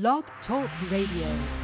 Blog Talk Radio.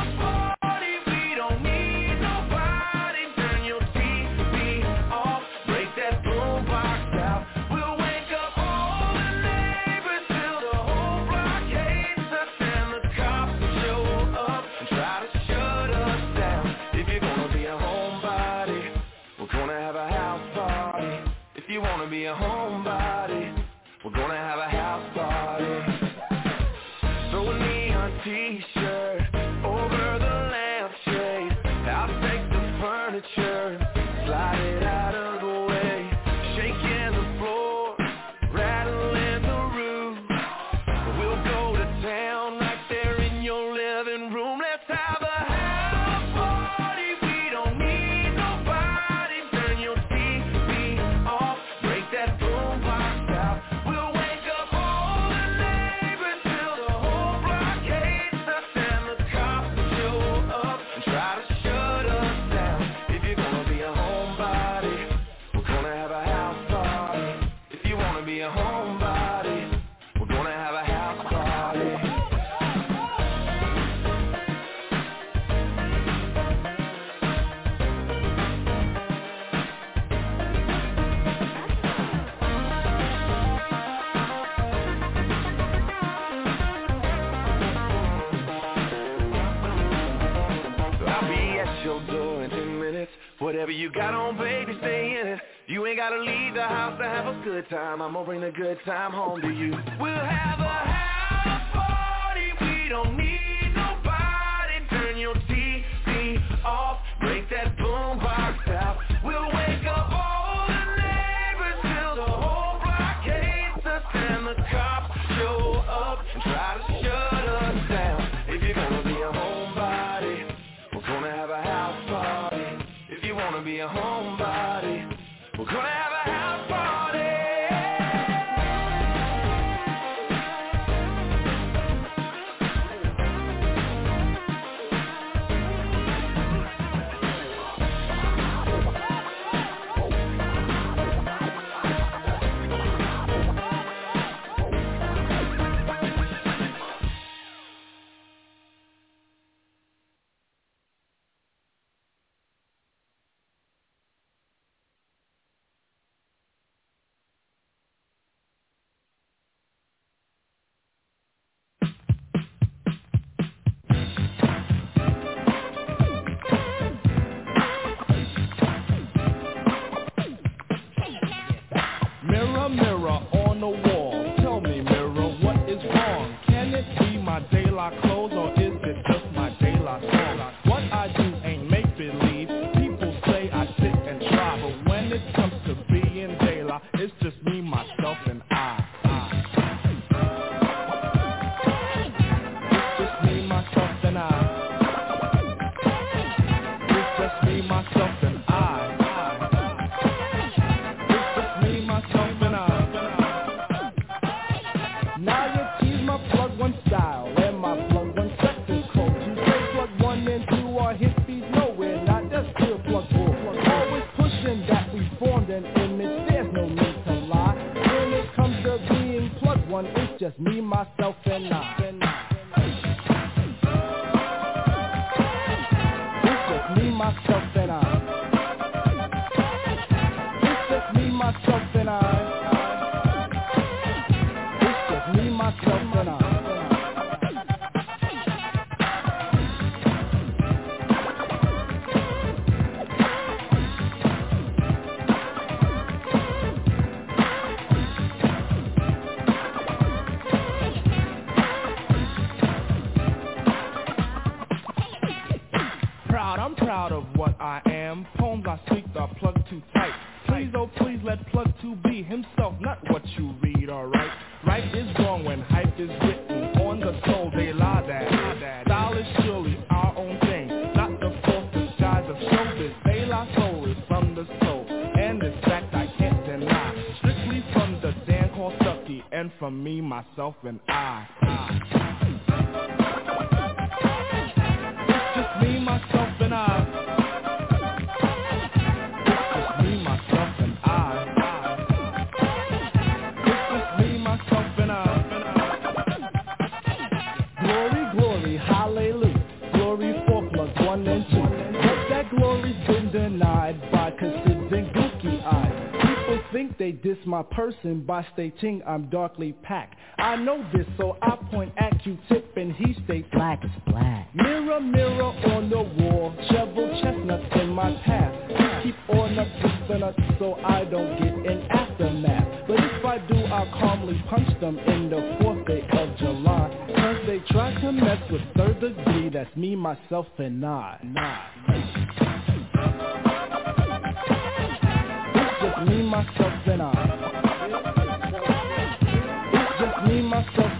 good time. I'm gonna bring the good time home to you. We'll have a house party. We don't need nobody. Turn your TV off. Break that boombox no war. Me, person by stating I'm darkly packed. I know this, so I point at Q-tip and he states Black is black. Mirror, mirror on the wall, shovel chestnuts in my path. Please keep on up with the so I don't get an aftermath. But if I do, I'll calmly punch them in the fourth day of July. Cause they try to mess with third degree, that's me, myself, and I. Nah. Just me, myself, and I. just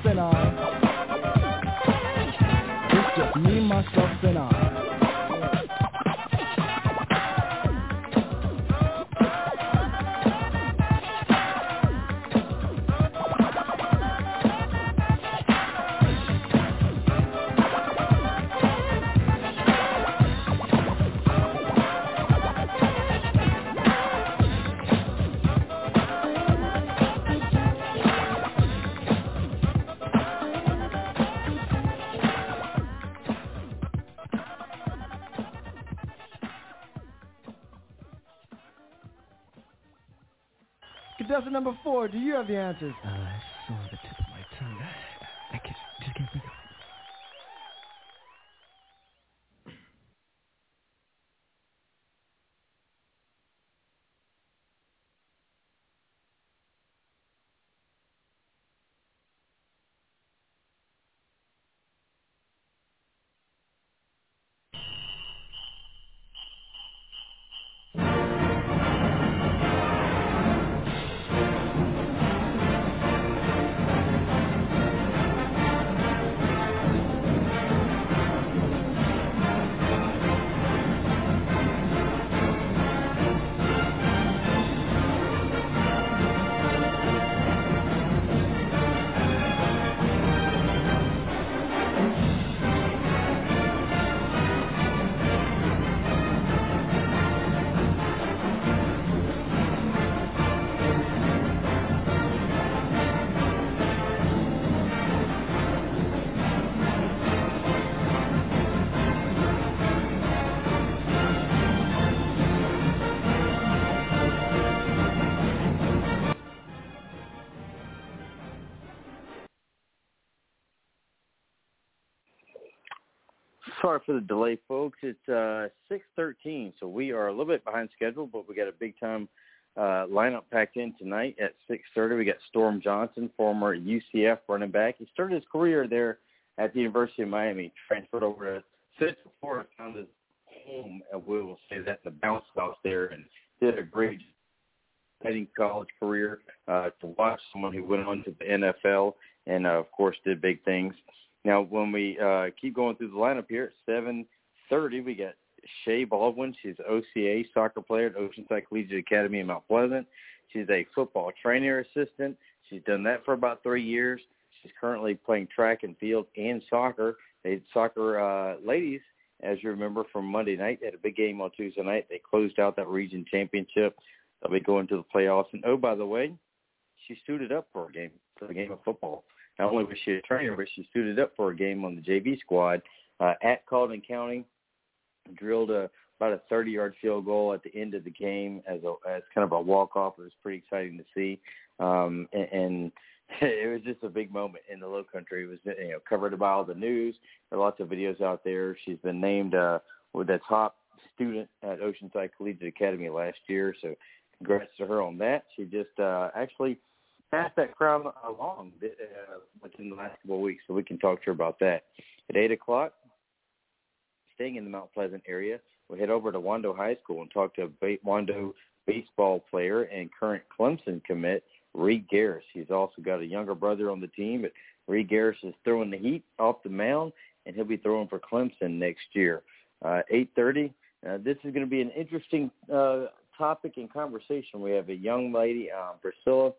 Do you have the answers? Uh, Sorry for the delay, folks. It's uh, 6:13, so we are a little bit behind schedule, but we got a big time uh, lineup packed in tonight at 6:30. We got Storm Johnson, former UCF running back. He started his career there at the University of Miami, transferred over to Central Florida, found his home, and we will say that the bounce house there, and did a great exciting college career uh, to watch someone who went on to the NFL and, uh, of course, did big things. Now, when we uh, keep going through the lineup here at 7.30, we got Shae Baldwin. She's OCA soccer player at Oceanside Collegiate Academy in Mount Pleasant. She's a football trainer assistant. She's done that for about three years. She's currently playing track and field and soccer. They soccer uh, ladies, as you remember from Monday night, had a big game on Tuesday night. They closed out that region championship. They'll be going to the playoffs. And oh, by the way, she suited up for a game, for a game of football. Not only was she a trainer, but she suited up for a game on the JV squad uh, at Colleton County. Drilled a about a 30-yard field goal at the end of the game as a as kind of a walk-off. It was pretty exciting to see, um, and, and it was just a big moment in the Low Country. It was you know covered by all the news. There are lots of videos out there. She's been named uh, with the top student at Oceanside Collegiate Academy last year. So congrats to her on that. She just uh, actually passed that crown along uh, within the last couple of weeks, so we can talk to her about that. At 8 o'clock, staying in the Mount Pleasant area, we head over to Wando High School and talk to a Wando baseball player and current Clemson commit, Reed Garris. He's also got a younger brother on the team, but Reed Garris is throwing the heat off the mound, and he'll be throwing for Clemson next year. Uh, 8.30, uh, this is going to be an interesting uh, topic and conversation. We have a young lady, uh, Priscilla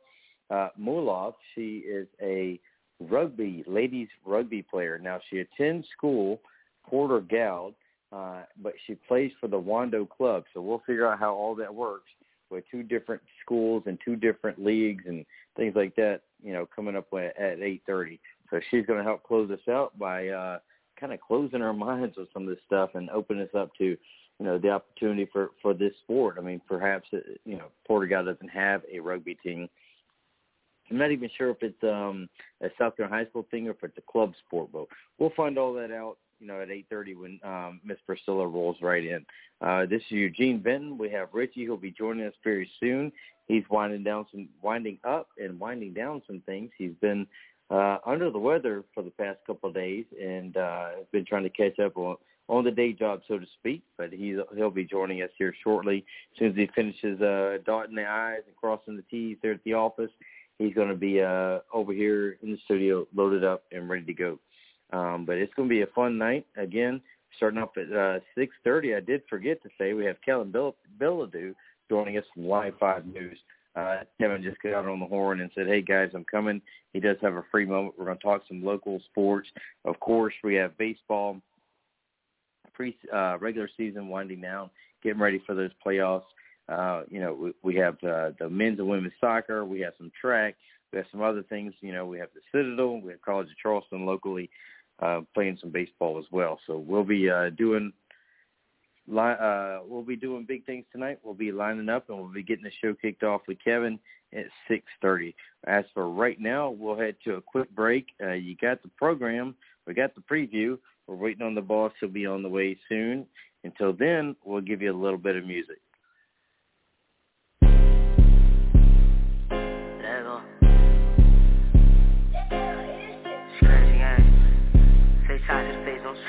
uh, Maalouf. She is a rugby, ladies rugby player. Now, she attends school, Porter Gaud, uh, but she plays for the Wando Club. So we'll figure out how all that works with two different schools and two different leagues and things like that, you know, coming up at 8.30. So she's going to help close us out by uh, kind of closing our minds with some of this stuff and open us up to, you know, the opportunity for, for this sport. I mean, perhaps, uh, you know, Porter Gaud doesn't have a rugby team. I'm not even sure if it's um, a South Carolina high school thing or if it's a club sport, but we'll find all that out you know, at 8.30 when um, Miss Priscilla rolls right in. Uh, this is Eugene Benton. We have Richie who'll be joining us very soon. He's winding down some, winding up and winding down some things. He's been uh, under the weather for the past couple of days and uh, has been trying to catch up on, on the day job, so to speak. But he's, he'll be joining us here shortly. As soon as he finishes uh, dotting the I's and crossing the T's there at the office, he's going to be uh, over here in the studio, loaded up and ready to go. Um, but it's going to be a fun night. Again, starting off at uh, 6.30, I did forget to say we have Kellen Bill- Bilodeau joining us from Live 5 News. Uh, Kevin just got on the horn and said, hey, guys, I'm coming. He does have a free moment. We're going to talk some local sports. Of course, we have baseball, pre uh, regular season winding down, getting ready for those playoffs. Uh, you know, we, we have uh, the men's and women's soccer. We have some track. We have some other things. You know, we have the Citadel. We have College of Charleston locally uh, playing some baseball as well. So we'll be uh, doing uh, we'll be doing big things tonight. We'll be lining up and we'll be getting the show kicked off with Kevin at 6:30. As for right now, we'll head to a quick break. Uh, you got the program, we got the preview. We're waiting on the boss. He'll be on the way soon. Until then, we'll give you a little bit of music.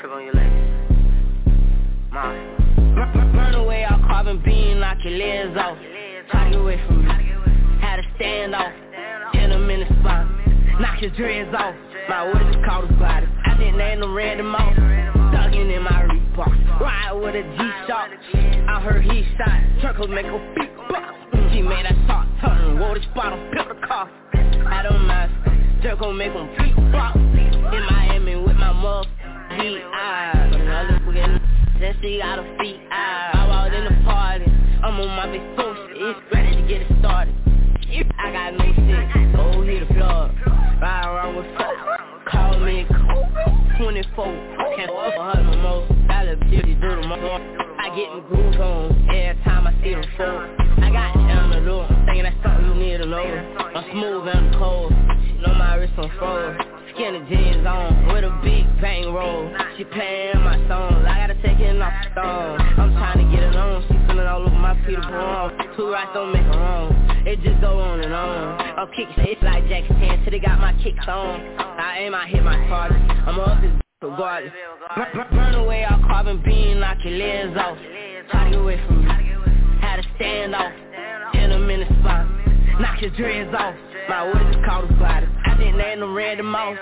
Trip on your legs. Mom. Burn away all carbon beam, knock your legs off. Try to get away from me. Had to stand off. Hit him in the spine. Knock his dreads off. My words is called a body. I didn't name them random off. Thuggin' in my Reebok. Ride with a G-Shock. I heard he shot. Truckles make a beat box. She made that salt turn. Wore this bottle, pepper the car. I don't mind. Jerk gon' make them beat box. In Miami with my mother eyes. Another weekend, then she got her feet out. I walked in the party, I'm on my big social, it's ready to get it started. I got no shit, go hit the plug. Ride around with folk, call me 24, can't fuck her no more. That little bitch do the most. I get the groove on every time I see them fall. I got down the door, thinking that's something you need to know. I'm smooth and cold, know my wrist on froze. Skinny jeans on with a big bang roll. She playing my songs, I gotta take it off the stone. I'm trying to get it on, she feeling all over my Peter Pan. Two rights don't make a wrong, it just go on and on. I'm kicking shit like Jackson 10 till they got my kicks on. I aim, I hit my target. I'm up this regardless. Burn away all carbon beam, knock your legs off. Try to get away from me. Had to stand off. In a minute spot. Knock your dreads off. My words is called a body. I didn't name them random off.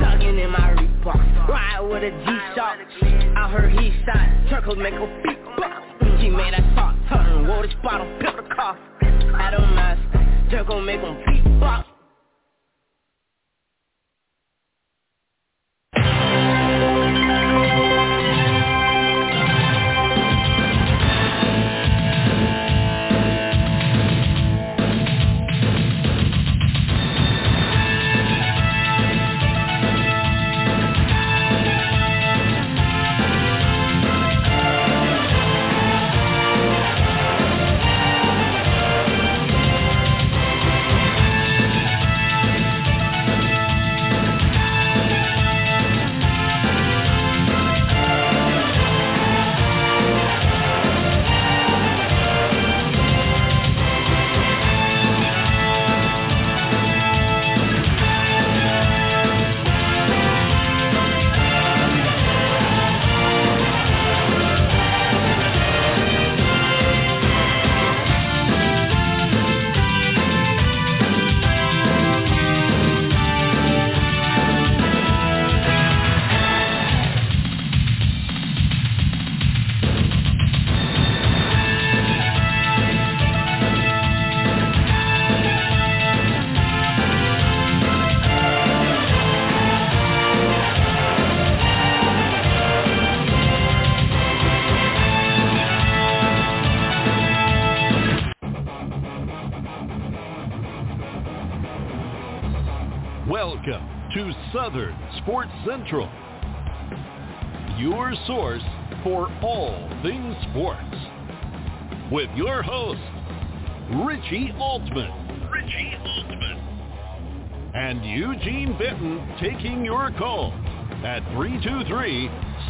Thuggin' in my Reebok. Ride with a G-Shock. I heard he shot. Turkles make a beat box. She made that salt turn. Wore this bottle, pepper the car. I don't mind. Gon' make them beat box. Sports Central, your source for all things sports. With your host, Richie Altman. Richie Altman. And Eugene Benton taking your call at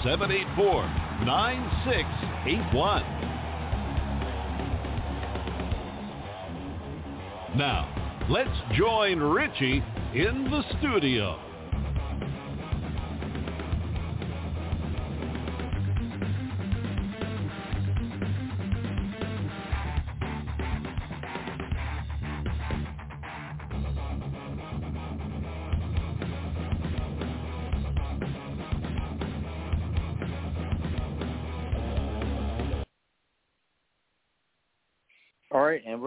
323-784-9681. Now, let's join Richie in the studio.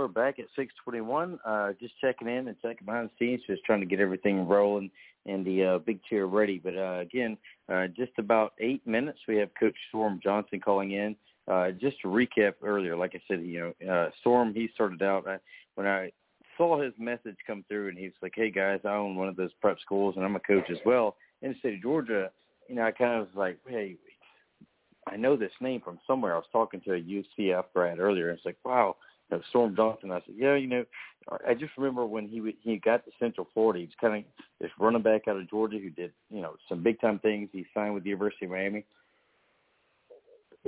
We're back at 621. Uh, just checking in and checking behind the scenes, just trying to get everything rolling and the uh, big chair ready. But uh, again, uh, just about eight minutes. We have Coach Storm Johnson calling in. Uh, just to recap earlier, like I said, you know, uh, Storm, he started out I, when I saw his message come through, and he was like, "Hey guys, I own one of those prep schools, and I'm a coach as well in the state of Georgia." You know, I kind of was like, "Hey, I know this name from somewhere." I was talking to a UCF grad earlier, and it's like, "Wow." You know, Storm Johnson. I said, yeah, you know, I just remember when he he got to Central Florida. He was kind of this running back out of Georgia who did you know some big time things. He signed with the University of Miami.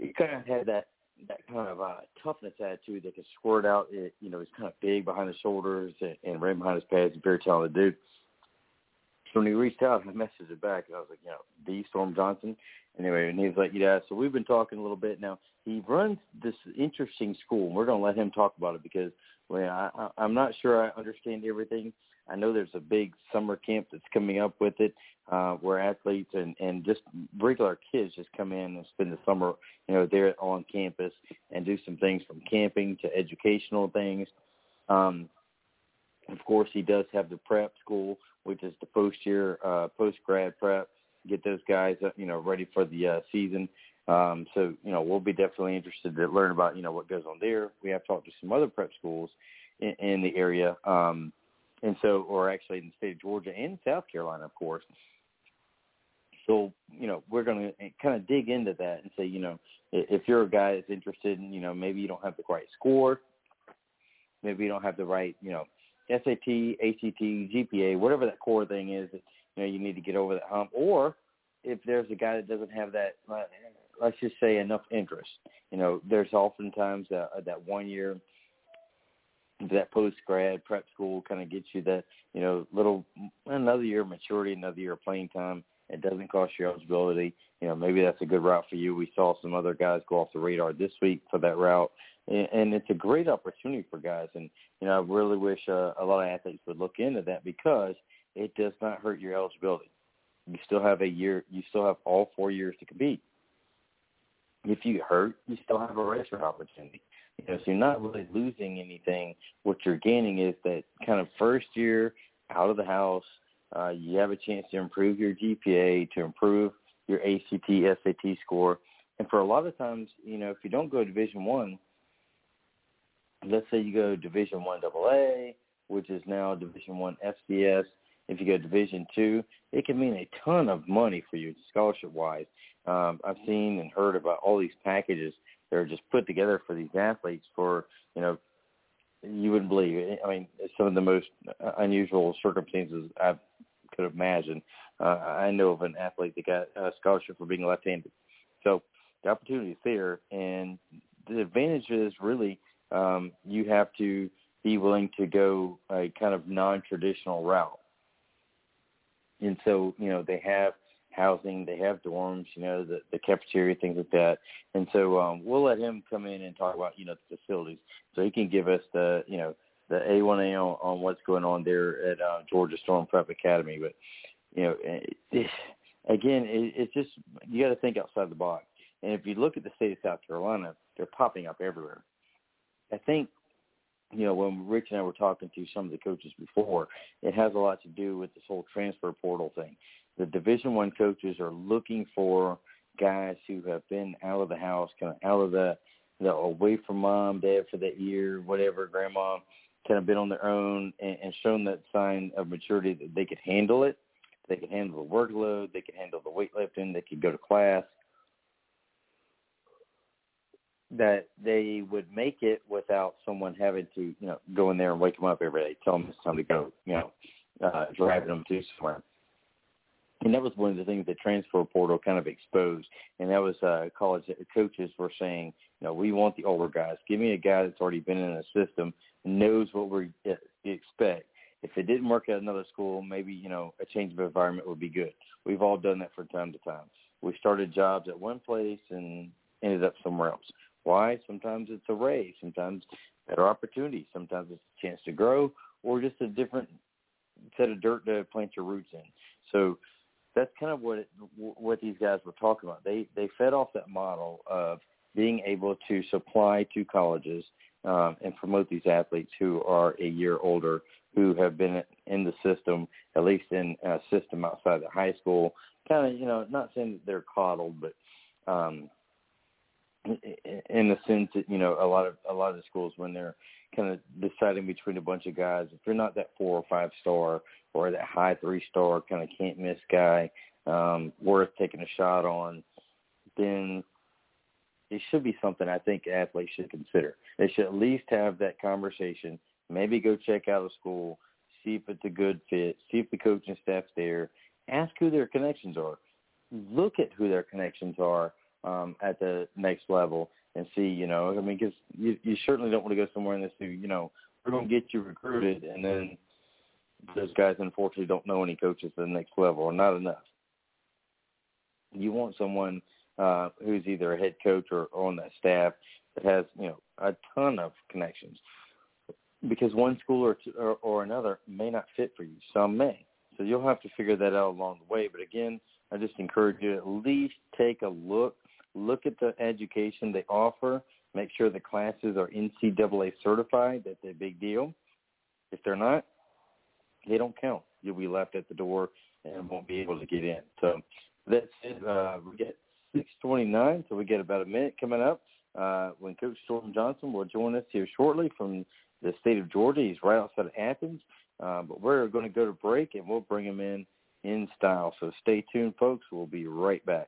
He kind of had that that kind of uh, toughness attitude that could squirt out. It, you know, he's kind of big behind the shoulders and, and right behind his pads. He's a very talented dude. So when he reached out, I messaged it back, and I was like, you know, the Storm Johnson. Anyway, and he was like, yeah. So we've been talking a little bit now. He runs this interesting school, and we're going to let him talk about it because well, I, I'm not sure I understand everything. I know there's a big summer camp that's coming up with it, uh, where athletes and and just regular kids just come in and spend the summer, you know, there on campus and do some things from camping to educational things. Um, of course, he does have the prep school, which is the post year, uh, post grad prep. Get those guys, you know, ready for the uh, season. Um, so, you know, we'll be definitely interested to learn about, you know, what goes on there. We have talked to some other prep schools in, in the area. Um, and so, or actually in the state of Georgia and South Carolina, of course. So, you know, we're going to kind of dig into that and say, you know, if you're a guy that's interested in, you know, maybe you don't have the right score, maybe you don't have the right, you know, SAT, ACT, GPA, whatever that core thing is that, you know, you need to get over that hump. Or if there's a guy that doesn't have that, let's just say enough interest. You know, there's oftentimes uh, that one year that post grad prep school kind of gets you that you know little another year of maturity, another year of playing time. It doesn't cost you eligibility. You know, maybe that's a good route for you. We saw some other guys go off the radar this week for that route, and, and it's a great opportunity for guys. And you know, I really wish uh, a lot of athletes would look into that because it does not hurt your eligibility. You still have a year. You still have all four years to compete. If you hurt, you still have a redshirt opportunity. You know, so you're not really losing anything. What you're gaining is that kind of first year out of the house. Uh, you have a chance to improve your GPA, to improve your ACT, SAT score, and for a lot of times, you know, if you don't go Division One, let's say you go Division One AA, which is now Division One FCS. If you go Division Two, it can mean a ton of money for you scholarship wise. Um, I've seen and heard about all these packages that are just put together for these athletes for you know you wouldn't believe it. I mean, some of the most unusual circumstances I could imagine. Uh, I know of an athlete that got a scholarship for being left-handed. So the opportunity is there, and the advantage is really um, you have to be willing to go a kind of non-traditional route. And so, you know, they have housing, they have dorms, you know, the, the cafeteria, things like that. And so um, we'll let him come in and talk about, you know, the facilities. So he can give us the, you know, the A1A on, on what's going on there at uh, Georgia Storm Prep Academy. But, you know, it, it, again, it, it's just, you got to think outside the box. And if you look at the state of South Carolina, they're popping up everywhere. I think you know, when Rich and I were talking to some of the coaches before, it has a lot to do with this whole transfer portal thing. The Division One coaches are looking for guys who have been out of the house, kind of out of the, the away from mom, dad for that year, whatever, grandma, kind of been on their own and, and shown that sign of maturity that they could handle it. they could handle the workload, they could handle the weightlifting, they could go to class. That they would make it without someone having to, you know, go in there and wake them up every day, tell them it's time to go, you know, uh, driving them to somewhere. And that was one of the things the transfer portal kind of exposed. And that was uh, college coaches were saying, you know, we want the older guys. Give me a guy that's already been in a system, and knows what we expect. If it didn't work at another school, maybe you know a change of environment would be good. We've all done that from time to time. We started jobs at one place and ended up somewhere else. Why? Sometimes it's a raise, sometimes better opportunity, sometimes it's a chance to grow, or just a different set of dirt to plant your roots in. So that's kind of what it, what these guys were talking about. They they fed off that model of being able to supply to colleges um, and promote these athletes who are a year older, who have been in the system, at least in a system outside the high school. Kind of, you know, not saying that they're coddled, but um, in the sense that you know a lot of a lot of the schools when they're kind of deciding between a bunch of guys, if you're not that four or five star or that high three star kind of can't miss guy um, worth taking a shot on, then it should be something I think athletes should consider. They should at least have that conversation. Maybe go check out a school, see if it's a good fit, see if the coaching staff's there, ask who their connections are, look at who their connections are um, at the next level, and see. You know, I mean, because you, you certainly don't want to go somewhere and say, you know, we're going to get you recruited, and then those guys unfortunately don't know any coaches at the next level or not enough. You want someone uh, who's either a head coach or, or on that staff that has you know a ton of connections. Because one school or, two, or or another may not fit for you. Some may. So you'll have to figure that out along the way. But again, I just encourage you to at least take a look. Look at the education they offer. Make sure the classes are NCAA certified. That's a big deal. If they're not, they don't count. You'll be left at the door and won't be able to get in. So that's it. Uh, we get 6:29, so we get about a minute coming up uh, when Coach Storm Johnson will join us here shortly from the state of Georgia. He's right outside of Athens, uh, but we're going to go to break and we'll bring him in in style. So stay tuned, folks. We'll be right back.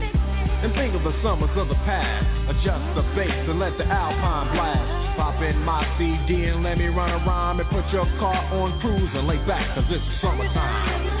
And think of the summers of the past. Adjust the bass and let the alpine blast. Pop in my CD and let me run around and put your car on cruise and lay back, cause it's summertime.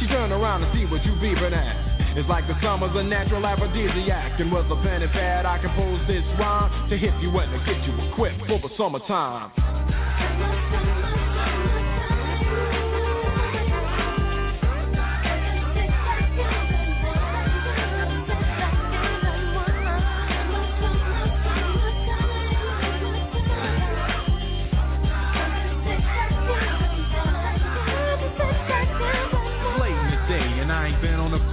she turned around to see what you beeping at. It's like the summer's a natural aphrodisiac. And with a pen and pad, I compose this rhyme to hit you and to get you equipped for the summertime.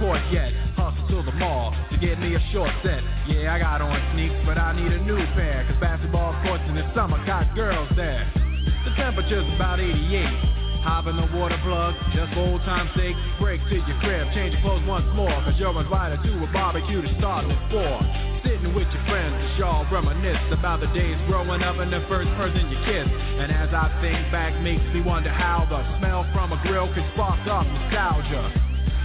Court yet. Hustle to the mall to get me a short set. Yeah, I got on sneaks, but I need a new pair. Cause basketball courts in the summer got girls there. The temperature's about 88. Hop in the water plug, just for old time's sake. Break to your crib, change your clothes once more. Cause you're invited to a barbecue to start with four. Sitting with your friends as y'all reminisce about the days growing up and the first person you kissed. And as I think back, makes me wonder how the smell from a grill could spark off nostalgia.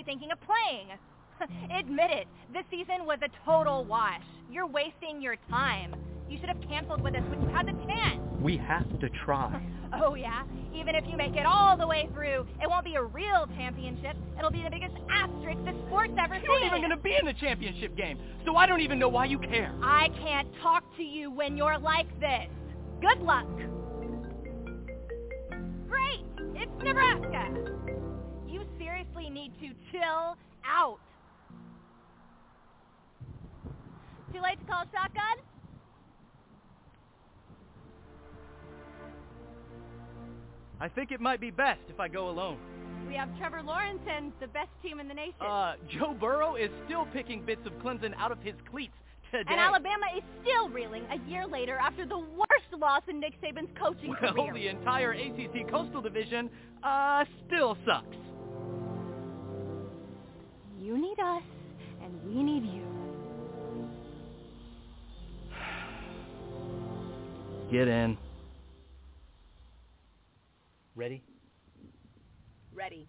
Be thinking of playing. Admit it, this season was a total wash. You're wasting your time. You should have canceled with us when you had the chance. We have to try. oh yeah? Even if you make it all the way through, it won't be a real championship. It'll be the biggest asterisk the sport's ever seen. You're not even going to be in the championship game, so I don't even know why you care. I can't talk to you when you're like this. Good luck. Great! It's Nebraska! Seriously need to chill out. Too late to call shotgun? I think it might be best if I go alone. We have Trevor Lawrence and the best team in the nation. Uh, Joe Burrow is still picking bits of Clemson out of his cleats today. And Alabama is still reeling a year later after the worst loss in Nick Saban's coaching well, career. the entire ACC Coastal Division, uh, still sucks. You need us, and we need you. Get in. Ready? Ready.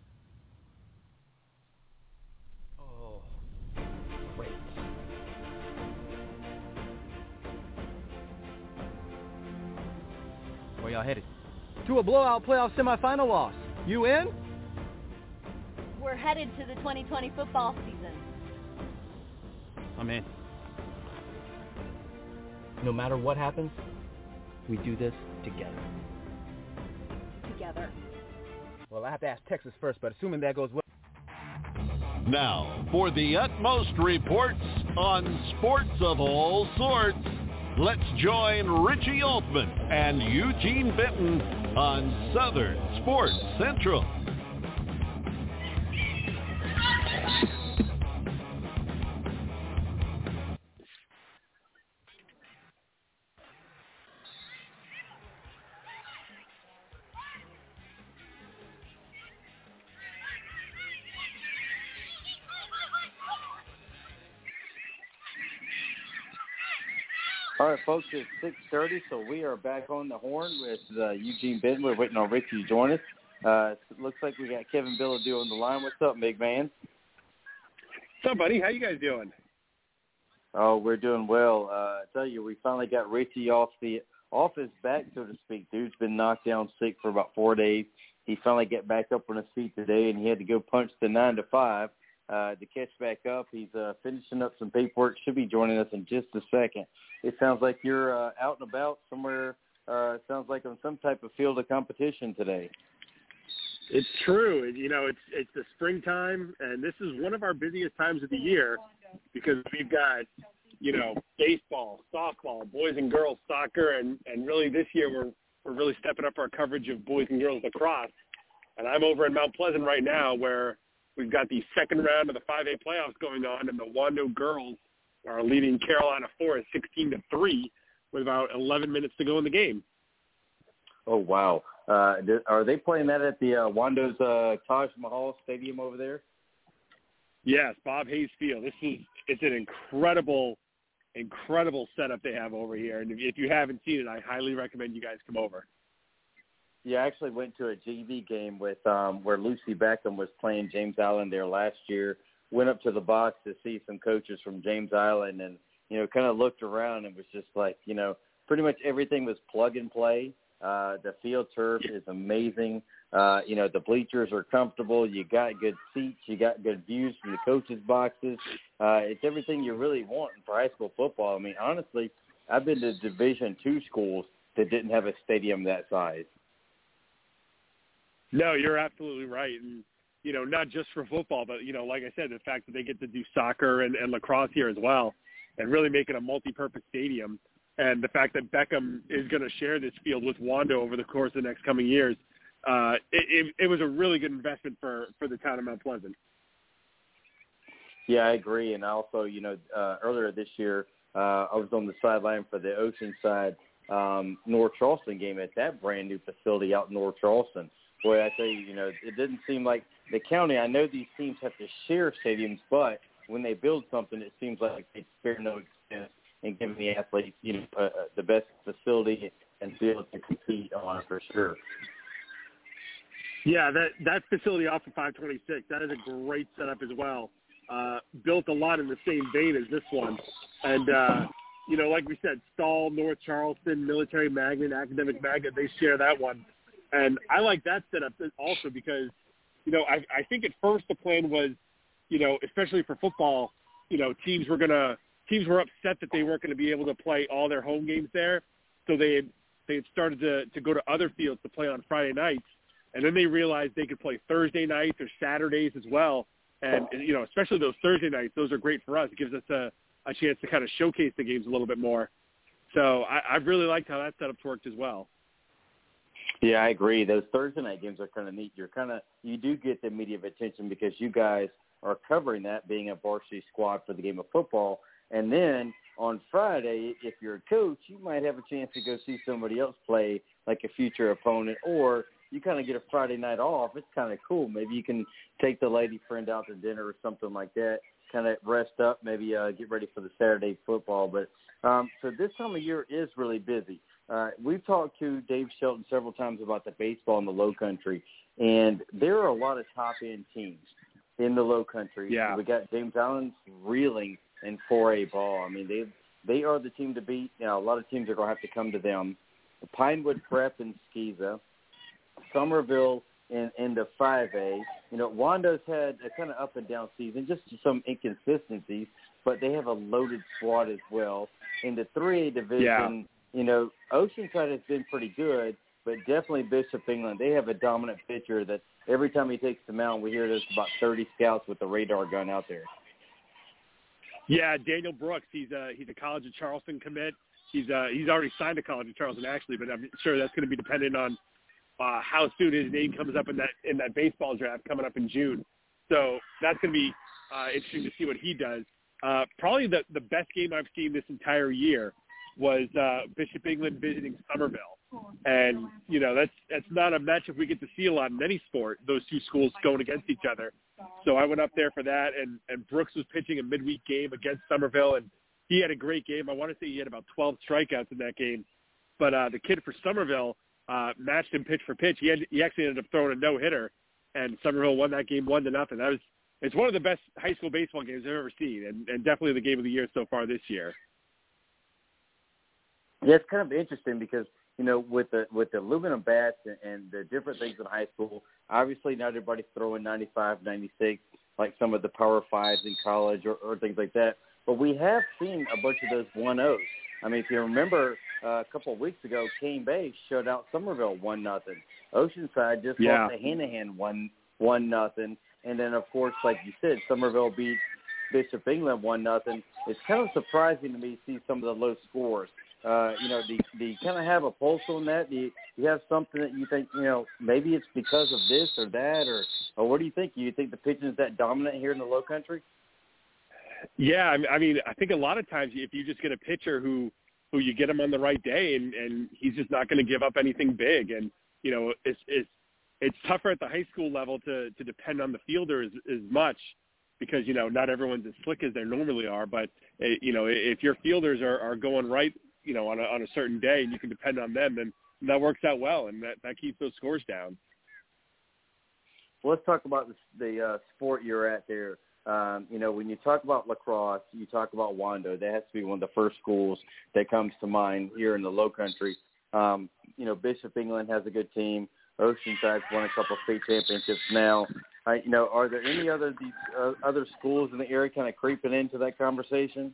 Oh, great. Where y'all headed? To a blowout playoff semifinal loss. You in? We're headed to the 2020 football season. I'm in. No matter what happens, we do this together. Together. Well, I have to ask Texas first, but assuming that goes well. Now, for the utmost reports on sports of all sorts, let's join Richie Altman and Eugene Benton on Southern Sports Central. All right, folks, it's six thirty, so we are back on the horn with uh, Eugene Benton. We're waiting on Richie to join us. Uh, looks like we got Kevin Bilodeau on the line. What's up, big man? What's up, buddy? How you guys doing? Oh, we're doing well. Uh, I tell you, we finally got Richie off the off his back, so to speak. Dude's been knocked down sick for about four days. He finally got back up on his feet today, and he had to go punch the nine to five uh, to catch back up. He's uh, finishing up some paperwork. Should be joining us in just a second. It sounds like you're uh, out and about somewhere. Uh, sounds like on some type of field of competition today. It's true. You know, it's it's the springtime, and this is one of our busiest times of the year because we've got you know, baseball, softball, boys and girls soccer, and and really this year we're we're really stepping up our coverage of boys and girls lacrosse. And I'm over in Mount Pleasant right now, where we've got the second round of the 5A playoffs going on, and the Wando girls are leading Carolina Forest 16 to three with about 11 minutes to go in the game. Oh wow! Uh, are they playing that at the uh, Wando's uh, Taj Mahal Stadium over there? Yes, Bob Hayes Field. This is it's an incredible, incredible setup they have over here. And if, if you haven't seen it, I highly recommend you guys come over. Yeah, I actually went to a JV game with um, where Lucy Beckham was playing James Island there last year. Went up to the box to see some coaches from James Island, and you know, kind of looked around and was just like, you know, pretty much everything was plug and play. Uh, the field turf is amazing. Uh, you know, the bleachers are comfortable. You got good seats. You got good views from the coaches' boxes. Uh, it's everything you really want for high school football. I mean, honestly, I've been to Division two schools that didn't have a stadium that size. No, you're absolutely right. And, you know, not just for football, but, you know, like I said, the fact that they get to do soccer and, and lacrosse here as well and really make it a multi-purpose stadium. And the fact that Beckham is going to share this field with Wando over the course of the next coming years, uh, it, it, it was a really good investment for, for the town of Mount Pleasant. Yeah, I agree. And also, you know, uh, earlier this year, uh, I was on the sideline for the Oceanside um, North Charleston game at that brand new facility out in North Charleston boy, I tell you, you know, it didn't seem like the county. I know these teams have to share stadiums, but when they build something, it seems like they spare no expense in giving the athletes, you know, uh, uh the best facility and field to compete on for sure. Yeah, that that facility off of 526, that is a great setup as well. Uh, built a lot in the same vein as this one, and uh, you know, like we said, Stall, North Charleston, Military Magnet, Academic Magnet, they share that one. And I like that setup also because, you know, I, I think at first the plan was, you know, especially for football, you know, teams were gonna teams were upset that they weren't going to be able to play all their home games there, so they had they had started to to go to other fields to play on Friday nights, and then they realized they could play Thursday nights or Saturdays as well. And you know, especially those Thursday nights, those are great for us. It gives us a a chance to kind of showcase the games a little bit more. So I, I've really liked how that setup's worked as well. Yeah, I agree. Those Thursday night games are kind of neat. You're kind of you do get the media attention because you guys are covering that, being a varsity squad for the game of football, and then on Friday, if you're a coach, you might have a chance to go see somebody else play, like a future opponent, or you kind of get a Friday night off. It's kind of cool. Maybe you can take the lady friend out to dinner or something like that. Kind of rest up, maybe uh, get ready for the Saturday football. But um, so this time of year is really busy. Uh, we've talked to Dave Shelton several times about the baseball in the Low Country, and there are a lot of top end teams in the Low Country. Yeah, we got James Island reeling in 4A ball. I mean, they they are the team to beat. You know, a lot of teams are going to have to come to them. Pinewood Prep and Skeeza, Summerville in in the 5A. You know, Wando's had a kind of up and down season, just some inconsistencies, but they have a loaded squad as well. In the 3A division, yeah you know, Oceanside has been pretty good, but definitely Bishop England. They have a dominant pitcher that every time he takes the mound, we hear there's about 30 scouts with the radar gun out there. Yeah, Daniel Brooks. He's a he's a College of Charleston commit. He's uh he's already signed to College of Charleston actually, but I'm sure that's going to be dependent on uh, how soon his name comes up in that in that baseball draft coming up in June. So that's going to be uh, interesting to see what he does. Uh, probably the the best game I've seen this entire year was uh, Bishop England visiting Summerville, and you know that's that's not a matchup we get to see a lot in any sport. Those two schools going against each other. So I went up there for that, and and Brooks was pitching a midweek game against Summerville, and he had a great game. I want to say he had about 12 strikeouts in that game, but uh, the kid for Summerville uh, matched him pitch for pitch. He had, he actually ended up throwing a no hitter, and Summerville won that game one to nothing. That was it's one of the best high school baseball games I've ever seen, and, and definitely the game of the year so far this year. Yeah, it's kind of interesting because you know with the with the aluminum bats and, and the different things in high school. Obviously, not everybody's throwing 95, 96 like some of the Power Fives in college or, or things like that. But we have seen a bunch of those one O's. I mean, if you remember uh, a couple of weeks ago, Cane Bay shut out Summerville one nothing. Oceanside just yeah. lost to Hanahan one one nothing, and then of course, like you said, Summerville beat Bishop England one nothing. It's kind of surprising to me to see some of the low scores. Uh, you know, do, do you kind of have a pulse on that? Do you, do you have something that you think, you know, maybe it's because of this or that, or or what do you think? Do you think the pitching is that dominant here in the Low Country? Yeah, I mean- I think a lot of times if you just get a pitcher who who you get him on the right day and and he's just not going to give up anything big, and you know, it's it's it's tougher at the high school level to to depend on the fielder as, as much because you know not everyone's as slick as they normally are. But uh, you know, if your fielders are are going right, you know, on a on a certain day, and you can depend on them, then that works out well, and that that keeps those scores down. Well, let's talk about the, the uh, sport you're at there. Um, you know, when you talk about lacrosse, you talk about Wando. That has to be one of the first schools that comes to mind here in the Low Country. Um, you know, Bishop England has a good team. Oceanside's won a couple of state championships now. Uh, you know, are there any other these uh, other schools in the area kind of creeping into that conversation?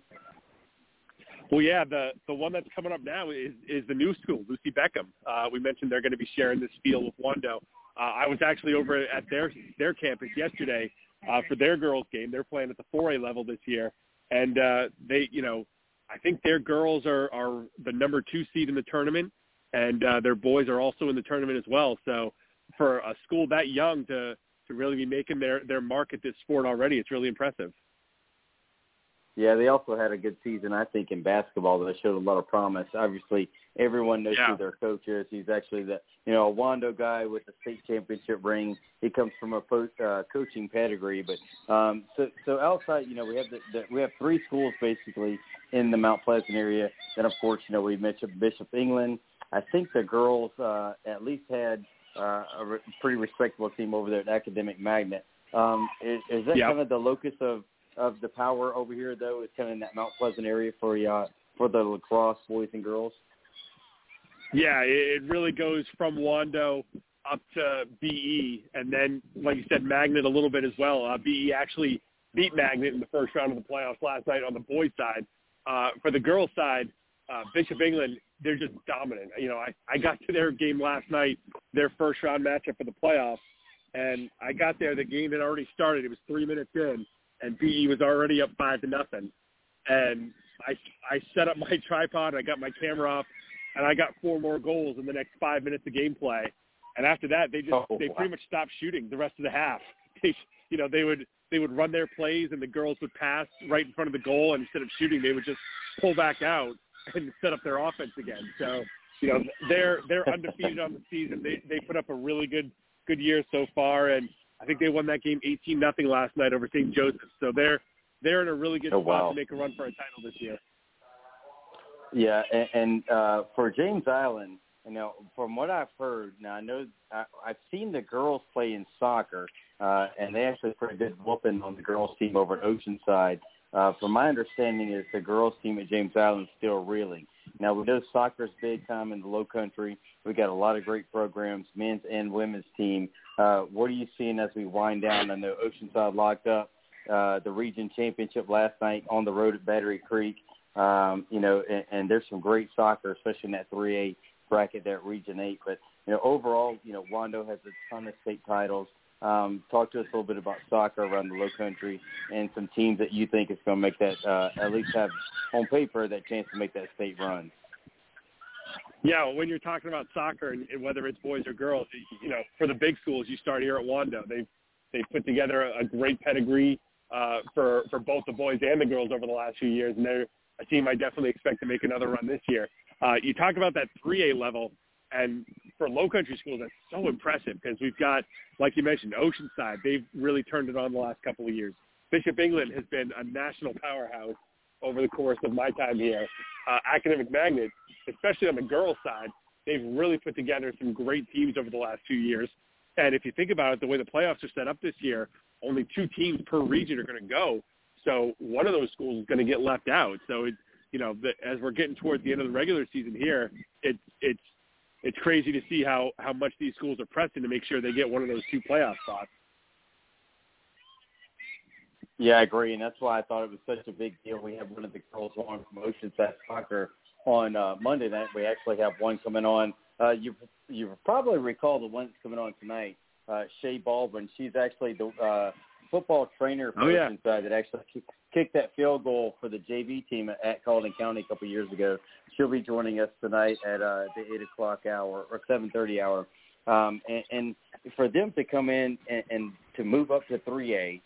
Well, yeah, the the one that's coming up now is is the new school, Lucy Beckham. Uh, we mentioned they're going to be sharing this field with Wando. Uh, I was actually over at their their campus yesterday uh, for their girls game. They're playing at the 4A level this year, and uh, they, you know, I think their girls are are the number two seed in the tournament, and uh, their boys are also in the tournament as well. So for a school that young to to really be making their their mark at this sport already, it's really impressive. Yeah, they also had a good season, I think, in basketball that showed a lot of promise. Obviously, everyone knows Yeah. who their coach is. He's actually the you know a Wando guy with the state championship ring. He comes from a po- uh, coaching pedigree. But um, so so outside, you know, we have the, the we have three schools basically in the Mount Pleasant area. Then of course, you know, we mentioned Bishop England. I think the girls uh, at least had uh, a re- pretty respectable team over there at Academic Magnet. Um, is, is that Yep. kind of the locus of of the power over here, though? Is kind of in that Mount Pleasant area for uh, for the lacrosse boys and girls. Yeah, it, really goes from Wando up to BE, and then, like you said, Magnet a little bit as well. Uh, BE actually beat Magnet in the first round of the playoffs last night on the boys' side. Uh, for the girls' side, uh, Bishop England, they're just dominant. You know, I, I got to their game last night, their first round matchup for the playoffs, and I got there. The game had already started. It was three minutes in, and BE was already up five to nothing. And I I set up my tripod. I got my camera off, and I got four more goals in the next five minutes of gameplay. And after that, they just Oh, they wow. pretty much stopped shooting the rest of the half. They, you know, they would they would run their plays, and the girls would pass right in front of the goal, and instead of shooting, they would just pull back out and set up their offense again. So, you know, they're they're undefeated on the season. They they put up a really good good year so far, and I think they won that game eighteen nothing last night over St. Joseph. So they're they're in a really good Oh, spot wow. to make a run for a title this year. Yeah, and, and uh, for James Island, you know, from what I've heard, now I know I, I've seen the girls play in soccer, uh, and they actually put a good whooping on the girls team over at Oceanside. Uh, from my understanding, is the girls team at James Island is still reeling. Now we know soccer's big time in the Low Country. We got a lot of great programs, men's and women's team. Uh, what are you seeing as we wind down? I know Oceanside locked up uh, the region championship last night on the road at Battery Creek. Um, you know, and, and there's some great soccer, especially in that 3A bracket there at Region 8. But, you know, overall, you know, Wando has a ton of state titles. Um, talk to us a little bit about soccer around the Low Country and some teams that you think is going to make that, uh, at least have on paper that chance to make that state run. Yeah, when you're talking about soccer and, whether it's boys or girls, you know, for the big schools, you start here at Wando. They've they've put together a, a great pedigree uh, for for both the boys and the girls over the last few years, and they're a team I definitely expect to make another run this year. Uh, you talk about that 3A level, and for low country schools, that's so impressive because we've got, like you mentioned, Oceanside. They've really turned it on the last couple of years. Bishop England has been a national powerhouse over the course of my time here. Uh, Academic Magnet, especially on the girls' side, they've really put together some great teams over the last two years. And if you think about it, the way the playoffs are set up this year, only two teams per region are going to go. So one of those schools is going to get left out. So it, you know, the, as we're getting towards the end of the regular season here, it's it's it's crazy to see how how much these schools are pressing to make sure they get one of those two playoff spots. Yeah, I agree, and that's why I thought it was such a big deal. We have one of the girls on from Oceanside Soccer on uh, Monday night. We actually have one coming on. Uh, you you probably recall the one that's coming on tonight, uh, Shae Baldwin. She's actually the uh, football trainer for Oh, yeah. Oceanside that actually kicked that field goal for the JV team at, Colleton County a couple of years ago. She'll be joining us tonight at uh, the eight o'clock hour or seven thirty hour. Um, and, and for them to come in and, and to move up to three A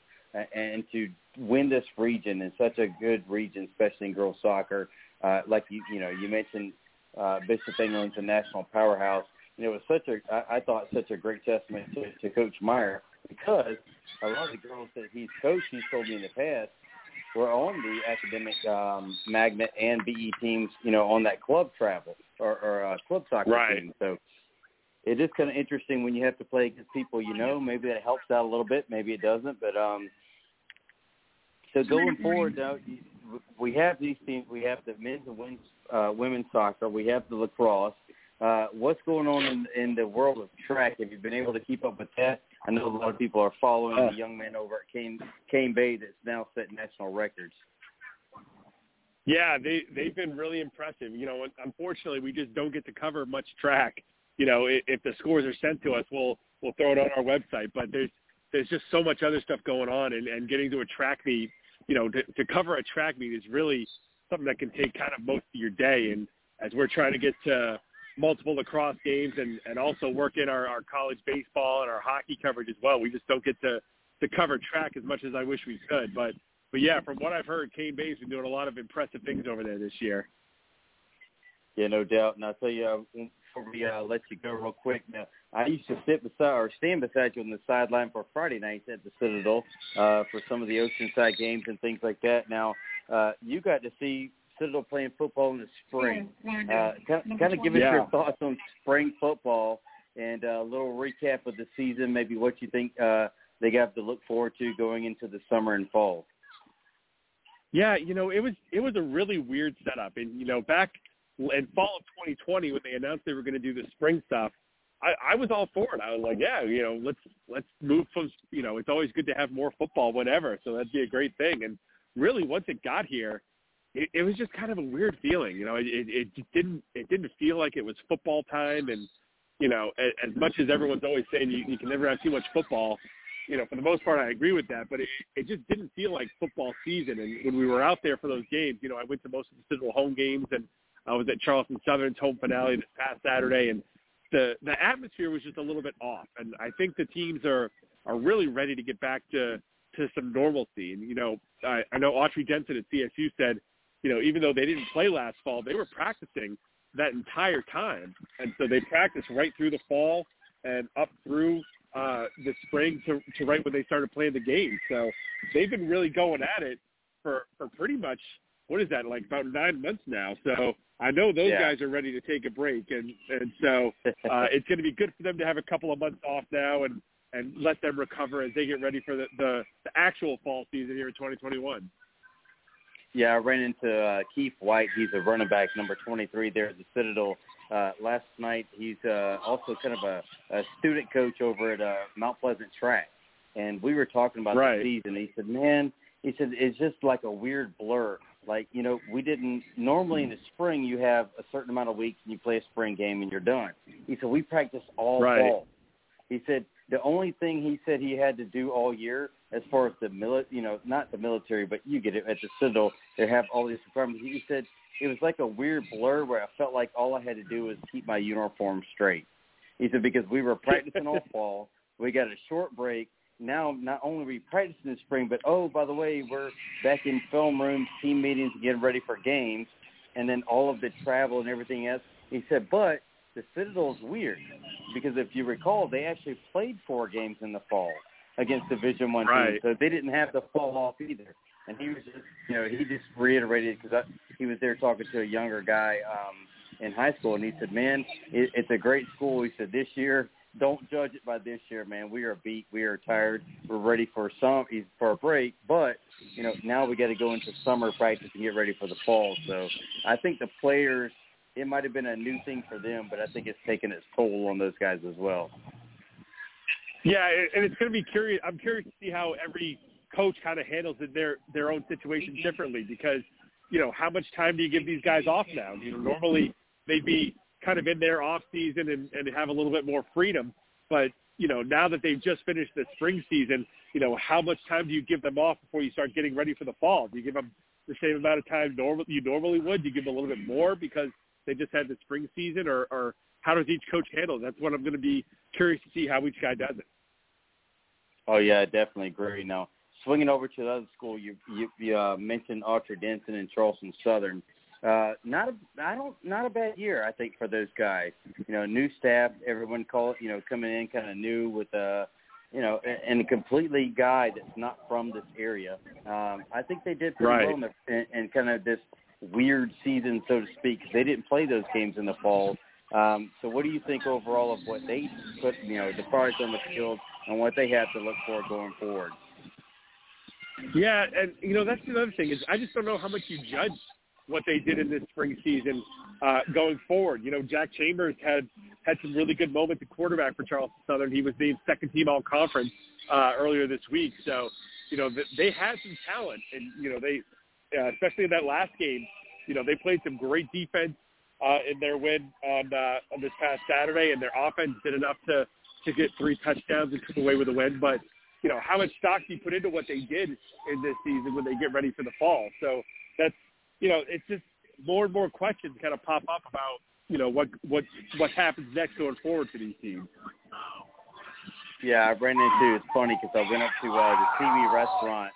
and to win this region in such a good region, especially in girls soccer, uh, like you you know you mentioned uh, Bishop England's a national powerhouse. Know, it was such a I, I thought such a great testament to, to Coach Meyer because a lot of the girls that he's coached, he's told me in the past, were on the academic um, magnet and BE teams. You know, on that club travel or, or uh, club soccer Right. team. So it is kind of interesting when you have to play against people you know. Maybe that helps out a little bit. Maybe it doesn't. But um, so going forward, though, you- we have these teams. We have the men's and women's, uh, women's soccer. We have the lacrosse. Uh, what's going on in, in the world of track? Have you been able to keep up with that? I know a lot of people are following Uh. the young man over at Cane, Cane Bay that's now set national records. Yeah, they they've been really impressive. You know, unfortunately, we just don't get to cover much track. You know, if, if the scores are sent to us, we'll we'll throw it on our website. But there's there's just so much other stuff going on, and, and getting to a track meet, you know, to, to cover a track meet is really something that can take kind of most of your day. And as we're trying to get to multiple lacrosse games and and also work in our, our college baseball and our hockey coverage as well, we just don't get to to cover track as much as I wish we could. But but yeah, from what I've heard, Cane Bay's been doing a lot of impressive things over there this year. Yeah, no doubt. And I'll tell you, uh, before we uh, let you go real quick, now, I used to sit beside or stand beside you on the sideline for Friday nights at the Citadel uh, for some of the Oceanside games and things like that. Now, uh, you got to see Citadel playing football in the spring. Uh, kind, kind of give us Yeah. your thoughts on spring football and uh, a little recap of the season, maybe what you think uh, they got to look forward to going into the summer and fall. Yeah, you know, it was it was a really weird setup, and you know, back in fall of 2020 when they announced they were going to do the spring stuff, I, I was all for it. I was like, yeah, you know, let's let's move from you know, it's always good to have more football, whatever. So that'd be a great thing. And really, once it got here, it, it was just kind of a weird feeling. You know, it, it it didn't it didn't feel like it was football time, and you know, as, as much as everyone's always saying you, you can never have too much football, you know, for the most part, I agree with that. But it, it just didn't feel like football season. And when we were out there for those games, you know, I went to most of the Citadel home games, and I was at Charleston Southern's home finale this past Saturday, and the the atmosphere was just a little bit off. And I think the teams are are really ready to get back to to some normalcy. And you know, I, I know Autry Denson at CSU said, you know, even though they didn't play last fall, they were practicing that entire time, and so they practiced right through the fall and up through uh, the spring to, to right when they started playing the game. So they've been really going at it for, for pretty much what is that like about nine months now. So I know those Yeah. guys are ready to take a break, and and so uh, it's going to be good for them to have a couple of months off now and and let them recover as they get ready for the the, the actual fall season here in 2021. Yeah, I ran into uh, Keith White. He's a running back, number 23 there at the Citadel. Uh, last night, he's uh, also kind of a, a student coach over at uh, Mount Pleasant Track. And we were talking about Right. the season. He said, man, he said, it's just like a weird blur. Like, you know, we didn't, normally in the spring, you have a certain amount of weeks and you play a spring game and you're done. He said, we practice all Right. fall. He said the only thing he said he had to do all year, as far as the mili- you know, not the military, but you get it at the Citadel, they have all these requirements. He said it was like a weird blur where I felt like all I had to do was keep my uniform straight. He said because we were practicing all fall, we got a short break. Now, not only are we practicing in spring, but oh, by the way, we're back in film rooms, team meetings, getting ready for games, and then all of the travel and everything else. He said, but the Citadel is weird because if you recall, they actually played four games in the fall against Division One Right. teams, so they didn't have to fall off either. And he was just, you know, he just reiterated because he was there talking to a younger guy um, in high school, and he said, "Man, it, it's a great school." He said, "This year, don't judge it by this year, man. We are beat, we are tired, we're ready for some for a break, but you know, now we got to go into summer practice and get ready for the fall." So I think the players it might have been a new thing for them, but I think it's taken its toll on those guys as well. Yeah, and it's going to be curious. I'm curious to see how every coach kind of handles their their own situation differently because you know how much time do you give these guys off now? You know, normally they'd be kind of in their off season and, and have a little bit more freedom, but you know, now that they've just finished the spring season, you know, how much time do you give them off before you start getting ready for the fall? Do you give them the same amount of time normal you normally would? Do you give them a little bit more because they just had the spring season, or, or how does each coach handle it? That's what I'm going to be curious to see how each guy does it. Oh yeah, definitely agree. Now swinging over to the other school, you you, you uh, mentioned Autry Denson and Charleston Southern. Uh, not a, I don't, not a bad year, I think, for those guys. You know, new staff, everyone call it, you know, coming in kind of new with, uh, you know, and a completely guy that's not from this area. Um, I think they did pretty Right. well in, the, in, in kind of this weird season, so to speak, they didn't play those games in the fall. Um, so what do you think overall of what they put, you know, the product on the field and what they have to look for going forward? Yeah, and you know that's another thing is I just don't know how much you judge what they did in this spring season uh, going forward. You know, Jack Chambers had had some really good moments at quarterback for Charleston Southern. He was named second team all conference uh, earlier this week. So, you know, they had some talent, and you know they, uh, especially in that last game, you know they played some great defense uh, in their win on uh, on this past Saturday, and their offense did enough to to get three touchdowns and come away with a win. But you know, how much stock do you put into what they did in this season when they get ready for the fall? So that's you know, it's just more and more questions kind of pop up about you know what what what happens next going forward for these teams. Yeah, I ran into. It's funny because I went up to uh, the TV restaurant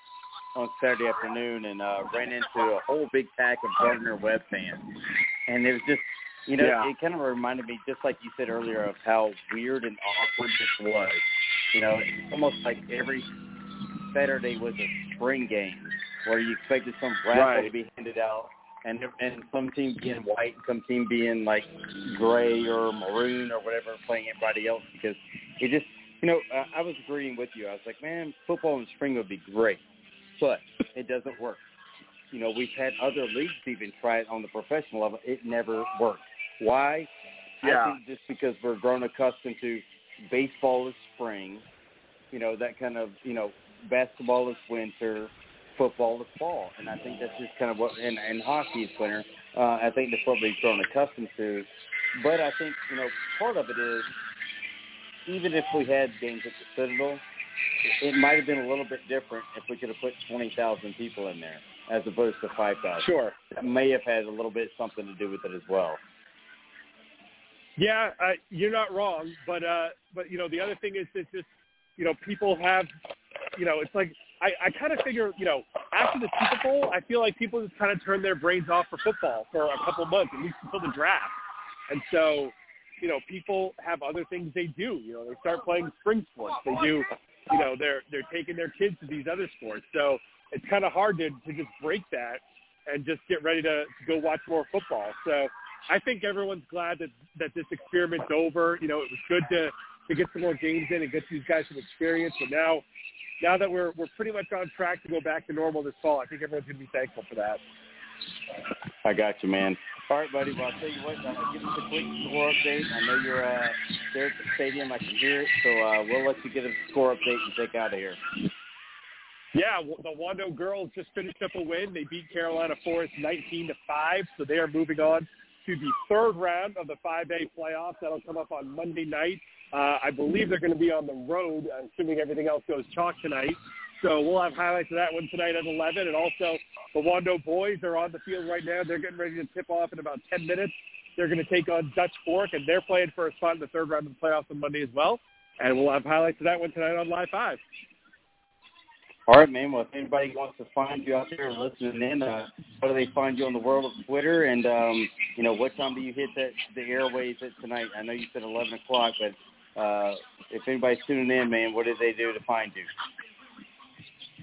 on Saturday afternoon and uh, ran into a whole big pack of Gardner Webb fans, and it was just, you know, Yeah. it kind of reminded me, just like you said earlier, of how weird and awkward this was. You know, almost like every Saturday was a spring game where you expected some raffle Right. to be handed out. And and some team being white, and some team being like gray or maroon or whatever, playing everybody else because it just you know, I, I was agreeing with you. I was like, man, football in spring would be great, but it doesn't work. You know, we've had other leagues even try it on the professional level. It never worked. Why? Yeah. I think just because we're grown accustomed to baseball is spring, you know, that kind of, you know, basketball is winter, football is fall. And I think that's just kind of what, and, and hockey is winter. Uh, I think that's what we've grown accustomed to. But I think, you know, part of it is even if we had games at the Citadel, it might have been a little bit different if we could have put 20,000 people in there as opposed to 5,000. Sure. That may have had a little bit something to do with it as well. Yeah, uh, you're not wrong, but uh, but you know the other thing is it's just you know people have you know it's like I, I kind of figure you know after the Super Bowl I feel like people just kind of turn their brains off for football for a couple months at least until the draft, and so you know people have other things they do. You know they start playing spring sports. They do you know they're they're taking their kids to these other sports. So it's kind of hard to to just break that and just get ready to, to go watch more football. So I think everyone's glad that that this experiment's over. You know, it was good to to get some more games in and get these guys some experience. But now, now that we're we're pretty much on track to go back to normal this fall, I think everyone's going to be thankful for that. I got you, man. All right, buddy. Well, I'll tell you what. Uh, give us a quick score update. I know you're uh, there at the stadium. I can hear it. So uh, we'll let you get a score update and take out of here. Yeah, the Wando girls just finished up a win. They beat Carolina Forest 19 to five, so they are moving on to the third round of the 5A playoffs. That'll come up on Monday night. Uh, I believe they're going to be on the road, assuming everything else goes chalk tonight. So we'll have highlights of that one tonight at 11. And also, the Wando boys are on the field right now. They're getting ready to tip off in about 10 minutes. They're going to take on Dutch Fork, and they're playing for a spot in the third round of the playoffs on Monday as well. And we'll have highlights of that one tonight on Live 5. All right, man. Well, if anybody wants to find you out there listening in, uh, how do they find you on the world of Twitter? And um, you know, what time do you hit that the airways at tonight? I know you said 11 o'clock, but uh, if anybody's tuning in, man, what do they do to find you?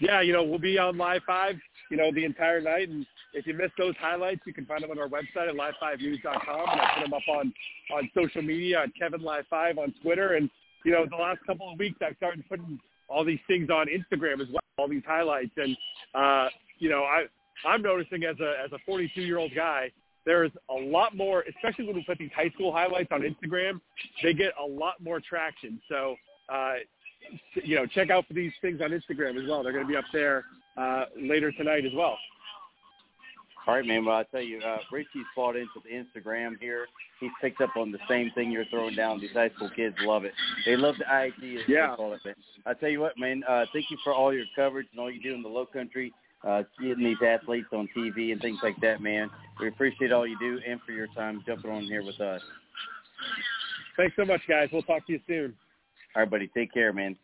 yeah, you know, we'll be on Live 5, you know, the entire night. And if you missed those highlights, you can find them on our website at live5news.com. And I put them up on, on social media on Kevin Live 5 on Twitter. And, you know, the last couple of weeks, I've started putting all these things on Instagram as well, all these highlights. And, uh, you know, I, I'm noticing as a, as a 42-year-old guy, there's a lot more, especially when we put these high school highlights on Instagram, they get a lot more traction. So, uh, you know, check out for these things on Instagram as well. They're going to be up there uh, later tonight as well. All right, man. Well, I tell you, uh, Richie's bought into the Instagram here. He's picked up on the same thing you're throwing down. These high school kids love it. They love the IG, as Yeah. they call it. Man. I tell you what, man. Uh, thank you for all your coverage and all you do in the Low Country, uh, getting these athletes on TV and things like that, man. We appreciate all you do and for your time jumping on here with us. Thanks so much, guys. We'll talk to you soon. All right, buddy. Take care, man.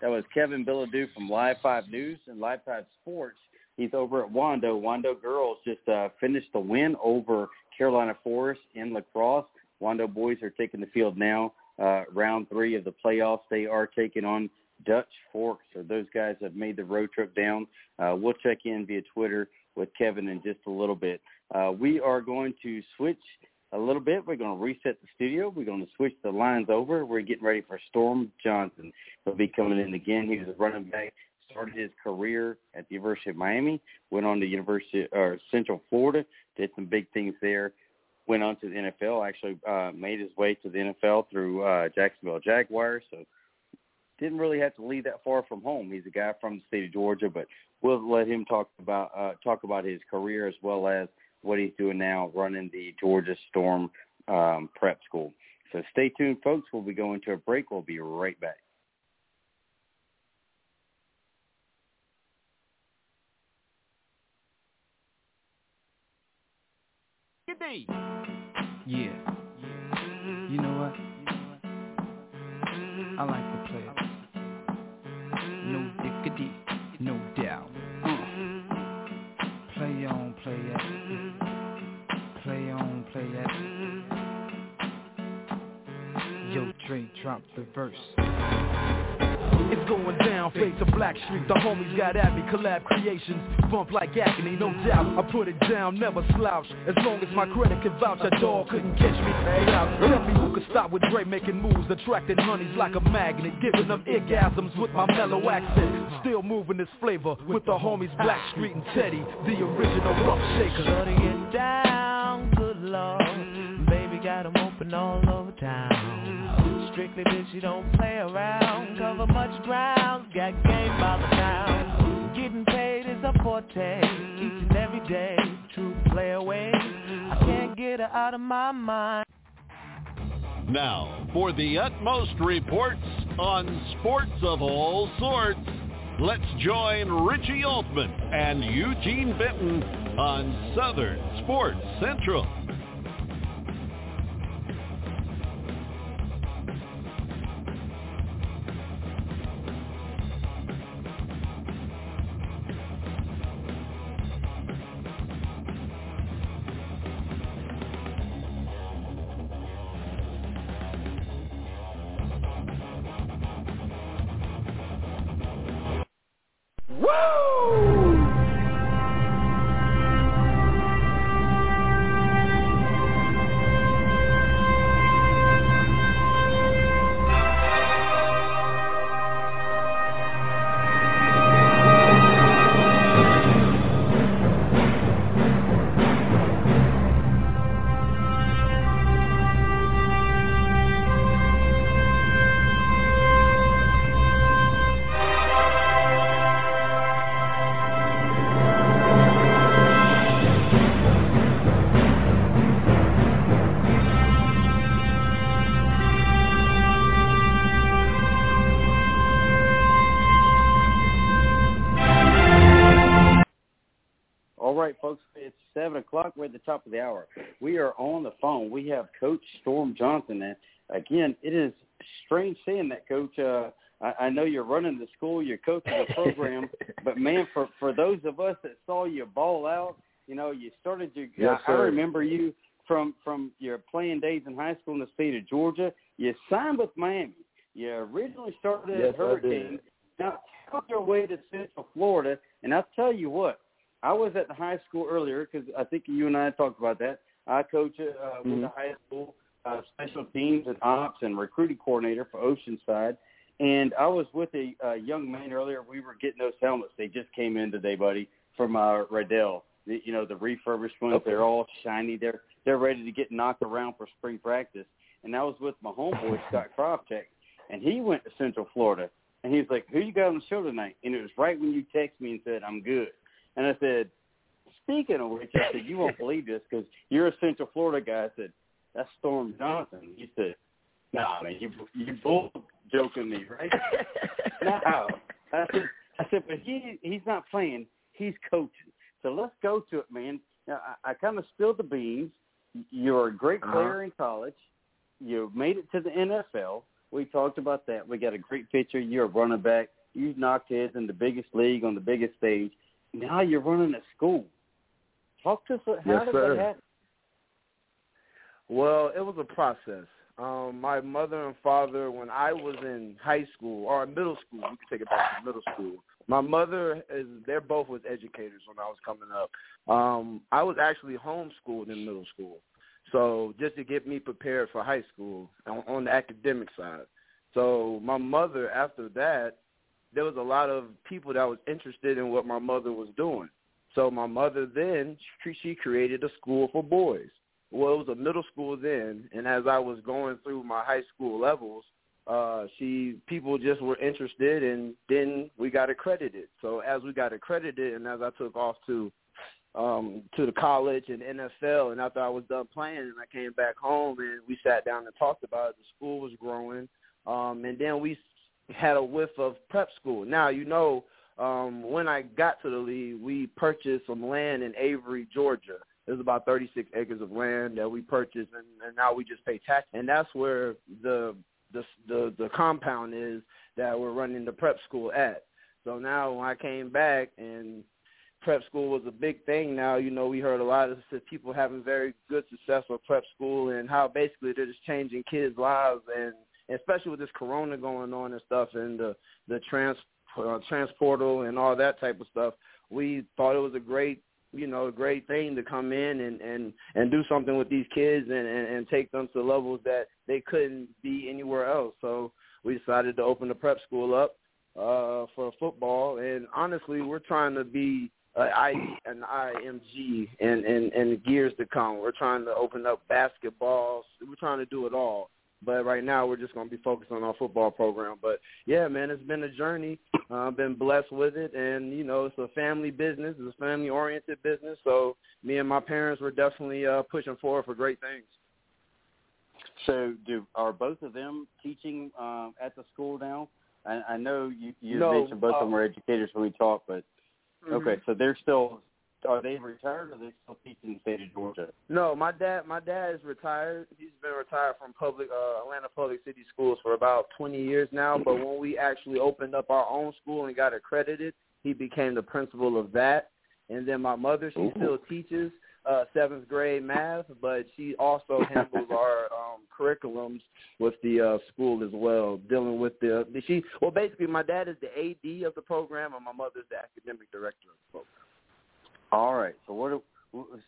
That was Kevin Bilodeau from Live 5 News and Live 5 Sports. He's over at Wando. Wando girls just uh, finished the win over Carolina Forest in lacrosse. Wando boys are taking the field now. Uh, round three of the playoffs. They are taking on Dutch Fork. So those guys have made the road trip down. Uh, we'll check in via Twitter with Kevin in just a little bit. Uh, we are going to switch a little bit. We're going to reset the studio. We're going to switch the lines over. We're getting ready for Storm Johnson. He'll be coming in again. He was a running back. Started his career at the University of Miami. Went on to University or Central Florida. Did some big things there. Went on to the NFL. Actually uh, made his way to the NFL through uh, Jacksonville Jaguars. So didn't really have to leave that far from home. He's a guy from the state of Georgia, but we'll let him talk about uh, talk about his career as well as what he's doing now, running the Georgia Storm um, prep school. So stay tuned, folks. We'll be going to a break. We'll be right back. Yeah. You know what? I like to play it. No dickity, no doubt. Uh. Play on, play that. Play on, play that. Yo, Dre, drop the verse. It's going down, fade to Black Street. The homies got at me, collab creations. Bump like agony, no doubt. I put it down, never slouch. As long as my credit can vouch, a dog couldn't catch me. Now, uh, tell me who could stop with Dre making moves, attracting honeys like a magnet, giving them orgasms with my mellow accent. Still moving this flavor with the homies Black Street and Teddy, the original rough shaker. Shorty get down, good lord. Baby got 'em open all over town. Strictly bitch, you don't play around. Cover much ground, got game by the pound. Getting paid is a forte, each and every day. True play away. I can't get her out of my mind. Now, for the utmost reports on sports of all sorts, let's join Richie Altman and Eugene Benton on Southern Sports Central. Top of the hour. We are on the phone. We have Coach Storm Johnson. And again, it is strange seeing that, Coach. Uh, I, I know you're running the school, you're coaching the program, but man, for for those of us that saw you ball out, you know, you started your. Yes, I, I remember you from from your playing days in high school in the state of Georgia. You signed with Miami. You originally started Yes, at Hurricane. Now, took your way to Central Florida, and I'll tell you what. I was at the high school earlier because I think you and I talked about that. I coach uh, with Mhm. the high school uh, special teams and ops and recruiting coordinator for Oceanside. And I was with a uh, young man earlier. We were getting those helmets. They just came in today, buddy, from uh, Riddell. The, you know, the refurbishment. Okay. They're all shiny. They're they're ready to get knocked around for spring practice. And I was with my homeboy Scott Kropchak, and he went to Central Florida. And he's like, "Who you got on the show tonight?" And it was right when you texted me and said, "I'm good." And I said, speaking of which, I said, you won't believe this because you're a Central Florida guy. I said, that's Storm Johnson. He said, nah, man, you, you both joking me, right? no. I said, I said, but he he's not playing. He's coaching. So let's go to it, man. Now, I, I kind of spilled the beans. You're a great player uh-huh. in college. You made it to the NFL. We talked about that. We got a great picture. You're a running back. You've knocked heads in the biggest league on the biggest stage. Now you're running a school. Talk to us. How yes, did sir. that happen? Well, it was a process. Um, my mother and father, when I was in high school or middle school, we can take it back to middle school. My mother is they're both was educators when I was coming up. Um, I was actually homeschooled in middle school. So just to get me prepared for high school on, on the academic side. So my mother after that, there was a lot of people that was interested in what my mother was doing. So my mother then she, created a school for boys. Well, it was a middle school then, and as I was going through my high school levels, uh she people just were interested and then we got accredited so as we got accredited and as i took off to um to the college and nfl and after i was done playing and i came back home and we sat down and talked about it the school was growing um and then we had a whiff of prep school now you know um when i got to the league we purchased some land in avery georgia there's about 36 acres of land that we purchased, and, and now we just pay tax. And that's where the the the the compound is that we're running the prep school at. So now when I came back and prep school was a big thing now, you know, we heard a lot of people having very good success with prep school and how basically they're just changing kids' lives and especially with this corona going on and stuff and the the trans uh, transportal and all that type of stuff, we thought it was a great you know, a great thing to come in and and and do something with these kids and and, and take them to levels that they couldn't be anywhere else. So we decided to open the prep school up uh for football and honestly we're trying to be uh, I an IMG and and and years to come. We're trying to open up basketball. We're trying to do it all. But right now, we're just going to be focused on our football program. But yeah, man, it's been a journey. Uh, I've been blessed with it, and you know, it's a family business. It's a family-oriented business. So me and my parents were definitely uh, pushing forward for great things. So, do are both of them teaching uh, at the school now? I, I know you, you no, mentioned both uh, of them were educators when we talked, but mm-hmm. okay, so they're still are they retired or are they still teaching in the state of Georgia? No, my dad my dad is retired. He's been retired from public uh Atlanta Public City Schools for about 20 years now, but when we actually opened up our own school and got accredited, he became the principal of that. And then my mother, she Ooh. still teaches uh seventh grade math, but she also handles our um curriculums with the uh school as well, dealing with the she well basically my dad is the AD of the program and my mother's the academic director of the program. All right. So what? Do,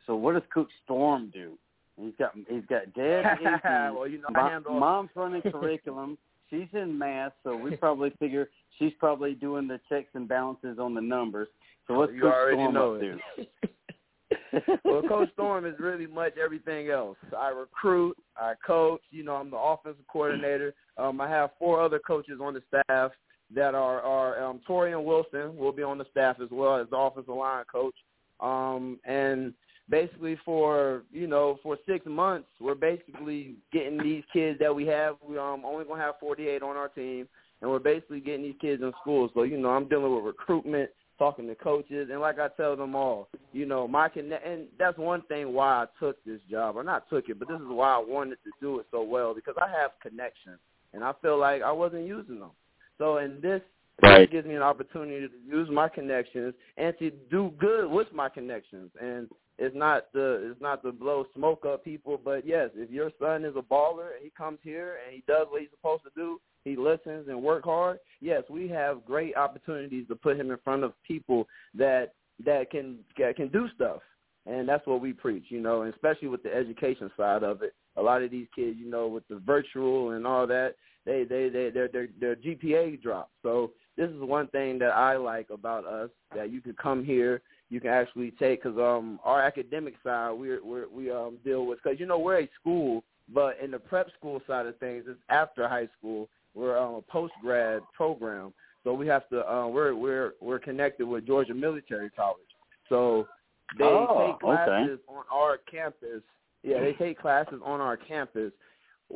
so what does Coach Storm do? He's got he's got dad. well, you know, mom, mom's running curriculum. She's in math, so we probably figure she's probably doing the checks and balances on the numbers. So what's you Coach already Storm know up to? well, Coach Storm is really much everything else. I recruit, I coach. You know, I'm the offensive coordinator. Um, I have four other coaches on the staff that are are um, Torian Wilson will be on the staff as well as the offensive line coach. Um, and basically for you know for six months we're basically getting these kids that we have. We um only gonna have 48 on our team and we're basically getting these kids in school. So you know i'm dealing with recruitment talking to coaches and like i tell them all you know my connect and that's one thing why i took this job. Or not took it but this is why i wanted to do it so well because i have connections and i feel like i wasn't using them. So in this Right. it gives me an opportunity to use my connections and to do good with my connections. And it's not the it's not to blow smoke up people, but yes, if your son is a baller and he comes here and he does what he's supposed to do, he listens and work hard. Yes, we have great opportunities to put him in front of people that that can that can do stuff. And that's what we preach, you know, and especially with the education side of it. A lot of these kids, you know, with the virtual and all that, they they they their their their GPA drops. So this is one thing that I like about us that you could come here, you can actually take because um our academic side we we we um deal with because you know we're a school, but in the prep school side of things, it's after high school. We're um, a post grad program, so we have to uh, we're we're we're connected with Georgia Military College. So They Oh, take classes on our campus. Yeah, they take classes on our campus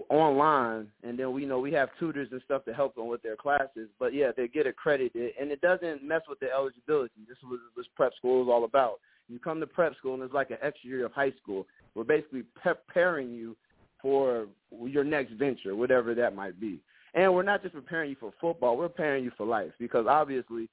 online, and then we know we have tutors and stuff to help them with their classes. But yeah, they get accredited, and it doesn't mess with their eligibility. This is what prep school is all about. You come to prep school, and it's like an extra year of high school. We're basically preparing you for your next venture, whatever that might be. And we're not just preparing you for football; we're preparing you for life because obviously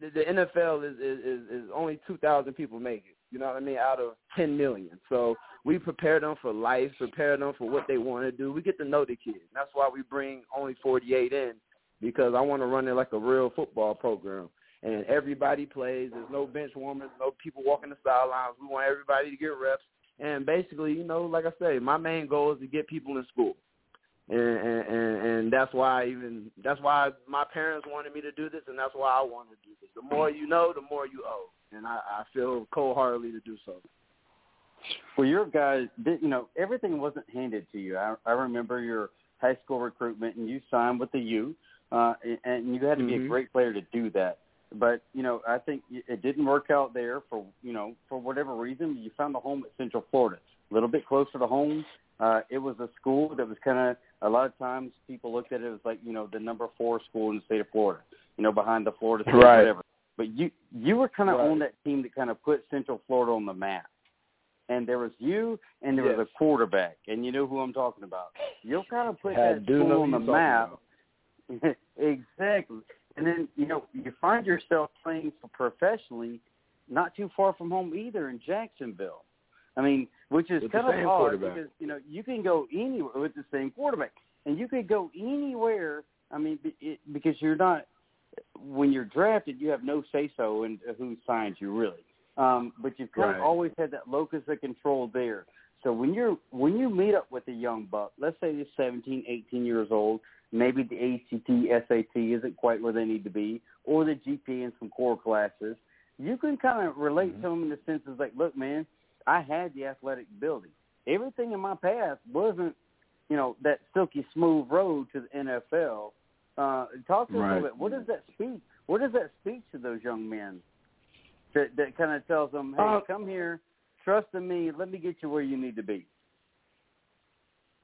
the, the NFL is, is is only two thousand people make it. You know what I mean? Out of ten million. So we prepare them for life, prepare them for what they want to do. We get to know the kids. That's why we bring only forty eight in because I want to run it like a real football program. And everybody plays. There's no bench warmers, no people walking the sidelines. We want everybody to get reps. And basically, you know, like I say, my main goal is to get people in school and, and and that's why even that's why my parents wanted me to do this, and that's why I want to do this. The more you know, the more you owe, and I, I feel cold heartedly to do so. Well, your guys, you know, everything wasn't handed to you. I, I remember your high school recruitment, and you signed with the U, uh, and, and you had to be Mhm. a great player to do that. But you know, I think it didn't work out there for you know for whatever reason. You found a home at Central Florida, a little bit closer to home. Uh, it was a school that was kind of a lot of times people looked at it as like you know the number four school in the state of Florida, you know behind the Florida State Right. whatever. But you you were kind of Right. on that team that kind of put Central Florida on the map. And there was you, and there was Yes. a quarterback, and you know who I'm talking about. You'll kind of put I that school on the map. exactly. And then you know you find yourself playing for professionally, not too far from home either in Jacksonville. I mean, which is With kind of quarterback. because you know you can go anywhere with the same quarterback, and you could go anywhere. I mean, it, because you're not when you're drafted, you have no say so in who signs you really. Um, but you've kind Right. of always had that locus of control there. So when you're when you meet up with a young buck, let's say they're 17, 18 years old, maybe the ACT, SAT isn't quite where they need to be, or the GPA in some core classes, you can kind of relate Mm-hmm. to them in the sense of like, look, man, I had the athletic ability. Everything in my past wasn't, you know, that silky smooth road to the NFL. Uh, talk to us a little bit. What does that speak? What does that speak to those young men? That that kind of tells them, hey, Uh, come here, trust in me, let me get you where you need to be.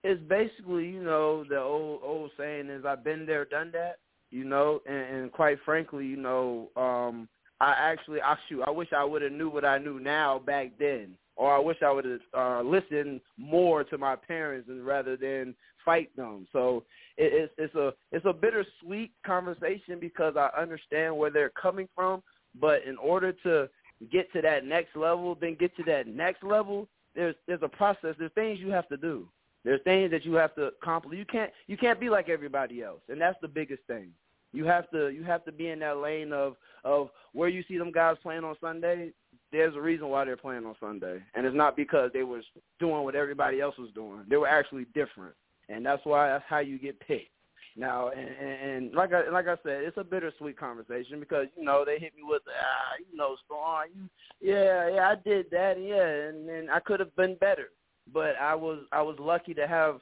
it's basically, you know, the old old saying is I've been there, done that, you know, and, and quite frankly, you know, um I actually I shoot, I wish I would have knew what I knew now back then. Or I wish I would have uh listened more to my parents and rather than fight them. So it, it's it's a it's a bittersweet conversation because I understand where they're coming from, but in order to get to that next level, then get to that next level, there's there's a process, there's things you have to do. There's things that you have to accomplish. You can't you can't be like everybody else, and that's the biggest thing. You have to you have to be in that lane of of where you see them guys playing on Sunday. There's a reason why they're playing on Sunday, and it's not because they was doing what everybody else was doing. They were actually different, and that's why that's how you get picked. Now, and, and, and like I like I said, it's a bittersweet conversation because you know they hit me with ah, you know, Spawn, you yeah, yeah, I did that, yeah, and and I could have been better, but I was I was lucky to have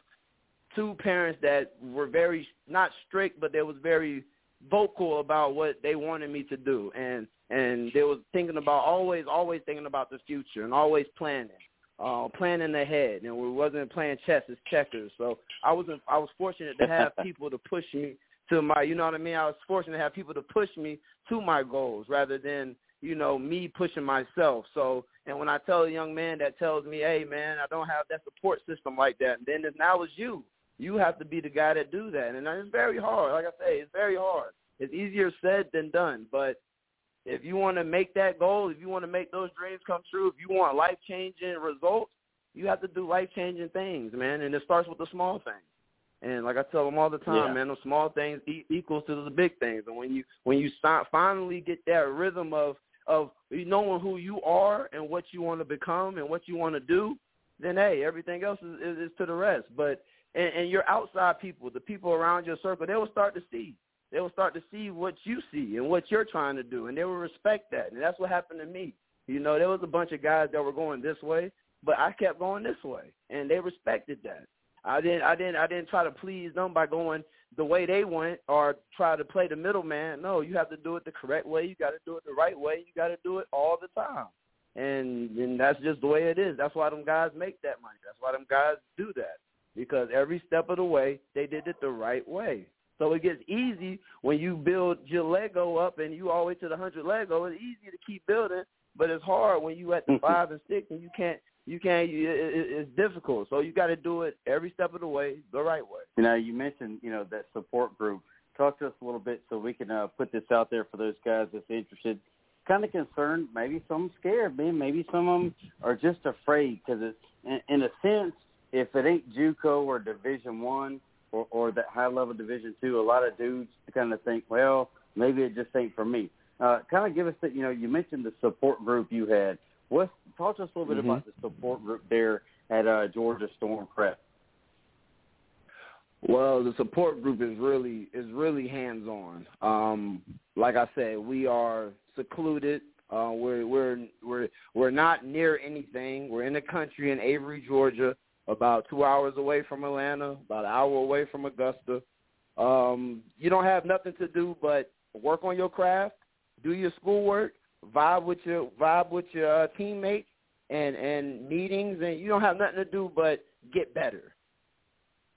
two parents that were very not strict, but they was very vocal about what they wanted me to do, and and they was thinking about always always thinking about the future and always planning, uh, planning ahead, and we wasn't playing chess as checkers. So I wasn't I was fortunate to have people to push me to my, you know what I mean. I was fortunate to have people to push me to my goals rather than you know me pushing myself. So and when I tell a young man that tells me, hey man, I don't have that support system like that, and then it's now it's you. You have to be the guy that do that, and it's very hard. Like I say, it's very hard. It's easier said than done, but if you want to make that goal, if you want to make those dreams come true, if you want life changing results, you have to do life changing things, man. And it starts with the small things. And like I tell them all the time, Yeah. man, those small things e- equals to the big things. And when you when you start finally get that rhythm of of knowing who you are and what you want to become and what you want to do, then hey, everything else is, is, is to the rest. But and, and your outside people, the people around your circle, they will start to see. They will start to see what you see and what you're trying to do, and they will respect that. And that's what happened to me. You know, there was a bunch of guys that were going this way, but I kept going this way, and they respected that. I didn't, I didn't, I didn't try to please them by going the way they went or try to play the middleman. No, you have to do it the correct way. You got to do it the right way. You got to do it all the time. and and that's just the way it is. That's why them guys make that money. That's why them guys do that because every step of the way they did it the right way. So it gets easy when you build your Lego up and you all the way to the hundred Lego. It's easy to keep building, but it's hard when you at the five and six and you can't you can't. You, it, it's difficult. So you got to do it every step of the way the right way. You know, you mentioned you know that support group. Talk to us a little bit so we can uh, put this out there for those guys that's interested. Kind of concerned, maybe some scared, man. Maybe some of them are just afraid because it's in, in a sense, if it ain't JUCO or Division One or, or that high level Division Two, a lot of dudes kind of think, well, maybe it just ain't for me. Uh, kind of give us that. You know, you mentioned the support group you had. What talk to us a little bit Mhm. about the support group there at uh, Georgia Storm Prep. Well, the support group is really is really hands on. Um, like I said, we are secluded. Uh, we're we're we're we're not near anything. We're in the country in Avera, Georgia, about two hours away from Atlanta, about an hour away from Augusta. Um, you don't have nothing to do but work on your craft, do your schoolwork, vibe with your vibe with your uh, teammates, and and meetings, and you don't have nothing to do but get better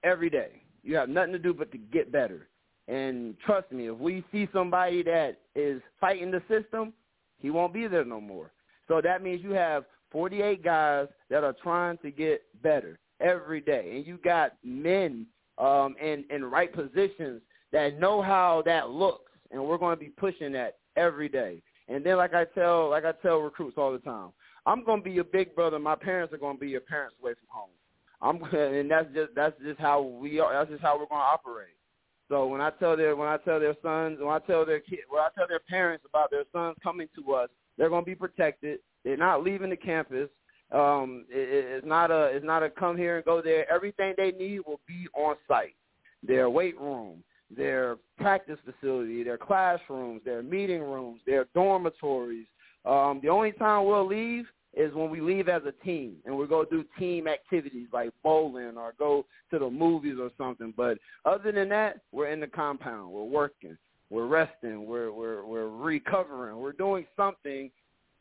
every day. You have nothing to do but to get better. And trust me, if we see somebody that is fighting the system, he won't be there no more. So that means you have 48 guys that are trying to get better every day, and you got men um, in in right positions that know how that looks, and we're going to be pushing that every day. And then, like I tell like I tell recruits all the time, I'm going to be your big brother. My parents are going to be your parents away from home. I'm and that's just that's just how we are. That's just how we're going to operate. So when I tell their when I tell their sons when I tell their kid when I tell their parents about their sons coming to us, they're going to be protected. They're not leaving the campus. Um, it, it- it's not a it's not a come here and go there. Everything they need will be on site. Their weight room, their practice facility, their classrooms, their meeting rooms, their dormitories. Um, the only time we'll leave is when we leave as a team and we go do team activities like bowling or go to the movies or something. But other than that, we're in the compound. We're working. We're resting. We're we're we're recovering. We're doing something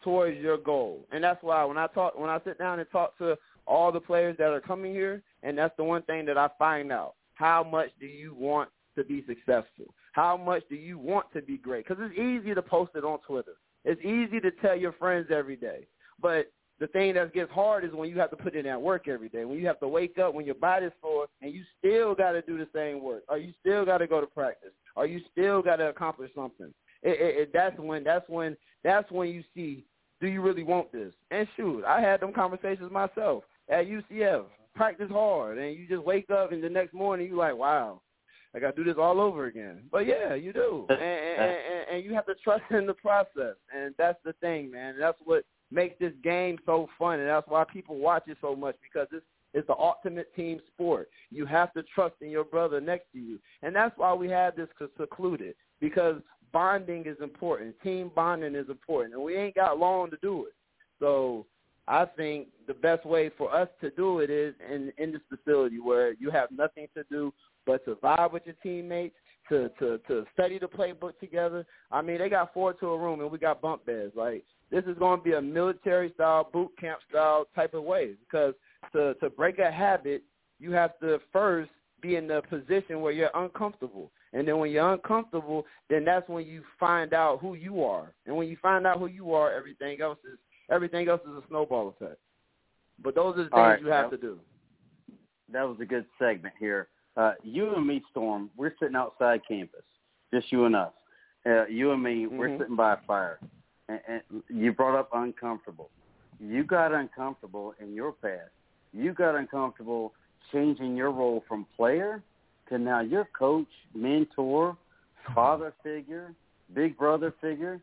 towards your goal. And that's why when I talk when I sit down and talk to all the players that are coming here, and that's the one thing that I find out. How much do you want to be successful? How much do you want to be great? Because it's easy to post it on Twitter. It's easy to tell your friends every day. But the thing that gets hard is when you have to put in that work every day. When you have to wake up, when your body's sore, and you still got to do the same work, or you still got to go to practice, or you still got to accomplish something. It, it, it, that's when that's when that's when you see do you really want this? And shoot, I had them conversations myself at UCF. Practice hard, and you just wake up, and the next morning you're like, wow, I got to do this all over again. But yeah, you do, and, and, and, and you have to trust in the process, and that's the thing, man. That's what makes this game so fun, and that's why people watch it so much because it's it's the ultimate team sport. You have to trust in your brother next to you, and that's why we have this secluded because bonding is important. Team bonding is important, and we ain't got long to do it. So I think the best way for us to do it is in in this facility where you have nothing to do but to vibe with your teammates, to to to study the playbook together. I mean, they got four to a room, and we got bunk beds. Like this is going to be a military style, boot camp style type of way because to to break a habit, you have to first be in the position where you're uncomfortable. And then when you're uncomfortable, then that's when you find out who you are. And when you find out who you are, everything else is everything else is a snowball effect. But those are the things right, you have well, to do. That was a good segment here. Uh, you and me, Storm, we're sitting outside campus, just you and us. Uh, you and me, we're Mhm. sitting by a fire. And, and you brought up uncomfortable. You got uncomfortable in your past. You got uncomfortable changing your role from player to now you're coach, mentor, father figure, big brother figure.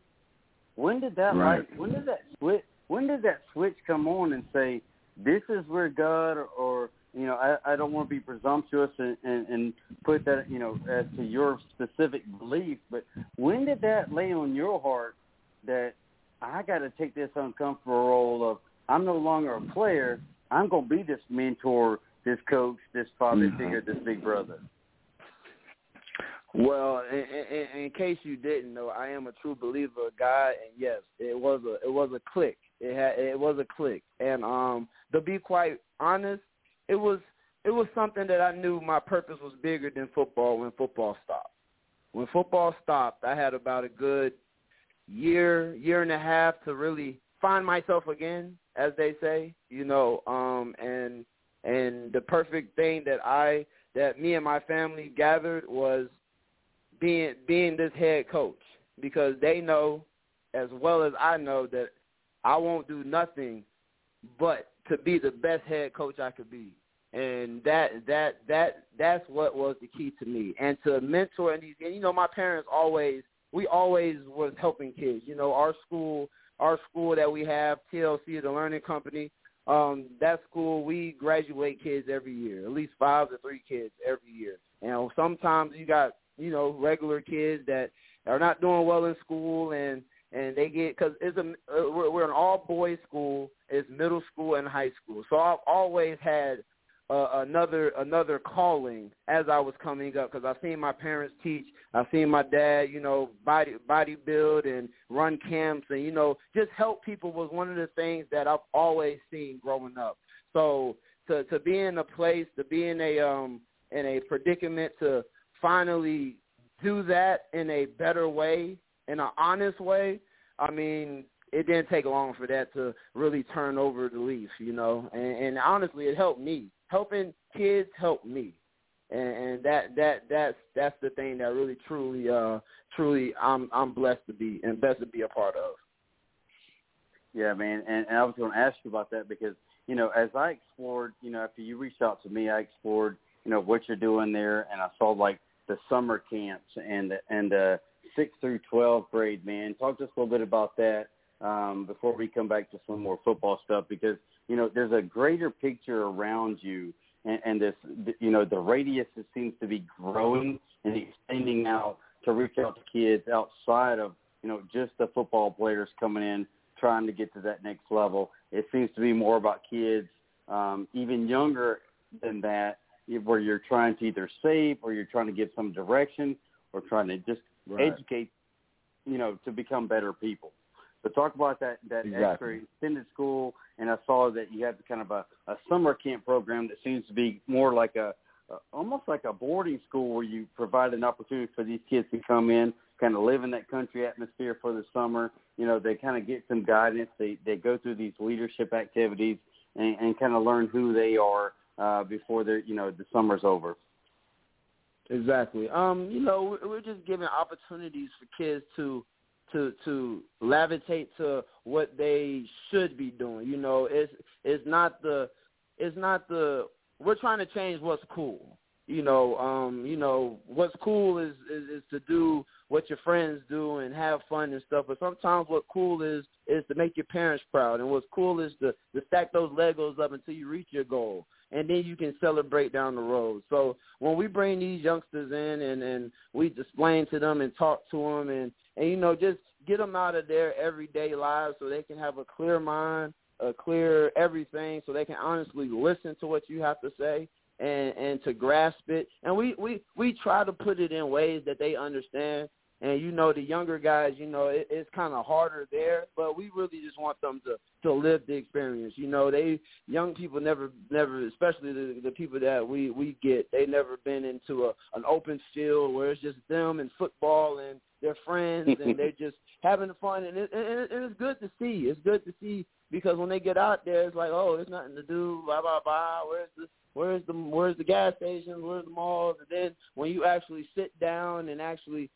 When did that Right. light, when did that switch when did that switch come on and say this is where God or, or you know I, I don't want to be presumptuous and, and, and put that you know as to your specific belief, but when did that lay on your heart that I got to take this uncomfortable role of I'm no longer a player, I'm going to be this mentor, this coach, this father Mhm. figure, this big brother. Well, in, in, in case you didn't know, I am a true believer of God, and yes, it was a it was a click. It had it was a click, and um, to be quite honest, it was it was something that I knew my purpose was bigger than football when football stopped. When football stopped, I had about a good year, year and a half to really find myself again, as they say, you know, um and and the perfect thing that I that me and my family gathered was being being this head coach because they know as well as I know that I won't do nothing but to be the best head coach I could be. And that that that that's what was the key to me. And to mentor and these and you know, my parents always we always was helping kids. You know, our school our school that we have, TLC, the learning company, um, that school we graduate kids every year, at least five to three kids every year. And sometimes you got you know regular kids that are not doing well in school and and they get because it's a uh, we're, we're an all boys school. It's middle school and high school, so I've always had uh, another another calling as I was coming up because I've seen my parents teach. I've seen my dad, you know, body body build and run camps and you know just help people was one of the things that I've always seen growing up. So to to be in a place, to be in a um in a predicament to finally do that in a better way, in an honest way. I mean, it didn't take long for that to really turn over the leaf, you know. And, and honestly, it helped me helping kids helped me, and, and that that that's that's the thing that really truly uh truly I'm I'm blessed to be and blessed to be a part of. Yeah, man, and, and I was going to ask you about that because you know as I explored, you know, after you reached out to me, I explored, you know, what you're doing there, and I saw like the summer camps and and the six through twelve grade. Man, talk to us a little bit about that um, before we come back to some more football stuff because you know there's a greater picture around you and, and this you know the radius that seems to be growing and extending out to reach out to kids outside of you know just the football players coming in trying to get to that next level. It seems to be more about kids um, even younger than that where you're trying to either save or you're trying to give some direction or trying to just Right. educate you know to become better people. But talk about that that Exactly. extra extended school, and I saw that you have kind of a, a summer camp program that seems to be more like a, a almost like a boarding school where you provide an opportunity for these kids to come in, kind of live in that country atmosphere for the summer. You know, they kind of get some guidance. They they go through these leadership activities and, and kind of learn who they are uh, before they're you know the summer's over. Exactly. Um, you know, we're just giving opportunities for kids to to to levitate to what they should be doing. You know, it's it's not the it's not the we're trying to change what's cool. You know, um, you know, what's cool is, is is to do what your friends do and have fun and stuff. But sometimes what cool is is to make your parents proud, and what's cool is to to stack those Legos up until you reach your goal and then you can celebrate down the road. So when we bring these youngsters in and and we explain to them and talk to them and and you know just get them out of their everyday lives so they can have a clear mind, a clear everything, so they can honestly listen to what you have to say and and to grasp it. And we we we try to put it in ways that they understand. And you know the younger guys, you know it, it's kind of harder there, but we really just want them to to live the experience. You know, they young people never never, especially the the people that we we get, they never been into a an open field where it's just them and football and their friends and they're just having fun and it, and it, and it's good to see. It's good to see because when they get out there, it's like, oh, there's nothing to do. Blah blah blah. Where's the where's the where's the gas stations? Where's the malls? And then when you actually sit down and actually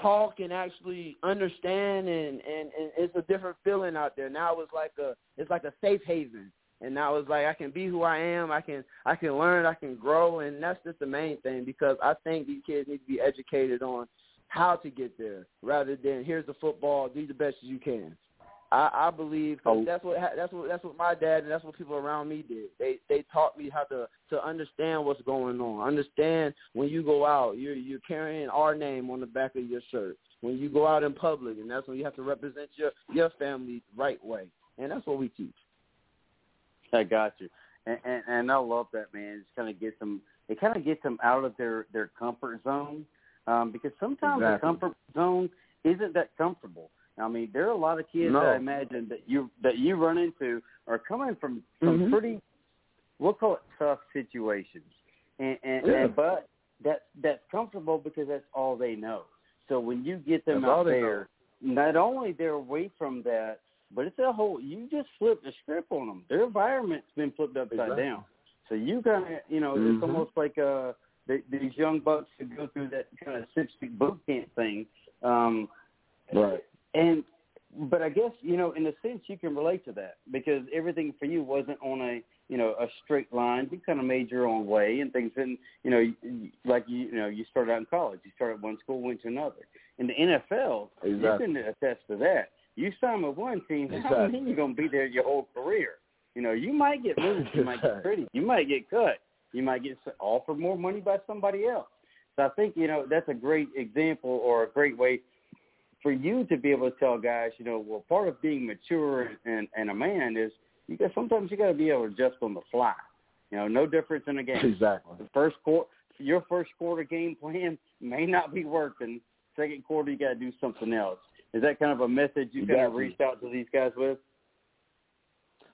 talk and actually understand and, and and it's a different feeling out there. Now it's like a it's like a safe haven. And now it's like i can be who i am. I can i can learn. I can grow. And that's just the main thing because i think these kids need to be educated on how to get there rather than here's the football. Do the best you can I, I believe 'cause Oh. that's what that's what that's what my dad and that's what people around me did. They they taught me how to to understand what's going on. Understand when you go out, you're you're carrying our name on the back of your shirt. When you go out in public, and that's when you have to represent your your family the right way, and that's what we teach. I got you, and, and and I love that man. Just kind of gets them. It kind of gets them out of their their comfort zone, um, because sometimes the comfort zone isn't that comfortable. I mean, there are a lot of kids No. I imagine that you that you run into are coming from some Mhm. pretty, we'll call it tough situations, and and, Yeah. and but that that's comfortable because that's all they know. So when you get them That's out there, not only they're away from that, but it's a whole. You just flip the script on them. Their environment's been flipped upside Exactly. down. So you kind of, you know, Mhm. it's almost like uh th- these young bucks who go through that kind of six week boot camp thing. Um, Right. And but I guess you know, in a sense, you can relate to that because everything for you wasn't on a you know a straight line. You kind of made your own way, and things didn't you know like you you know you started out in college. You started one school, went to another. In the NFL, you can attest to that. You sign with one team, how Exactly. mean you're gonna be there your whole career? You know, you might get moved, you might get pretty, you might get cut, you might get offered more money by somebody else. So I think you know that's a great example or a great way for you to be able to tell guys, you know, well, part of being mature and and a man is you got sometimes you got to be able to adjust on the fly. You know, no difference in a game. Exactly. The first quarter, your first quarter game plan may not be working. Second quarter, you got to do something else. Is that kind of a message you kind of Exactly. reached out to these guys with?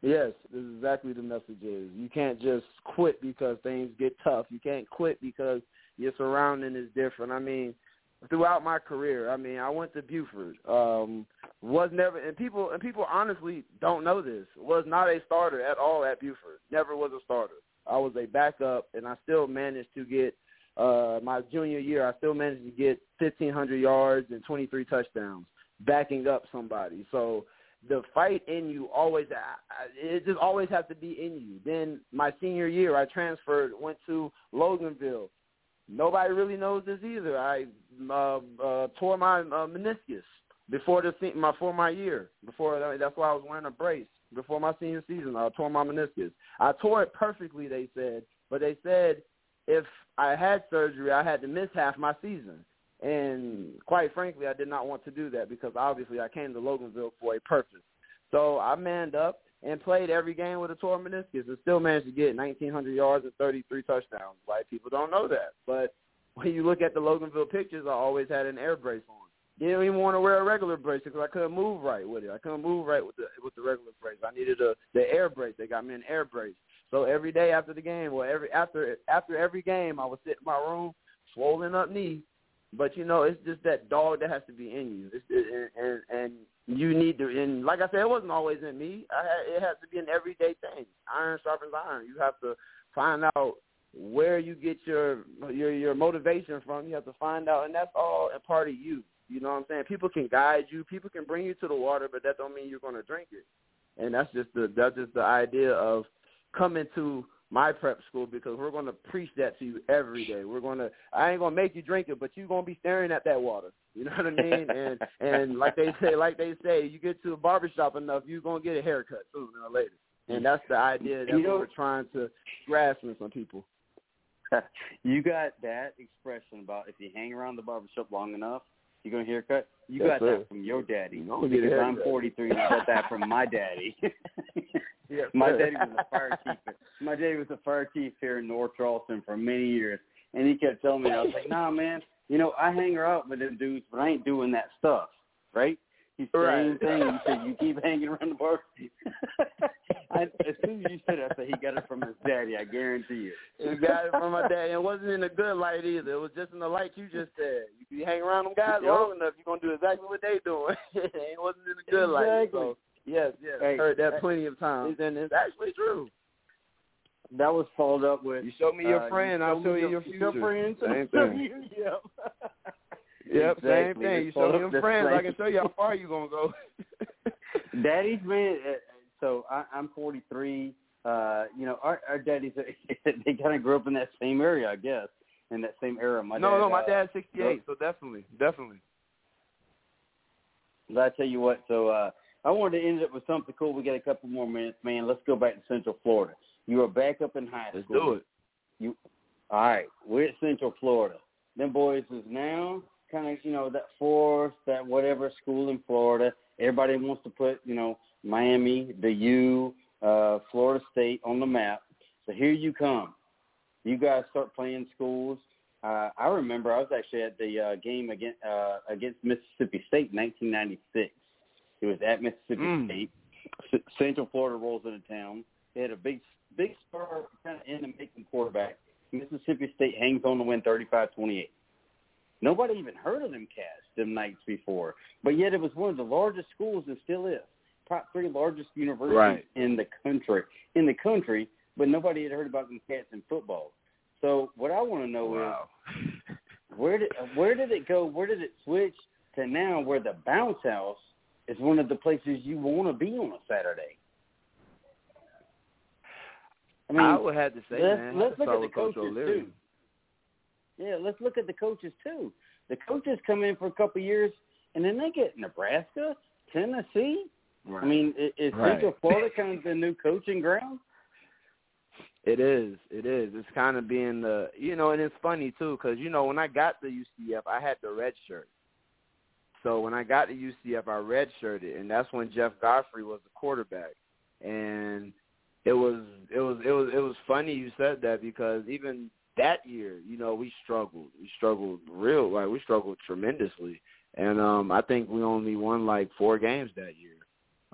Yes, this is exactly the message is. You can't just quit because things get tough. You can't quit because your surrounding is different. I mean, throughout my career, I mean, I went to Buford. Um was never and people and people honestly don't know this. Was not a starter at all at Buford. Never was a starter. I was a backup and I still managed to get uh my junior year, I still managed to get 1500 yards and 23 touchdowns backing up somebody. So the fight in you always it just always has to be in you. Then my senior year, I transferred, went to Loganville. Nobody really knows this either. I uh, uh, tore my uh, meniscus before the se- my for my year. Before that's why I was wearing a brace before my senior season. I tore my meniscus. I tore it perfectly, they said, but they said if I had surgery, I had to miss half my season. And quite frankly, I did not want to do that because obviously I came to Loganville for a purpose. So I manned up and played every game with a torn meniscus and still managed to get 1,900 yards and 33 touchdowns. Like people don't know that. But when you look at the Loganville pictures, I always had an air brace on. Didn't even want to wear a regular brace because I couldn't move right with it. I couldn't move right with the with the regular brace. I needed a the air brace. They got me an air brace. So every day after the game, well, every after after every game, I would sit in my room, swollen up knee. But you know, it's just that dog that has to be in you. It's, it, and and you need to. And like I said, it wasn't always in me. I had, it has to be an everyday thing. Iron sharpens iron. You have to find out where you get your your your motivation from. You have to find out, and that's all a part of you. You know what I'm saying? People can guide you. People can bring you to the water, but that don't mean you're going to drink it. And that's just the that's just the idea of coming to my prep school because we're going to preach that to you every day. We're going to I ain't going to make you drink it, but you're going to be staring at that water. You know what I mean? and and like they say, like they say, you get to a barbershop enough, you're going to get a haircut sooner or later. And that's the idea that You know- we're trying to grasp in some people. you got that expression about if you hang around the barbershop long enough, you're gonna haircut. You Yes, got sir. that from your daddy. You a because I'm 43 and I got that from my daddy. Yes, my daddy was a fire chief. My daddy was a fire chief here in North Charleston for many years, and he kept telling me, I was like, Nah, man, you know, I hang out with them dudes, but I ain't doing that stuff, right? He said Right. same thing. He said, you keep hanging around the bar. I, as soon as you said it, I said he got it from his daddy. I guarantee you. He got it from my dad. It wasn't in a good light either. It was just in the light you just said. If you hang around them guys Yep. long enough, you're gonna do exactly what they doing. it wasn't in a good light. Exactly. So yes, yes, Hey, heard that hey, plenty of times, and it's actually true. That was followed up with You show me your uh, friend, I'll show you your Your future. friend, Same thing. you- Yep. Yep, same thing. You show them friends, I can show you how far you're gonna go. daddy's been So I, I'm 43. Uh, you know, our, our daddies, they kind of grew up in that same area, I guess, in that same era. My no, dad, no, my uh, dad's 68, so definitely, definitely. But I tell you what, so uh, I wanted to end it with something cool. We got a couple more minutes, man. Let's go back to Central Florida. You are back up in high Let's school. do it. You, all right, we're at Central Florida. Them boys is now kind of, you know, that fourth, that whatever school in Florida. Everybody wants to put, you know, Miami, the U, uh, Florida State on the map. So here you come. You guys start playing schools. Uh, I remember I was actually at the uh, game against uh, against Mississippi State in 1996. It was at Mississippi Mm. State. C- Central Florida rolls into town. They had a big, big star kind of in the making quarterback. Mississippi State hangs on to win 35-28. Nobody even heard of them cats them Knights before, but yet it was one of the largest schools and still is top three largest universities Right. in the country. In the country, but nobody had heard about them cats in football. So what I want to know Wow. is where did where did it go? Where did it switch to now where the bounce house is one of the places you want to be on a Saturday? I mean, I would have to say, let's, man, let's look at the coaches too. Yeah, let's look at the coaches too. The coaches come in for a couple of years, and then they get Nebraska, Tennessee. I mean, i- is Right. Central Florida kind of the new coaching ground? It is. It is. It's kind of being the, you know, and it's funny too because you know when I got to UCF, I had the red shirt. So when I got to UCF, I red shirted, and that's when Jeff Godfrey was the quarterback, and it was it was it was it was funny you said that because even that year, you know, we struggled. We struggled real like we struggled tremendously, and um I think we only won like four games that year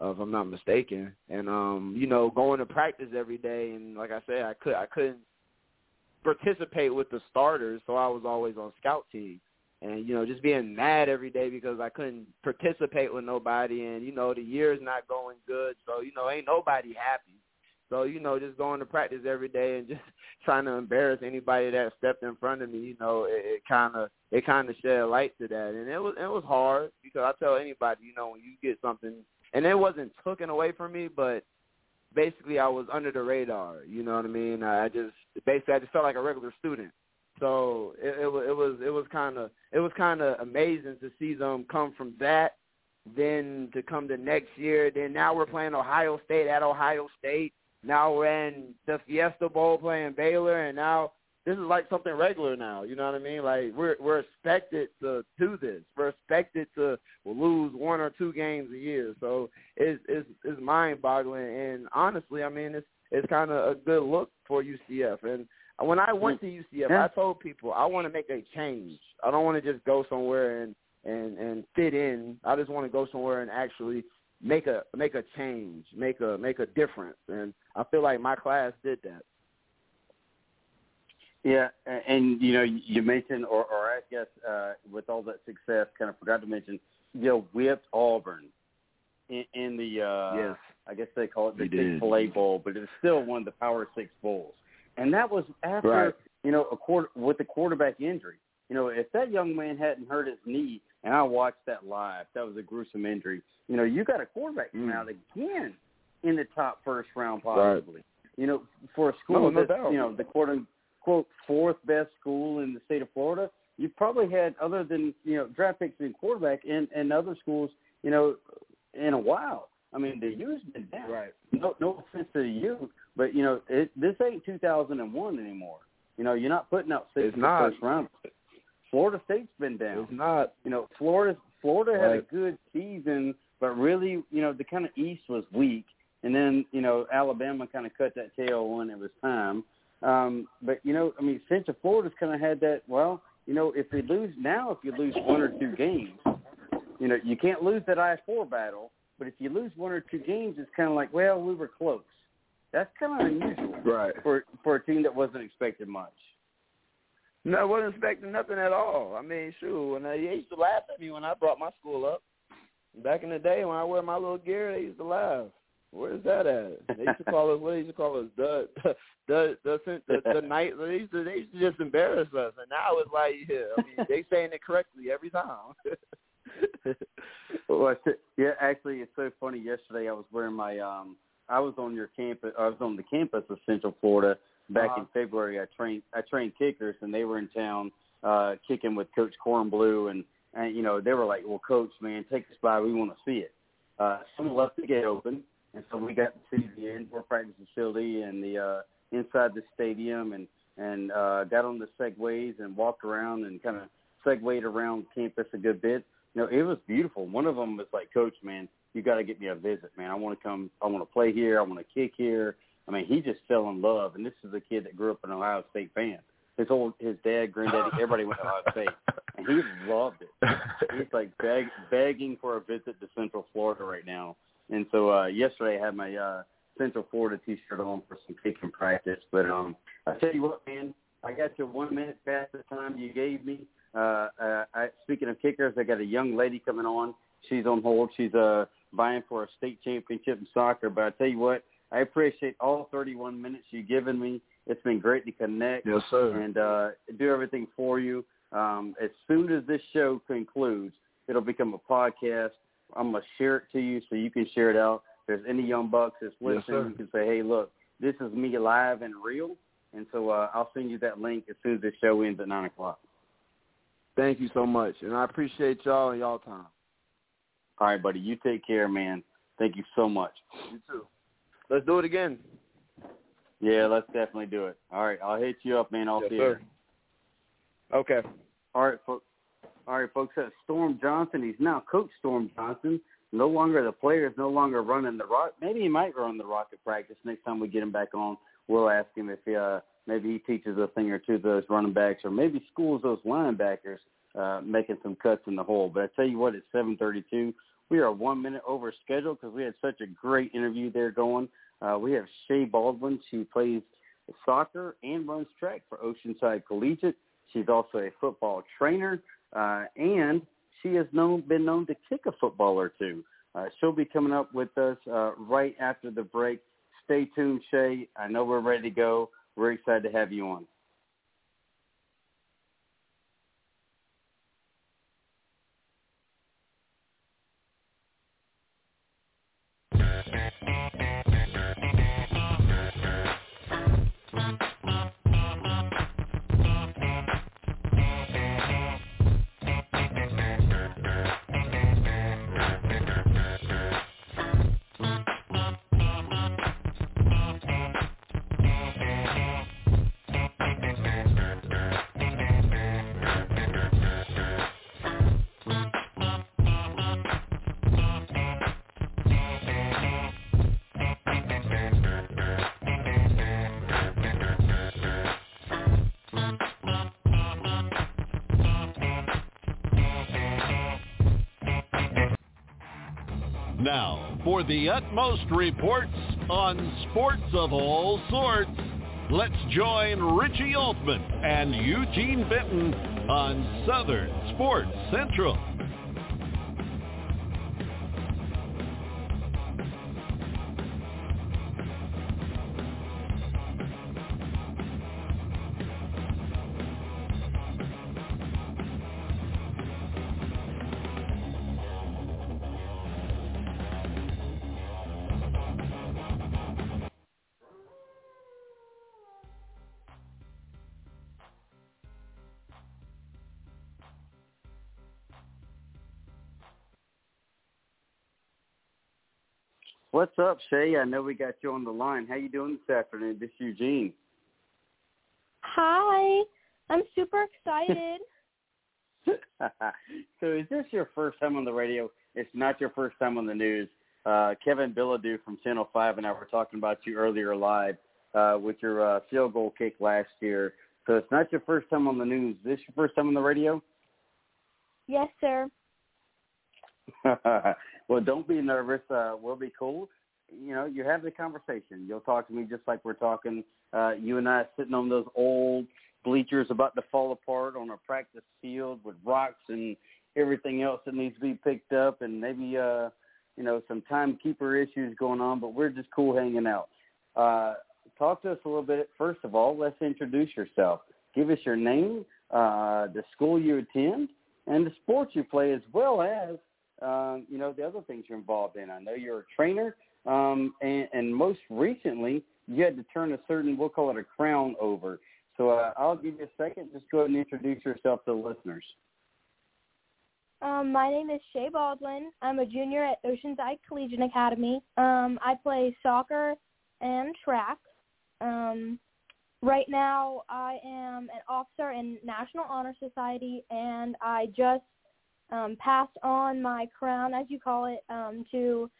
uh, if I'm not mistaken. And um, you know, going to practice every day, and like I said, I could I couldn't participate with the starters, so I was always on scout team. And you know, just being mad every day because I couldn't participate with nobody, and you know, the year's not going good, so you know, ain't nobody happy. So you know, just going to practice every day and just trying to embarrass anybody that stepped in front of me, you know, it, kind of it kind of shed light to that, and it was it was hard because I tell anybody, you know, when you get something, and it wasn't taken away from me, but basically I was under the radar. You know what I mean? I just basically I just felt like a regular student. So it, it was it was it was kind of it was kind of amazing to see them come from that, then to come to next year. Then now we're playing Ohio State at Ohio State. Now we're in the Fiesta Bowl playing Baylor, and now this is like something regular now. You know what I mean? Like we're we're expected to do this. We're expected to lose one or two games a year. So it's it's, it's mind boggling. And honestly, I mean it's it's kind of a good look for UCF. And when I went to UCF. I told people I want to make a change. I don't want to just go somewhere and and and fit in. I just want to go somewhere and actually make a make a change, make a make a difference. And I feel like my class did that. Yeah, a- and you know, you mentioned, or, or I guess uh, with all that success, kind of forgot to mention, you know, whipped Auburn in, in the, uh, Yes. I guess they call it the We did. Chick Fil A Bowl, but it was still one of the Power Six bowls, and that was after Right. you know a quarter with the quarterback injury. You know, if that young man hadn't hurt his knee, and I watched that live, that was a gruesome injury. You know, you got a quarterback coming Mm. out again in the top first round, Right. possibly. You know, for a school No, no that's you know the quote unquote fourth best school in the state of Florida, you've probably had other than you know draft picks in quarterback in and other schools, you know, in a while. I mean, the U's been down. Right. No, no offense to the U, but you know, it, this ain't 2001 anymore. You know, you're not putting out six It's in the not. first round. Florida State's been down. It's not. You know, Florida Florida had a good season, but really, you know, the kind of East was weak, and then you know Alabama kind of cut that tail when it was time. Um, but you know, I mean, Central Florida's kind of had that. Well, you know, if we lose now, if you lose one or two games, you know, you can't lose that I four battle. But if you lose one or two games, it's kind of like, well, we were close. That's kind of unusual Right. for for a team that wasn't expected much. No, I wasn't expecting nothing at all. I mean, shoot, when they used to laugh at me when I brought my school up. Back in the day when I wear my little gear, they used to laugh. Where's that at? They used to call us what they used to call us the the the the, the, the night. They used to they used to just embarrass us, and now it's like yeah, I mean they saying it correctly every time. Well, yeah, actually, it's so funny. Yesterday, I was wearing my um, I was on your campus. I was on the campus of Central Florida back in Uh-huh. February. I trained I trained kickers, and they were in town uh, kicking with Coach Cornblue, and and you know they were like, "Well, Coach, man, take us by. We want to see it." Uh, someone left the gate open, and so we got to see the indoor practice facility and the uh, inside the stadium, and and uh, got on the segways and walked around and kind of segued around campus a good bit. You know, it was beautiful. One of them was like, Coach, man, you got to get me a visit, man. I want to come. I want to play here. I want to kick here. I mean, he just fell in love, and this is a kid that grew up an Ohio State fan. his old his dad, granddaddy, everybody went to Ohio State, and he loved it. He's like beg, begging for a visit to Central Florida right now. And so uh yesterday I had my uh Central Florida T-shirt on for some kicking practice. But um, I tell you what, man, I got you one minute past the time you gave me. Uh, uh, I, speaking of kickers, I got a young lady coming on. She's on hold. She's uh vying for a state championship in soccer. But I tell you what, I appreciate all 31 minutes you've given me. It's been great to connect. Yes, sir. And uh, do everything for you. Um, as soon as this show concludes, it'll become a podcast. I'm gonna share it to you so you can share it out. If there's any young bucks that's listening, sir. you can say, "Hey, look, this is me live and real." And so uh, I'll send you that link as soon as the show ends at nine o'clock. Thank you so much, and I appreciate y'all and y'all time. All right, buddy. You take care, man. Thank you so much. You too. Let's do it again. Yeah, let's definitely do it. All right, I'll hit you up, man. I'll Yes, see sir. you. Okay. All right, folks. All right, folks. That's Storm Johnson. He's now Coach Storm Johnson. No longer the player is no longer running the rock. Maybe he might run the rocket practice next time we get him back on. We'll ask him if he, uh, maybe he teaches a thing or two to those running backs, or maybe schools those linebackers uh, making some cuts in the hole. But I tell you what, it's 7:32. We are one minute over schedule because we had such a great interview there going. Uh, we have Shae Baldwin. She plays soccer and runs track for Oceanside Collegiate. She's also a football trainer, uh, and she has known been known to kick a football or two. Uh, she'll be coming up with us uh, right after the break. Stay tuned, Shae. I know we're ready to go. We're excited to have you on. Now, for the utmost reports on sports of all sorts, let's join Richie Altman and Eugene Benton on Southern Sports Central. What's up, Shae? I know we got you on the line. How you doing this afternoon? This is Eugene. Hi. I'm super excited. so is this your first time on the radio? It's not your first time on the news. Uh, Kevin Bilodeau from Channel 5 and I were talking about you earlier live uh, with your uh, field goal kick last year. So it's not your first time on the news. Is this your first time on the radio? yes, sir. well, don't be nervous. Uh, we'll be cool. You know, you have the conversation. You'll talk to me just like we're talking. Uh, you and I sitting on those old bleachers about to fall apart on a practice field with rocks and everything else that needs to be picked up, and maybe uh, you know some timekeeper issues going on. But we're just cool hanging out. Uh, talk to us a little bit. First of all, let's introduce yourself. Give us your name, uh, the school you attend, and the sports you play, as well as um, you know, the other things you're involved in. I know you're a trainer, um, and, and most recently, you had to turn a certain, we'll call it a crown over. So uh, I'll give you a second. Just go ahead and introduce yourself to the listeners. Um, my name is Shae Baldwin. I'm a junior at Oceanside Collegiate Academy. Um, I play soccer and track. Um, right now, I am an officer in National Honor Society, and I just um, passed on my crown, as you call it, um, to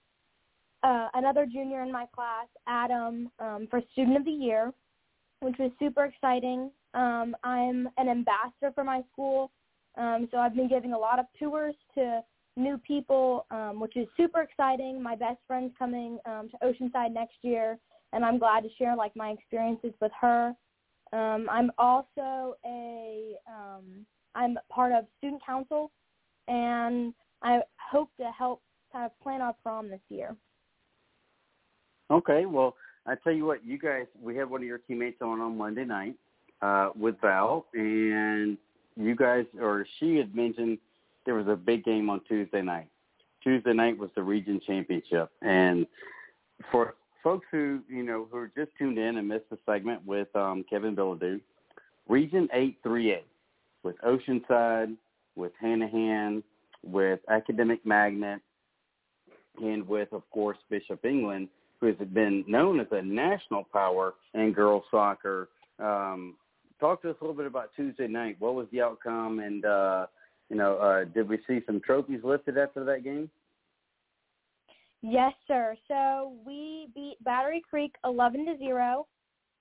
uh, another junior in my class, Adam, um, for Student of the Year, which was super exciting. Um, I'm an ambassador for my school, um, so I've been giving a lot of tours to new people, um, which is super exciting. My best friend's coming um, to Oceanside next year, and I'm glad to share like my experiences with her. Um, I'm also a um, I'm part of student council, and I hope to help kind of plan our prom this year. Okay, well, I tell you what, you guys, we had one of your teammates on on Monday night uh, with Val, and you guys, or she had mentioned there was a big game on Tuesday night. Tuesday night was the region championship, and for folks who you know who are just tuned in and missed the segment with um, Kevin Bilodeau, Region Eight Three A with Oceanside, with Hanahan, with Academic Magnet, and with of course Bishop England who has been known as a national power in girls soccer. Um, talk to us a little bit about Tuesday night. What was the outcome, and uh, you know, uh, did we see some trophies lifted after that game? Yes, sir. So we beat Battery Creek 11 to zero,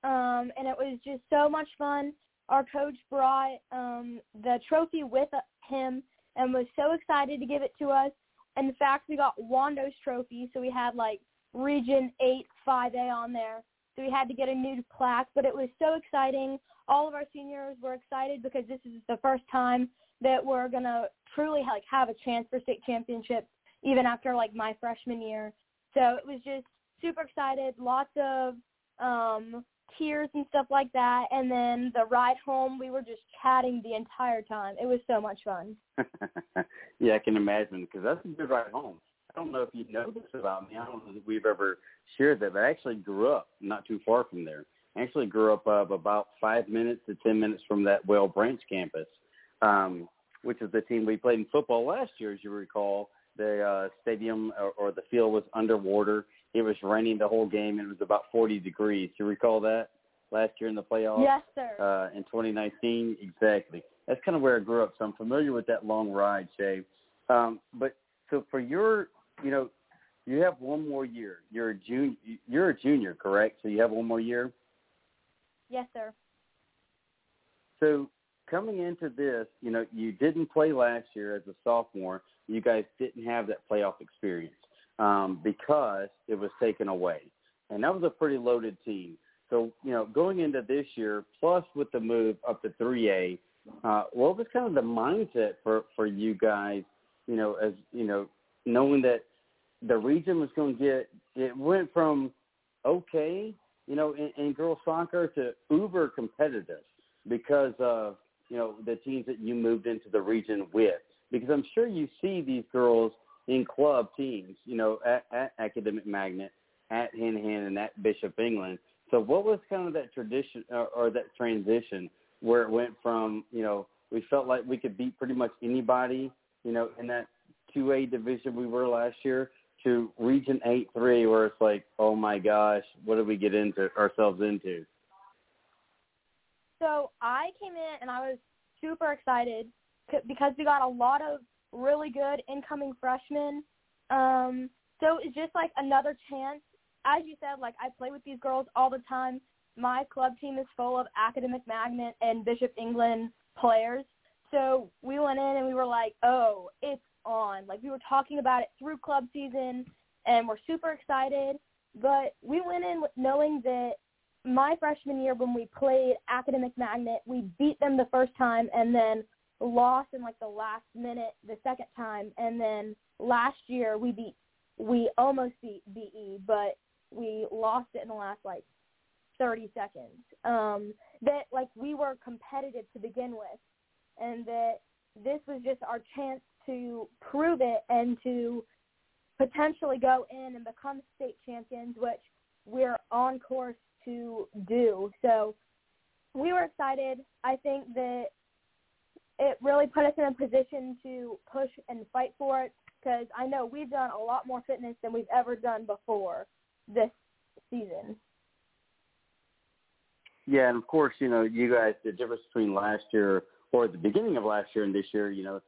um, and it was just so much fun. Our coach brought um, the trophy with him and was so excited to give it to us. In fact, we got Wando's trophy, so we had like Region 8 5A on there. So we had to get a new plaque, but it was so exciting. All of our seniors were excited because this is the first time that we're to truly like have a chance for state championships even after like my freshman year. So it was just super excited, lots of um tears and stuff like that and then the ride home we were just chatting the entire time. It was so much fun. yeah, I can imagine because that's a good ride home. I don't know if you know this about me. I don't know if we've ever shared that, but I actually grew up not too far from there. I actually grew up uh, about five minutes to ten minutes from that Whale Branch campus, um, which is the team we played in football last year, as you recall. The uh, stadium or, or the field was underwater. It was raining the whole game, and it was about 40 degrees. Do you recall that last year in the playoffs? Yes, sir. Uh, in 2019, exactly. That's kind of where I grew up, so I'm familiar with that long ride, Shae. Um, but so for your you know, you have one more year. You're a junior. You're a junior, correct? So you have one more year. Yes, sir. So coming into this, you know, you didn't play last year as a sophomore. You guys didn't have that playoff experience um, because it was taken away, and that was a pretty loaded team. So you know, going into this year, plus with the move up to 3A, uh, what was kind of the mindset for for you guys? You know, as you know, knowing that the region was going to get it went from okay, you know, in, in girls soccer to uber competitive because of you know the teams that you moved into the region with. Because I'm sure you see these girls in club teams, you know, at, at Academic Magnet, at Hanahan, and at Bishop England. So what was kind of that tradition or, or that transition where it went from you know we felt like we could beat pretty much anybody, you know, in that 2A division we were last year to Region 8-3 where it's like, oh my gosh, what did we get into ourselves into? So I came in and I was super excited because we got a lot of really good incoming freshmen. Um, so it's just like another chance. As you said, like I play with these girls all the time. My club team is full of academic magnet and Bishop England players. So we went in and we were like, oh, it's on. Like we were talking about it through club season, and we're super excited. But we went in knowing that my freshman year when we played Academic Magnet, we beat them the first time and then lost in like the last minute the second time. And then last year we beat, we almost beat BE, but we lost it in the last like 30 seconds. Um, that like we were competitive to begin with, and that this was just our chance to prove it and to potentially go in and become state champions, which we're on course to do. So we were excited. I think that it really put us in a position to push and fight for it because I know we've done a lot more fitness than we've ever done before this season. Yeah, and of course, you know, you guys, the difference between last year or the beginning of last year and this year, you know,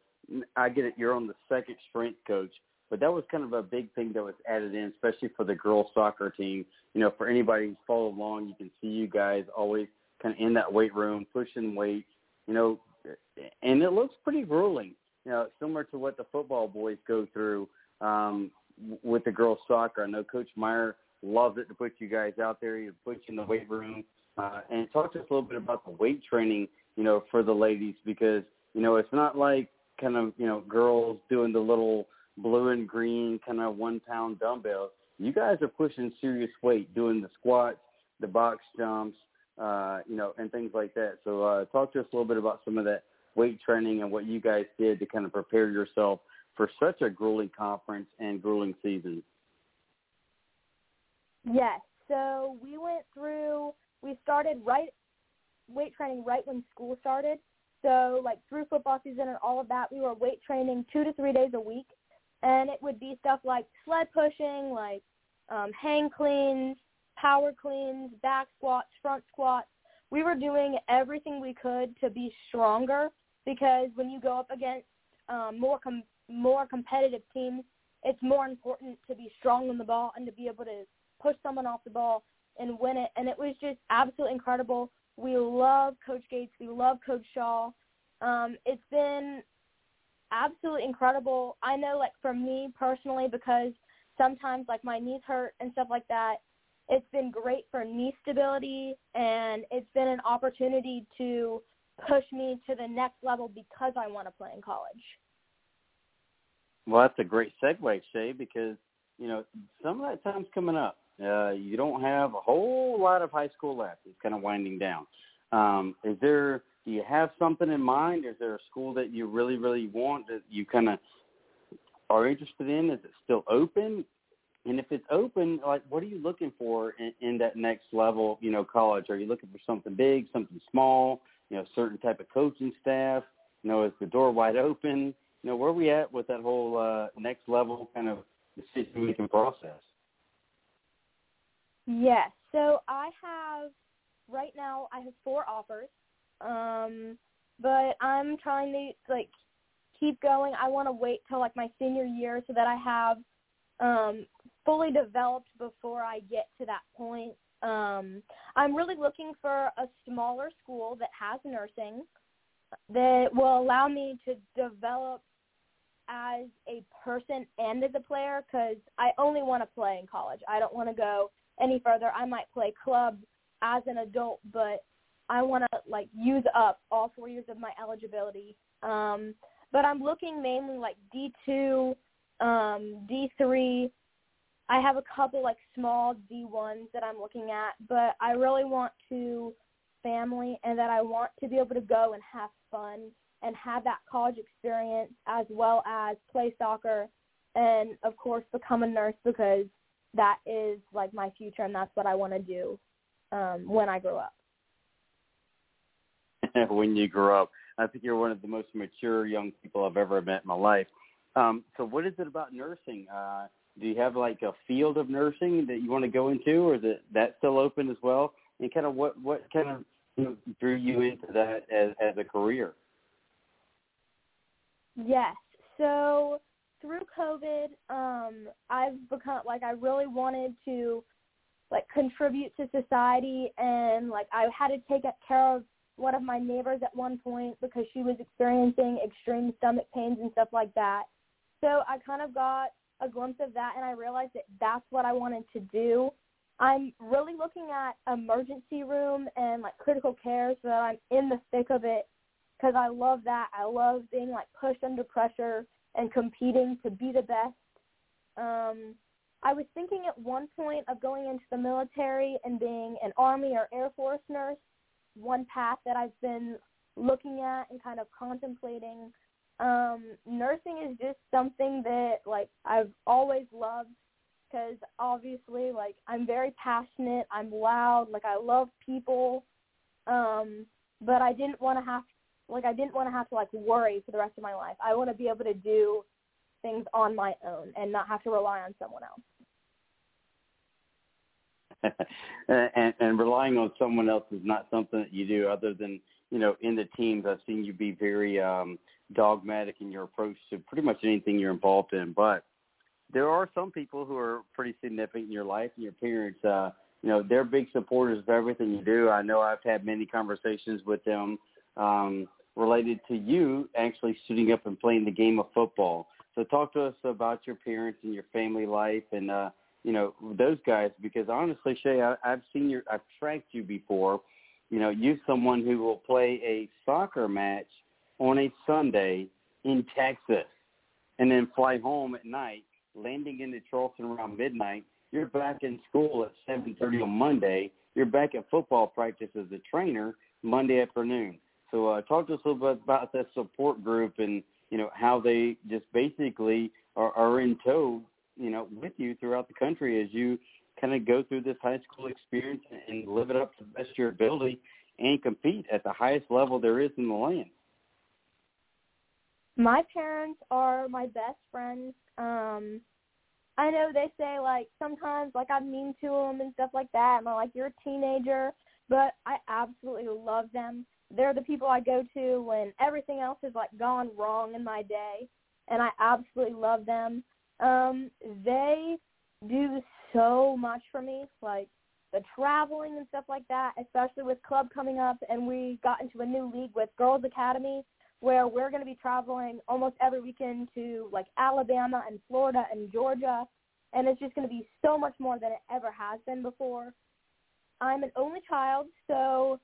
I get it. You're on the second strength coach, but that was kind of a big thing that was added in, especially for the girls soccer team. You know, for anybody who's followed along, you can see you guys always kind of in that weight room, pushing weight, you know, and it looks pretty grueling, you know, similar to what the football boys go through um, with the girls soccer. I know Coach Meyer loves it to put you guys out there. He puts you in the weight room. Uh, and talk to us a little bit about the weight training, you know, for the ladies because, you know, it's not like kind of, you know, girls doing the little blue and green kind of one pound dumbbells. You guys are pushing serious weight, doing the squats, the box jumps, uh, you know, and things like that. So uh, talk to us a little bit about some of that weight training and what you guys did to kind of prepare yourself for such a grueling conference and grueling season. Yes. So we went through. We started right weight training right when school started. So like through football season and all of that, we were weight training two to three days a week, and it would be stuff like sled pushing, like um, hang cleans, power cleans, back squats, front squats. We were doing everything we could to be stronger because when you go up against um, more com- more competitive teams, it's more important to be strong on the ball and to be able to push someone off the ball and win it. And it was just absolutely incredible. We love Coach Gates. We love Coach Shaw. Um, it's been absolutely incredible. I know, like for me personally, because sometimes like my knees hurt and stuff like that. It's been great for knee stability, and it's been an opportunity to push me to the next level because I want to play in college. Well, that's a great segue, Shae, because you know some of that time's coming up. Uh, you don't have a whole lot of high school left. It's kind of winding down. Um, is there? Do you have something in mind? Is there a school that you really, really want that you kind of are interested in? Is it still open? And if it's open, like what are you looking for in, in that next level? You know, college. Are you looking for something big, something small? You know, certain type of coaching staff. You know, is the door wide open? You know, where are we at with that whole uh, next level kind of decision making process? Yes. So I have right now I have four offers. Um but I'm trying to like keep going. I want to wait till like my senior year so that I have um fully developed before I get to that point. Um I'm really looking for a smaller school that has nursing that will allow me to develop as a person and as a player cuz I only want to play in college. I don't want to go any further. I might play club as an adult, but I want to like use up all four years of my eligibility. Um, but I'm looking mainly like D2, um, D3. I have a couple like small D1s that I'm looking at, but I really want to family and that I want to be able to go and have fun and have that college experience as well as play soccer and of course become a nurse because that is like my future and that's what I want to do um, when I grow up. when you grow up, I think you're one of the most mature young people I've ever met in my life. Um, so, what is it about nursing? Uh, do you have like a field of nursing that you want to go into, or is it that still open as well? And kind of what what kind of drew you into that as as a career? Yes. So through COVID, um, I've become like I really wanted to like contribute to society and like I had to take care of one of my neighbors at one point because she was experiencing extreme stomach pains and stuff like that. So I kind of got a glimpse of that and I realized that that's what I wanted to do. I'm really looking at emergency room and like critical care so that I'm in the thick of it because I love that. I love being like pushed under pressure and competing to be the best. Um, I was thinking at one point of going into the military and being an Army or Air Force nurse, one path that I've been looking at and kind of contemplating. Um, nursing is just something that like I've always loved because obviously like I'm very passionate, I'm loud, like I love people. Um, but I didn't want to have like I didn't want to have to like worry for the rest of my life. I want to be able to do things on my own and not have to rely on someone else. and, and relying on someone else is not something that you do other than you know in the teams i've seen you be very um dogmatic in your approach to pretty much anything you're involved in but there are some people who are pretty significant in your life and your parents uh you know they're big supporters of everything you do. I know I've had many conversations with them um, related to you actually suiting up and playing the game of football. So talk to us about your parents and your family life and uh, you know those guys because honestly, Shae, I, I've seen your, I've tracked you before. You know, you're someone who will play a soccer match on a Sunday in Texas and then fly home at night, landing into Charleston around midnight. You're back in school at 7:30 on Monday. You're back at football practice as a trainer Monday afternoon. So uh, talk to us a little bit about that support group and you know how they just basically are, are in tow, you know, with you throughout the country as you kind of go through this high school experience and live it up to the best of your ability and compete at the highest level there is in the land. My parents are my best friends. Um I know they say like sometimes like I'm mean to them and stuff like that, and I'm like you're a teenager, but I absolutely love them. They're the people I go to when everything else has like gone wrong in my day, and I absolutely love them. Um, they do so much for me, like the traveling and stuff like that, especially with club coming up, and we got into a new league with Girls Academy where we're going to be traveling almost every weekend to like Alabama and Florida and Georgia, and it's just going to be so much more than it ever has been before. I'm an only child, so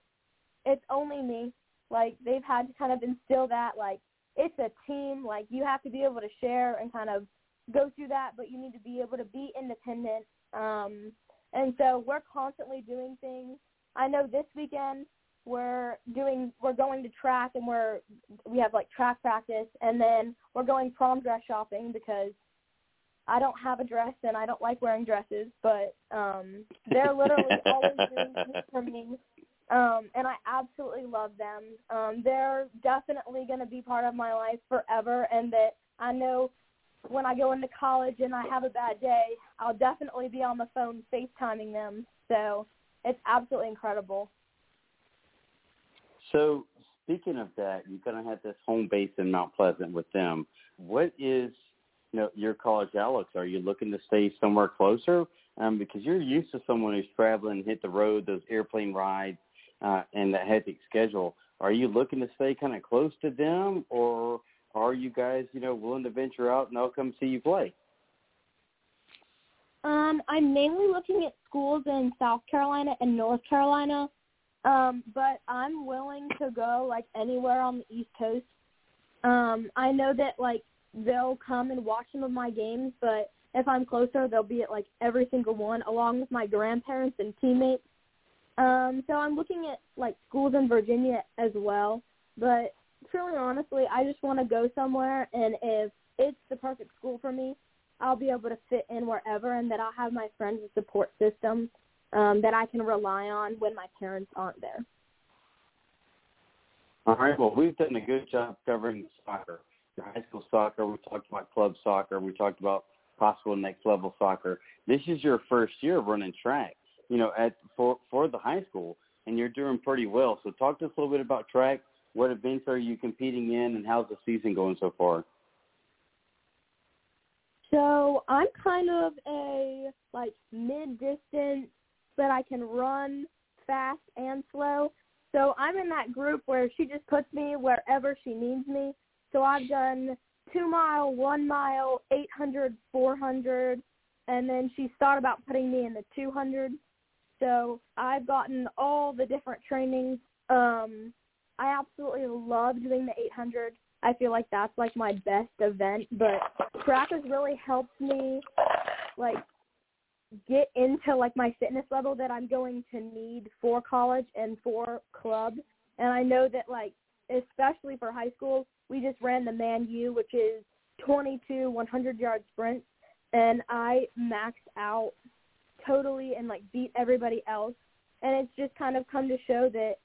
it's only me. Like they've had to kind of instill that like it's a team, like you have to be able to share and kind of go through that, but you need to be able to be independent. Um and so we're constantly doing things. I know this weekend we're doing we're going to track and we're we have like track practice and then we're going prom dress shopping because I don't have a dress and I don't like wearing dresses, but um they're literally always doing things for me. Um and I absolutely love them. Um they're definitely going to be part of my life forever and that I know when I go into college and I have a bad day, I'll definitely be on the phone FaceTiming them. So it's absolutely incredible. So speaking of that, you're going to have this home base in Mount Pleasant with them. What is you know your college outlook? Are you looking to stay somewhere closer? Um, because you're used to someone who's traveling, hit the road, those airplane rides, uh, and that hectic schedule. Are you looking to stay kind of close to them, or are you guys, you know, willing to venture out and I'll come see you play? Um, I'm mainly looking at schools in South Carolina and North Carolina. Um, but I'm willing to go like anywhere on the East Coast. Um, I know that like they'll come and watch some of my games, but if I'm closer, they'll be at like every single one, along with my grandparents and teammates. Um, so I'm looking at like schools in Virginia as well. But truly, honestly, I just want to go somewhere, and if it's the perfect school for me, I'll be able to fit in wherever, and that I'll have my friends and support system um, that I can rely on when my parents aren't there. All right. Well, we've done a good job covering soccer, your high school soccer. We talked about club soccer. We talked about possible next level soccer. This is your first year of running track, you know, at for for the high school, and you're doing pretty well. So talk to us a little bit about track. What events are you competing in, and how's the season going so far? So I'm kind of a like mid distance but I can run fast and slow. So I'm in that group where she just puts me wherever she needs me. So I've done two mile, one mile, eight hundred, four hundred, and then she's thought about putting me in the 200. So I've gotten all the different trainings. Um, I absolutely love doing the 800. I feel like that's like my best event, but track has really helped me like get into like my fitness level that I'm going to need for college and for club. And I know that like especially for high school, we just ran the Man U, which is 22 100 yard sprints, and I maxed out totally and like beat everybody else. And it's just kind of come to show that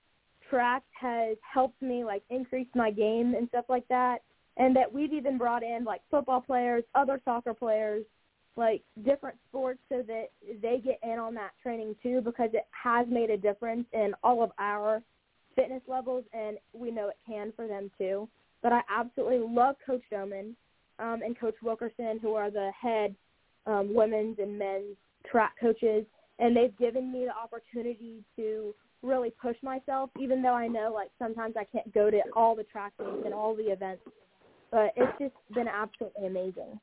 track has helped me like increase my game and stuff like that. And that we've even brought in like football players, other soccer players, like different sports so that they get in on that training too because it has made a difference in all of our fitness levels and we know it can for them too. But I absolutely love Coach Doman um, and Coach Wilkerson who are the head um, women's and men's track coaches and they've given me the opportunity to really push myself, even though I know like sometimes I can't go to all the track meets and all the events. But it's just been absolutely amazing.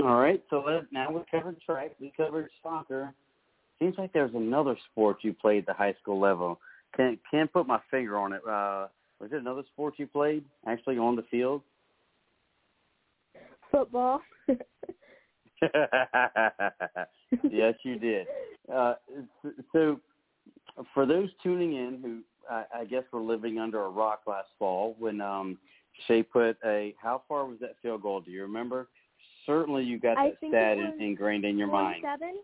All right, so let, now we covered track, we covered soccer. Seems like there's another sport you played at the high school level. Can't can't put my finger on it. Uh, was it another sport you played actually on the field? Football. yes, you did. Uh, so, for those tuning in who I, I guess were living under a rock last fall when um, Shae put a how far was that field goal? Do you remember? Certainly, you got that stat was in, ingrained in your mind. 27?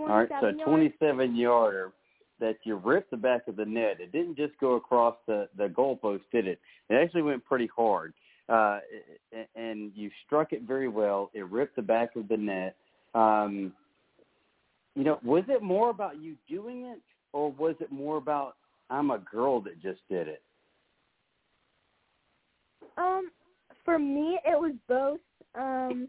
All right, so 27 yards? 27 yarder that you ripped the back of the net. It didn't just go across the the goalpost, did it? It actually went pretty hard, uh, and you struck it very well. It ripped the back of the net. Um, you know, was it more about you doing it, or was it more about I'm a girl that just did it? Um, for me, it was both. Um,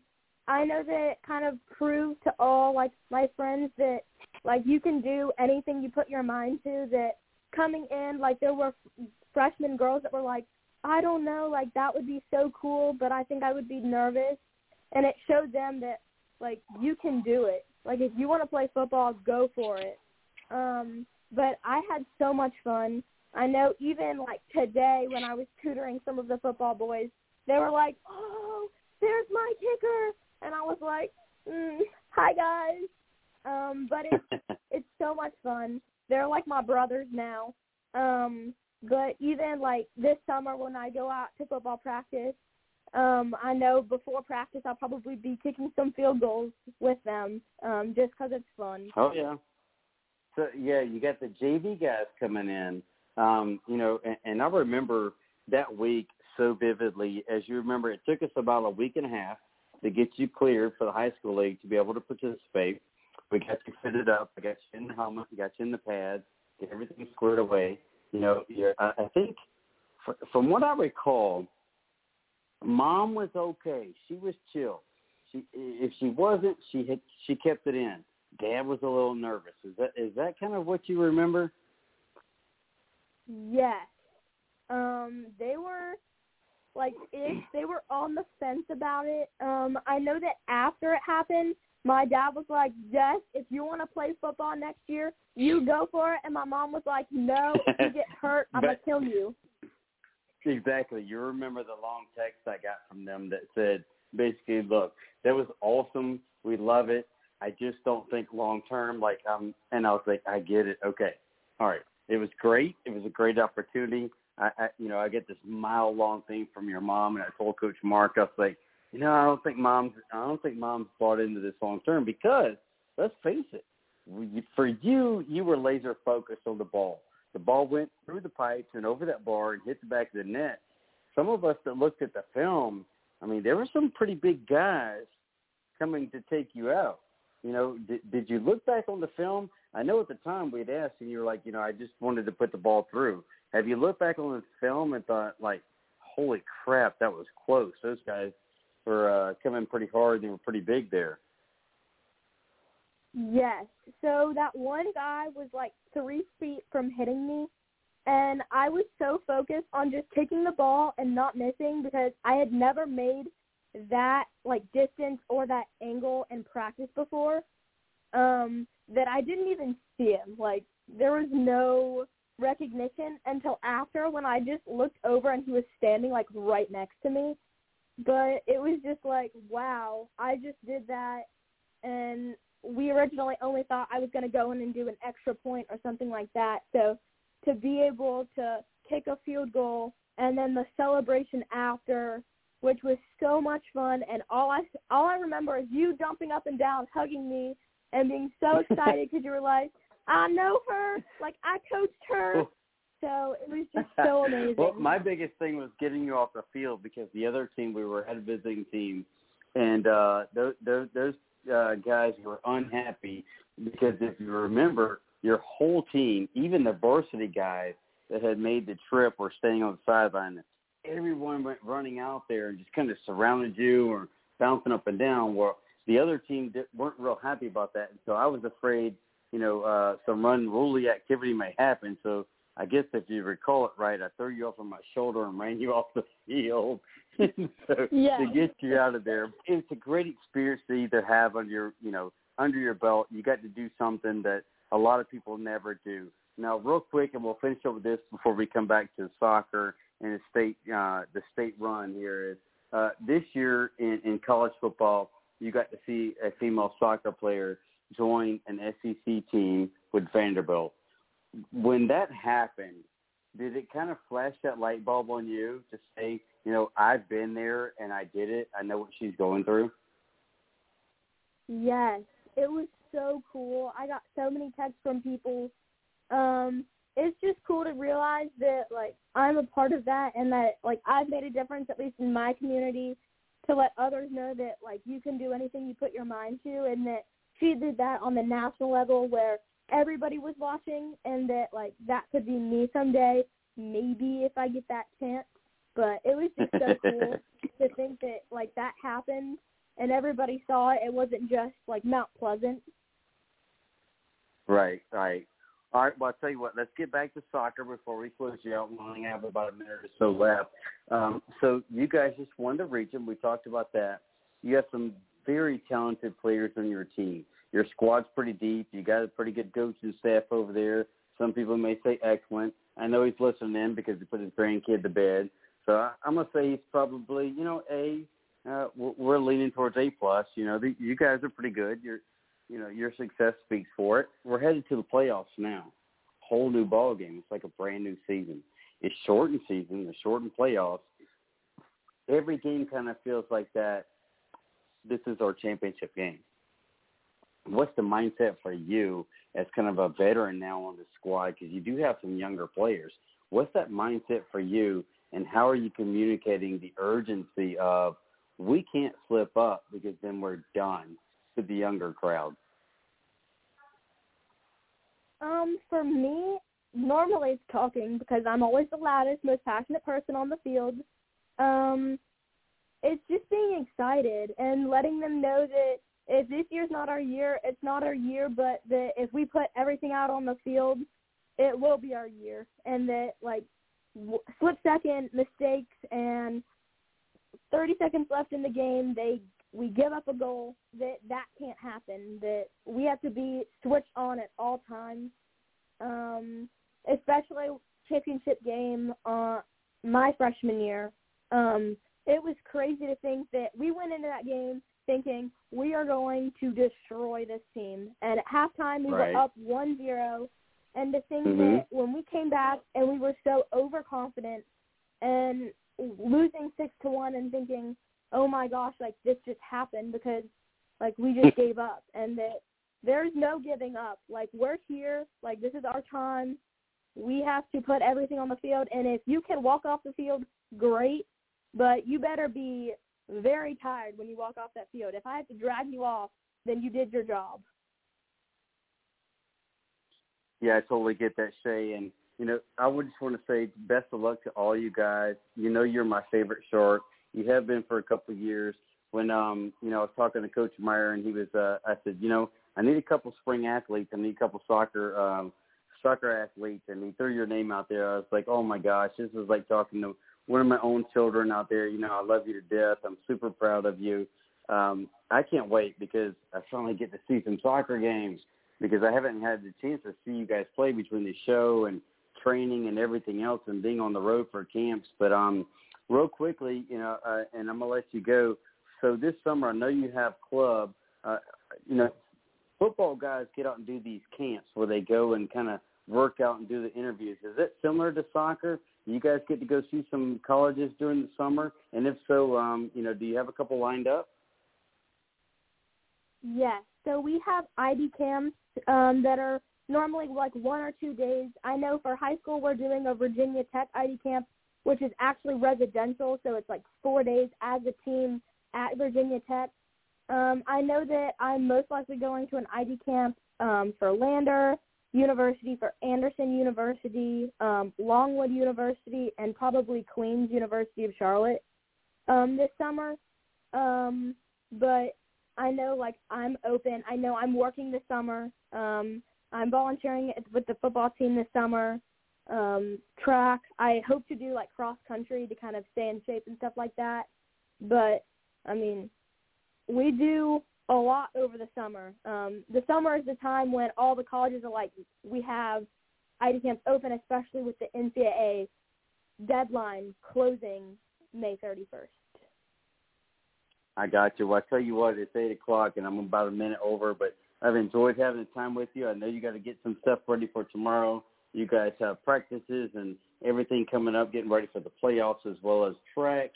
I know that it kind of proved to all like my friends that like you can do anything you put your mind to. That coming in, like there were freshman girls that were like, I don't know, like that would be so cool, but I think I would be nervous. And it showed them that like you can do it. Like if you want to play football, go for it. Um, but I had so much fun. I know even like today when I was tutoring some of the football boys, they were like, "Oh, there's my kicker," and I was like, mm, "Hi guys." Um, but it's it's so much fun. They're like my brothers now. Um, but even like this summer when I go out to football practice, um, I know before practice I'll probably be kicking some field goals with them, um, just because it's fun. Oh yeah. So yeah, you got the JV guys coming in. Um, you know, and, and I remember that week so vividly. As you remember, it took us about a week and a half to get you cleared for the high school league to be able to participate. We got you fitted up. I got you in the helmet. We got you in the pads. Get everything squared away. You know, you're, I, think fr- from what I recall, mom was okay. She was chill. She if she wasn't, she had she kept it in. Dad was a little nervous. Is that is that kind of what you remember? Yes. Um, they were like if they were on the fence about it. Um, I know that after it happened, my dad was like, Jess, if you want to play football next year, you go for it. And my mom was like, No, if you get hurt, I'm gonna kill you. Exactly. You remember the long text I got from them that said basically, look, that was awesome. We love it. I just don't think long term. Like um, and I was like, I get it. Okay, all right. It was great. It was a great opportunity. I, I you know, I get this mile long thing from your mom, and I told Coach Mark, I was like, you know, I don't think mom's, I don't think mom's bought into this long term because let's face it, for you, you were laser focused on the ball. The ball went through the pipes and over that bar and hit the back of the net. Some of us that looked at the film, I mean, there were some pretty big guys coming to take you out. You know, did, did you look back on the film? I know at the time we'd asked, and you were like, you know, I just wanted to put the ball through. Have you looked back on the film and thought, like, holy crap, that was close? Those guys were uh, coming pretty hard. They were pretty big there. Yes. So that one guy was like three feet from hitting me, and I was so focused on just kicking the ball and not missing because I had never made that like distance or that angle in practice before. Um, that I didn't even see him. Like there was no recognition until after when I just looked over and he was standing like right next to me. But it was just like, wow, I just did that and we originally only thought I was going to go in and do an extra point or something like that. So to be able to kick a field goal and then the celebration after, which was so much fun, and all I all I remember is you jumping up and down, hugging me, and being so excited because you were like, I know her, like I coached her. So it was just so amazing. well, my biggest thing was getting you off the field because the other team we were a visiting team, and uh, those those, those uh, guys were unhappy because if you remember, your whole team, even the varsity guys that had made the trip, were staying on the sideline. Everyone went running out there and just kind of surrounded you or bouncing up and down. Well, the other team weren't real happy about that, and so I was afraid, you know, uh, some unruly activity may happen. So I guess if you recall it right, I threw you off on my shoulder and ran you off the field so Yeah. to get you out of there. It's a great experience to either have under your, you know, under your belt. You got to do something that a lot of people never do. Now, real quick, and we'll finish up with this before we come back to soccer and the state, uh, the state run here is uh, this year in, in college football, you got to see a female soccer player join an SEC team with Vanderbilt. When that happened, did it kind of flash that light bulb on you to say, you know, I've been there and I did it. I know what she's going through. Yes, it was so cool. I got so many texts from people. Um, it's just cool to realize that like I'm a part of that and that like I've made a difference at least in my community to let others know that like you can do anything you put your mind to and that she did that on the national level where everybody was watching and that like that could be me someday maybe if I get that chance but it was just so cool to think that like that happened and everybody saw it it wasn't just like Mount Pleasant Right, right. All right, well, I'll tell you what, let's get back to soccer before we close you out. We only have about a minute or so left. Um, so you guys just won the region. We talked about that. You have some very talented players on your team. Your squad's pretty deep. You got a pretty good coaching staff over there. Some people may say excellent. I know he's listening in because he put his grandkid to bed. So I, I'm gonna say he's probably, you know, A. Uh, we're, leaning towards A plus. You know, the, you guys are pretty good. You're you know, your success speaks for it. We're headed to the playoffs now. Whole new ball game. It's like a brand new season. It's shortened season, the shortened playoffs. Every game kind of feels like that. This is our championship game. What's the mindset for you as kind of a veteran now on the squad? Because you do have some younger players. What's that mindset for you, and how are you communicating the urgency of we can't slip up because then we're done to the younger crowd? Um, for me, normally it's talking because I'm always the loudest, most passionate person on the field. Um, it's just being excited and letting them know that if this year's not our year, it's not our year, but that if we put everything out on the field, it will be our year, and that like w- split second mistakes and 30 seconds left in the game, they we give up a goal that that can't happen. That we have to be switched on at all times. Um especially championship game uh my freshman year. Um it was crazy to think that we went into that game thinking we are going to destroy this team and at halftime we Right. were up one zero and to think Mhm. that when we came back and we were so overconfident and losing six to one and thinking oh my gosh, like this just happened because like we just gave up and that there's no giving up. Like we're here, like this is our time. We have to put everything on the field and if you can walk off the field, great, but you better be very tired when you walk off that field. If I have to drag you off, then you did your job. Yeah, I totally get that, Shae. And, you know, I would just want to say best of luck to all you guys. You know you're my favorite shark. You have been for a couple of years. When, um, you know, I was talking to Coach Meyer and he was, uh, I said, you know, I need a couple spring athletes. I need a couple soccer, um, soccer athletes. And he threw your name out there. I was like, oh my gosh, this is like talking to one of my own children out there. You know, I love you to death. I'm super proud of you. Um, I can't wait because I finally get to see some soccer games because I haven't had the chance to see you guys play between the show and training and everything else and being on the road for camps. But um, real quickly, you know, uh, and I'm gonna let you go. So this summer, I know you have club. Uh, you know, football guys get out and do these camps where they go and kind of work out and do the interviews. Is it similar to soccer? You guys get to go see some colleges during the summer, and if so, um, you know, do you have a couple lined up? Yes. So we have ID camps um, that are normally like one or two days. I know for high school we're doing a Virginia Tech ID camp, which is actually residential, so it's like four days as a team at Virginia Tech. Um, I know that I'm most likely going to an ID camp um, for Lander University, for Anderson University, um, Longwood University, and probably Queens University of Charlotte um, this summer. Um, but I know like I'm open. I know I'm working this summer. Um, I'm volunteering with the football team this summer. Um, track. I hope to do like cross country to kind of stay in shape and stuff like that. But I mean, we do a lot over the summer. Um, the summer is the time when all the colleges are like, we have ID camps open, especially with the NCAA deadline closing May 31st. I got you. Well, I tell you what, it's eight o'clock, and I'm about a minute over, but I've enjoyed having the time with you. I know you got to get some stuff ready for tomorrow. You guys have practices and everything coming up, getting ready for the playoffs as well as track,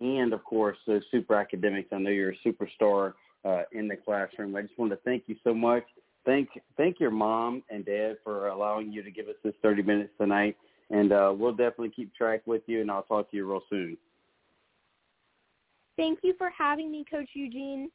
and of course the super academics. I know you're a superstar uh, in the classroom. I just want to thank you so much. Thank thank your mom and dad for allowing you to give us this 30 minutes tonight, and uh, we'll definitely keep track with you. And I'll talk to you real soon. Thank you for having me, Coach Eugene.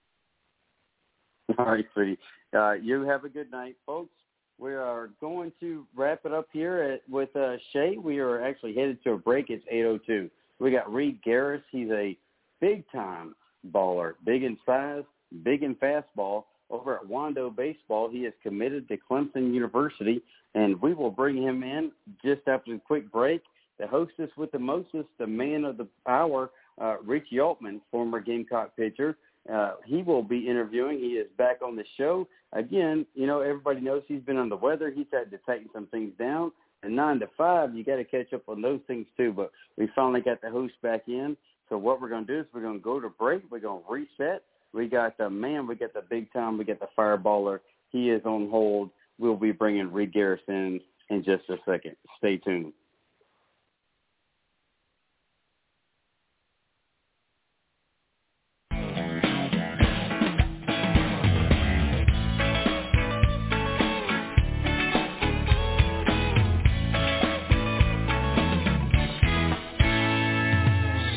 All right, sweetie. Uh, you have a good night, folks. We are going to wrap it up here at, with uh, Shae. We are actually headed to a break. It's 8.02. We got Reed Garris. He's a big-time baller, big in size, big in fastball. Over at Wando Baseball, he is committed to Clemson University, and we will bring him in just after the quick break. The hostess with the mostest, the man of the hour, uh, Richie Altman, former Gamecock pitcher. Uh, he will be interviewing. He is back on the show. Again, you know, everybody knows he's been on the weather. He's had to tighten some things down. And 9 to 5, you got to catch up on those things too. But we finally got the host back in. So what we're going to do is we're going to go to break. We're going to reset. We got the man, we got the big time, we got the fireballer. He is on hold. We'll be bringing Reed Garris in just a second. Stay tuned.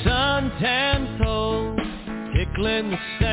Suntan toes tickling the sand,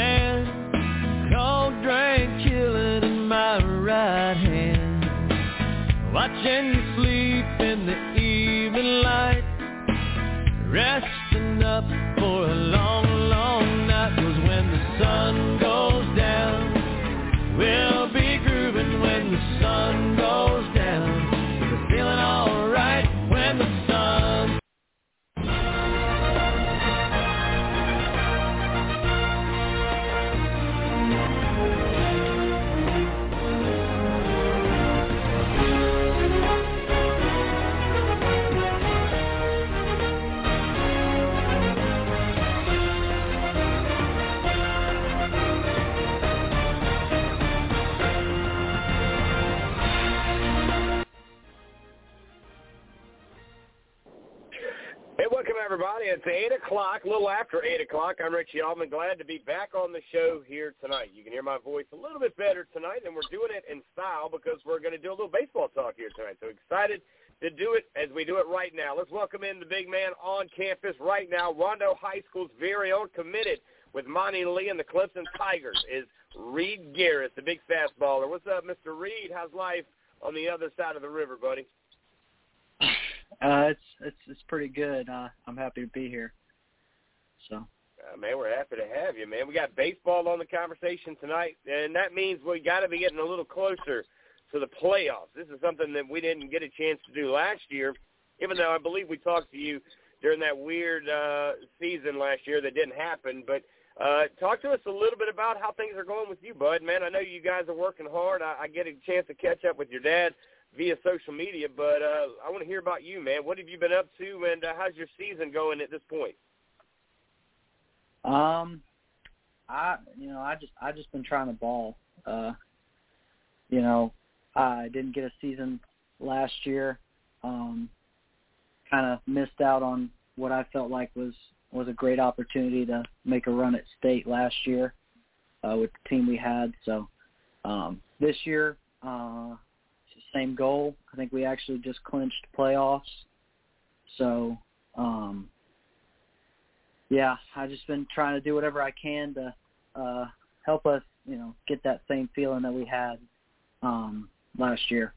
everybody. It's eight o'clock, a little after eight o'clock. I'm Richie Allman. Glad to be back on the show here tonight. You can hear my voice a little bit better tonight, and we're doing it in style because we're going to do a little baseball talk here tonight. So excited to do it as we do it right now. Let's welcome in the big man on campus right now. Wando High School's very own committed with Monte Lee and the Clemson Tigers is Reed Garris, the big fastballer. What's up, Mr. Reed? How's life on the other side of the river, buddy? Uh, it's it's it's pretty good. Uh, I'm happy to be here. So Uh, man, we're happy to have you, man. We got baseball on the conversation tonight, and that means we got to be getting a little closer to the playoffs. This is something that we didn't get a chance to do last year, even though I believe we talked to you during that weird uh, season last year that didn't happen. But uh, talk to us a little bit about how things are going with you, bud. Man, I know you guys are working hard. I, I get a chance to catch up with your dad via social media, but uh, I want to hear about you, man. What have you been up to, and uh, how's your season going at this point? um, I you know I just I just been trying to ball. Uh, you know I didn't get a season last year. Um, kind of missed out on what I felt like was was a great opportunity to make a run at state last year uh, with the team we had. So um, this year, uh, same goal. I think we actually just clinched playoffs. So um, yeah, I've just been trying to do whatever I can to uh, help us, you know, get that same feeling that we had um, last year.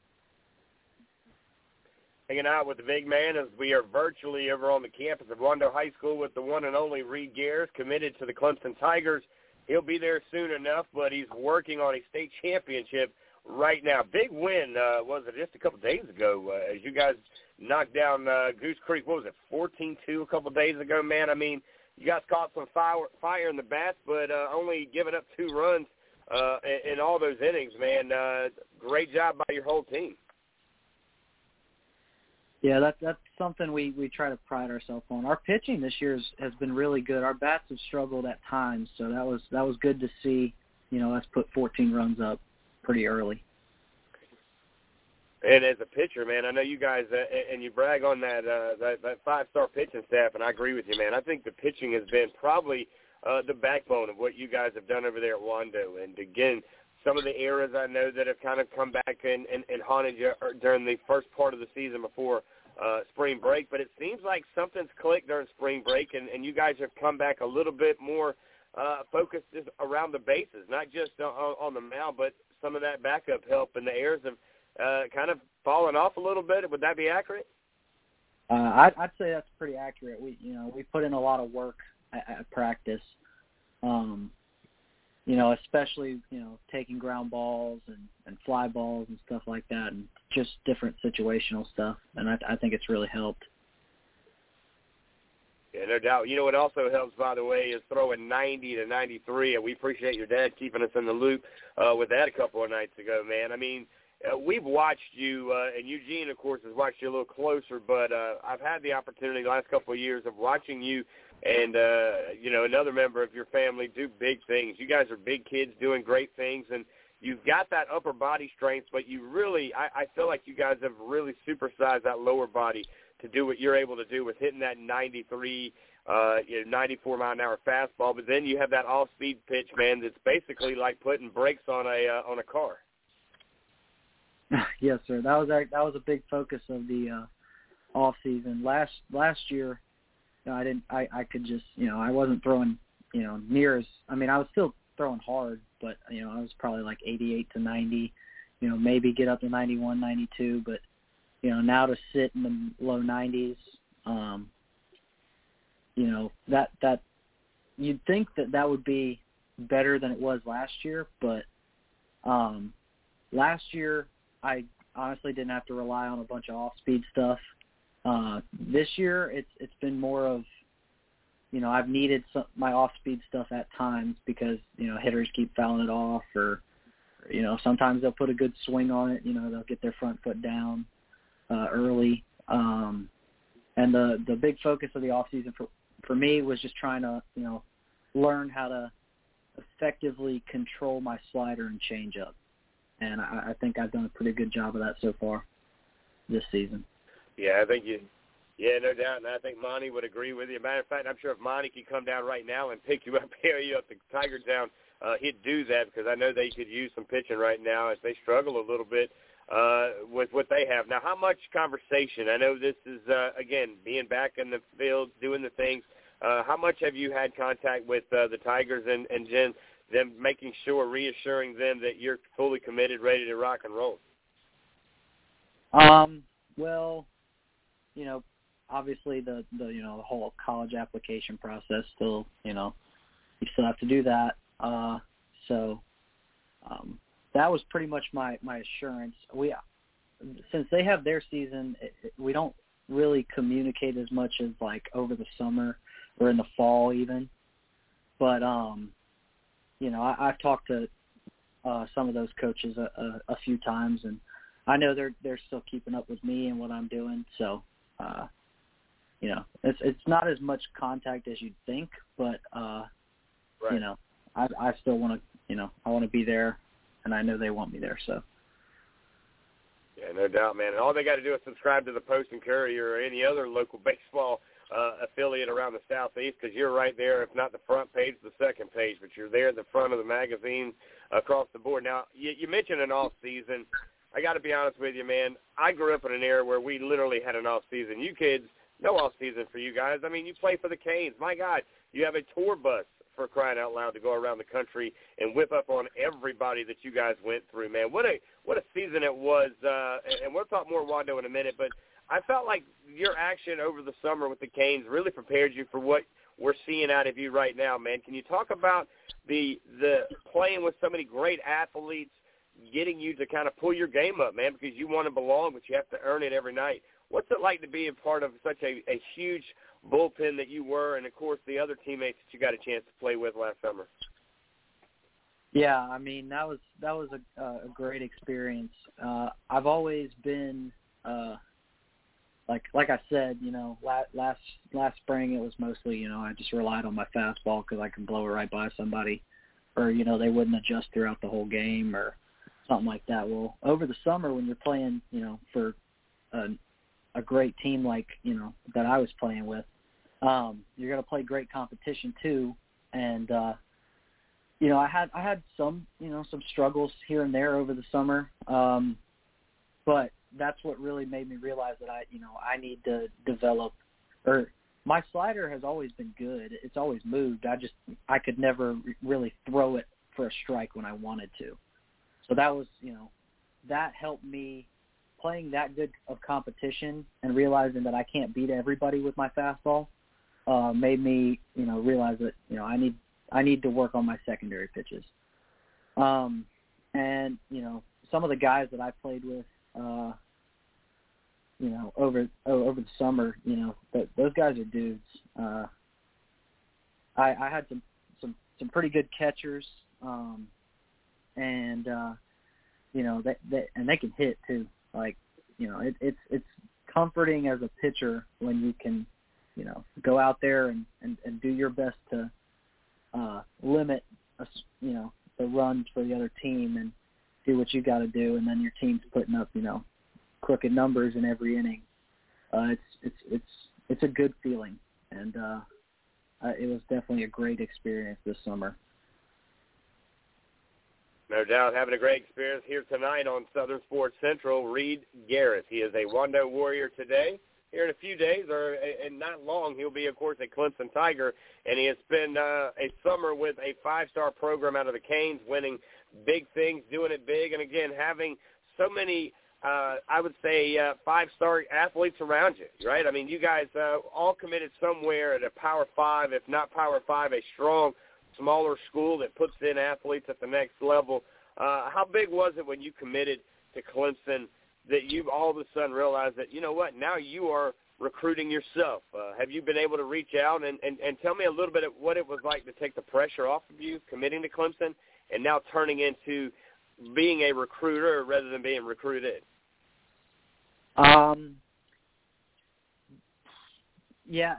hanging out with the big man as we are virtually over on the campus of Wando High School with the one and only Reed Garris, committed to the Clemson Tigers. he'll be there soon enough, but he's working on a state championship right now. Big win uh, was it just a couple days ago uh, as you guys knocked down uh, Goose Creek. What was it, fourteen two a couple days ago? Man, I mean, you guys caught some fire fire in the bats, but uh, only giving up two runs uh, in, in all those innings. Man, uh, great job by your whole team. Yeah, that's that's something we we try to pride ourselves on. Our pitching this year has, has been really good. Our bats have struggled at times, so that was that was good to see. You know, us put 14 runs up pretty early. And as a pitcher, man, I know you guys uh, and you brag on that uh, that, that five star pitching staff, and I agree with you, man. I think the pitching has been probably uh, the backbone of what you guys have done over there at Wando. And again, some of the errors I know that have kind of come back and, and, and haunted you uh, during the first part of the season before uh, spring break. But it seems like something's clicked during spring break, and, and you guys have come back a little bit more uh, focused around the bases, not just on, on the mound, but some of that backup help, and the errors have uh, kind of fallen off a little bit. Would that be accurate? Uh, I'd, I'd say that's pretty accurate. We, you know, we put in a lot of work at, at practice. Um, you know, especially you know taking ground balls and and fly balls and stuff like that, and just different situational stuff. And I, I think it's really helped. Yeah, no doubt. You know what also helps, by the way, is throwing 90 to 93, and we appreciate your dad keeping us in the loop uh, with that a couple of nights ago, man. I mean, uh, we've watched you, uh, and Eugene, of course, has watched you a little closer, but uh, I've had the opportunity the last couple of years of watching you and, uh, you know, another member of your family do big things. You guys are big kids doing great things, and you've got that upper body strength, but you really, I, I feel like you guys have really supersized that lower body to do what you're able to do with hitting that 93, uh, you know, 94 mile an hour fastball. But then you have that off-speed pitch, man. That's basically like putting brakes on a uh, on a car. yes, sir. That was our, that was a big focus of the uh, off season. Last last year, you know, I didn't. I I could just you know I wasn't throwing you know near as. I mean, I was still throwing hard, but you know I was probably like 88 to 90. You know, maybe get up to 91, 92, but you know, now to sit in the low 90s, um, you know, that that you'd think that that would be better than it was last year, but um, last year I honestly didn't have to rely on a bunch of off-speed stuff. Uh, this year, it's it's been more of, you know, I've needed some, my off-speed stuff at times because you know hitters keep fouling it off, or you know sometimes they'll put a good swing on it. You know, they'll get their front foot down uh, early. Um, and the the big focus of the off season for for me was just trying to you know learn how to effectively control my slider and changeup, and I, I think I've done a pretty good job of that so far this season. Yeah, I think you. Yeah, no doubt, and I think Monte would agree with you. Matter of fact, I'm sure if Monte could come down right now and pick you up, carry you up to Tiger Town, uh, he'd do that because I know they could use some pitching right now as they struggle a little bit uh, with what they have. Now, how much conversation? I know this is uh, again being back in the field, doing the things. Uh, how much have you had contact with uh, the Tigers and, and Jen, them making sure, reassuring them that you're fully committed, ready to rock and roll? Um. Well, you know, obviously the the you know the whole college application process still you know you still have to do that. Uh, so um, that was pretty much my my assurance. We since they have their season, it, it, we don't really communicate as much as like over the summer or in the fall even. But um, you know, I, I've talked to uh, some of those coaches a, a, a few times, and I know they're they're still keeping up with me and what I'm doing. So, uh, you know, it's it's not as much contact as you'd think, but uh, right. you know, I I still want to you know I want to be there and I know they want me there. So. Yeah, no doubt, man. And all they got to do is subscribe to the Post and Courier or any other local baseball uh, affiliate around the southeast because you're right there, if not the front page, the second page, but you're there at the front of the magazine across the board. Now, you, you mentioned an off season. I got to be honest with you, man. I grew up in an era where we literally had an off season. You kids, no off season for you guys. I mean, you play for the Canes. My God, you have a tour bus for crying out loud to go around the country and whip up on everybody that you guys went through, man. What a what a season it was, uh, and we'll talk more Wando in a minute. But I felt like your action over the summer with the Canes really prepared you for what we're seeing out of you right now, man. Can you talk about the the playing with so many great athletes, getting you to kind of pull your game up, man, because you want to belong, but you have to earn it every night. What's it like to be a part of such a, a huge bullpen that you were, and of course the other teammates that you got a chance to play with last summer? Yeah, I mean that was that was a, a great experience. Uh, I've always been uh, like like I said, you know, last last spring it was mostly you know I just relied on my fastball because I can blow it right by somebody, or you know they wouldn't adjust throughout the whole game or something like that. Well, over the summer when you're playing, you know, for a great team like you know that I was playing with, um, you're gonna play great competition too, and uh, you know, I had I had some you know some struggles here and there over the summer, um, but that's what really made me realize that I you know I need to develop or my slider has always been good. It's always moved. I just I could never really throw it for a strike when I wanted to. So that was you know that helped me playing that good of competition and realizing that I can't beat everybody with my fastball uh, made me you know realize that you know I need I need to work on my secondary pitches. Um, and you know, some of the guys that I played with, uh, you know, over over the summer, you know, th- those guys are dudes. Uh, I, I had some some some pretty good catchers, um, and uh, you know, that they, and they can hit too. Like, you know, it, it's it's comforting as a pitcher when you can, you know, go out there and and, and do your best to uh, limit, a, you know, the runs for the other team and do what you got to do, and then your team's putting up, you know, crooked numbers in every inning. Uh, it's it's it's it's a good feeling, and uh, uh, it was definitely a great experience this summer. No doubt, having a great experience here tonight on Southern Sports Central. Reed Garris, he is a Wando Warrior today here in a few days, or in not long, he'll be, of course, a Clemson Tiger, and he has spent uh, a summer with a five-star program out of the Canes, winning big things, doing it big, and again having so many. Uh, I would say uh, five-star athletes around you, right? I mean, you guys uh, all committed somewhere at a Power Five, if not Power Five, a strong, smaller school that puts in athletes at the next level. Uh, how big was it when you committed to Clemson that you all of a sudden realize that you know what now you are recruiting yourself. Uh, have you been able to reach out and, and, and tell me a little bit of what it was like to take the pressure off of you committing to Clemson and now turning into being a recruiter rather than being recruited? Um, yeah,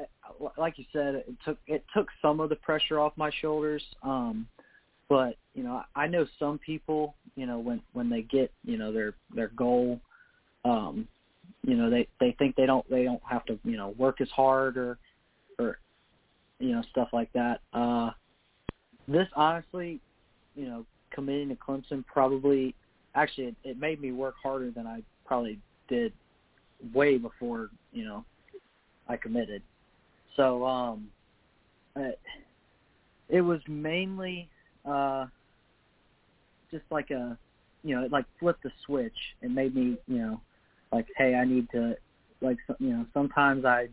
like you said, it took it took some of the pressure off my shoulders. Um, but you know, I know some people, you know, when when they get you know their their goal um you know they they think they don't they don't have to you know work as hard or or you know stuff like that uh this honestly you know committing to clemson probably actually it, it made me work harder than i probably did way before you know i committed so um it, it was mainly uh just like a you know it like flipped the switch and made me you know like, hey, I need to, like, you know, sometimes I,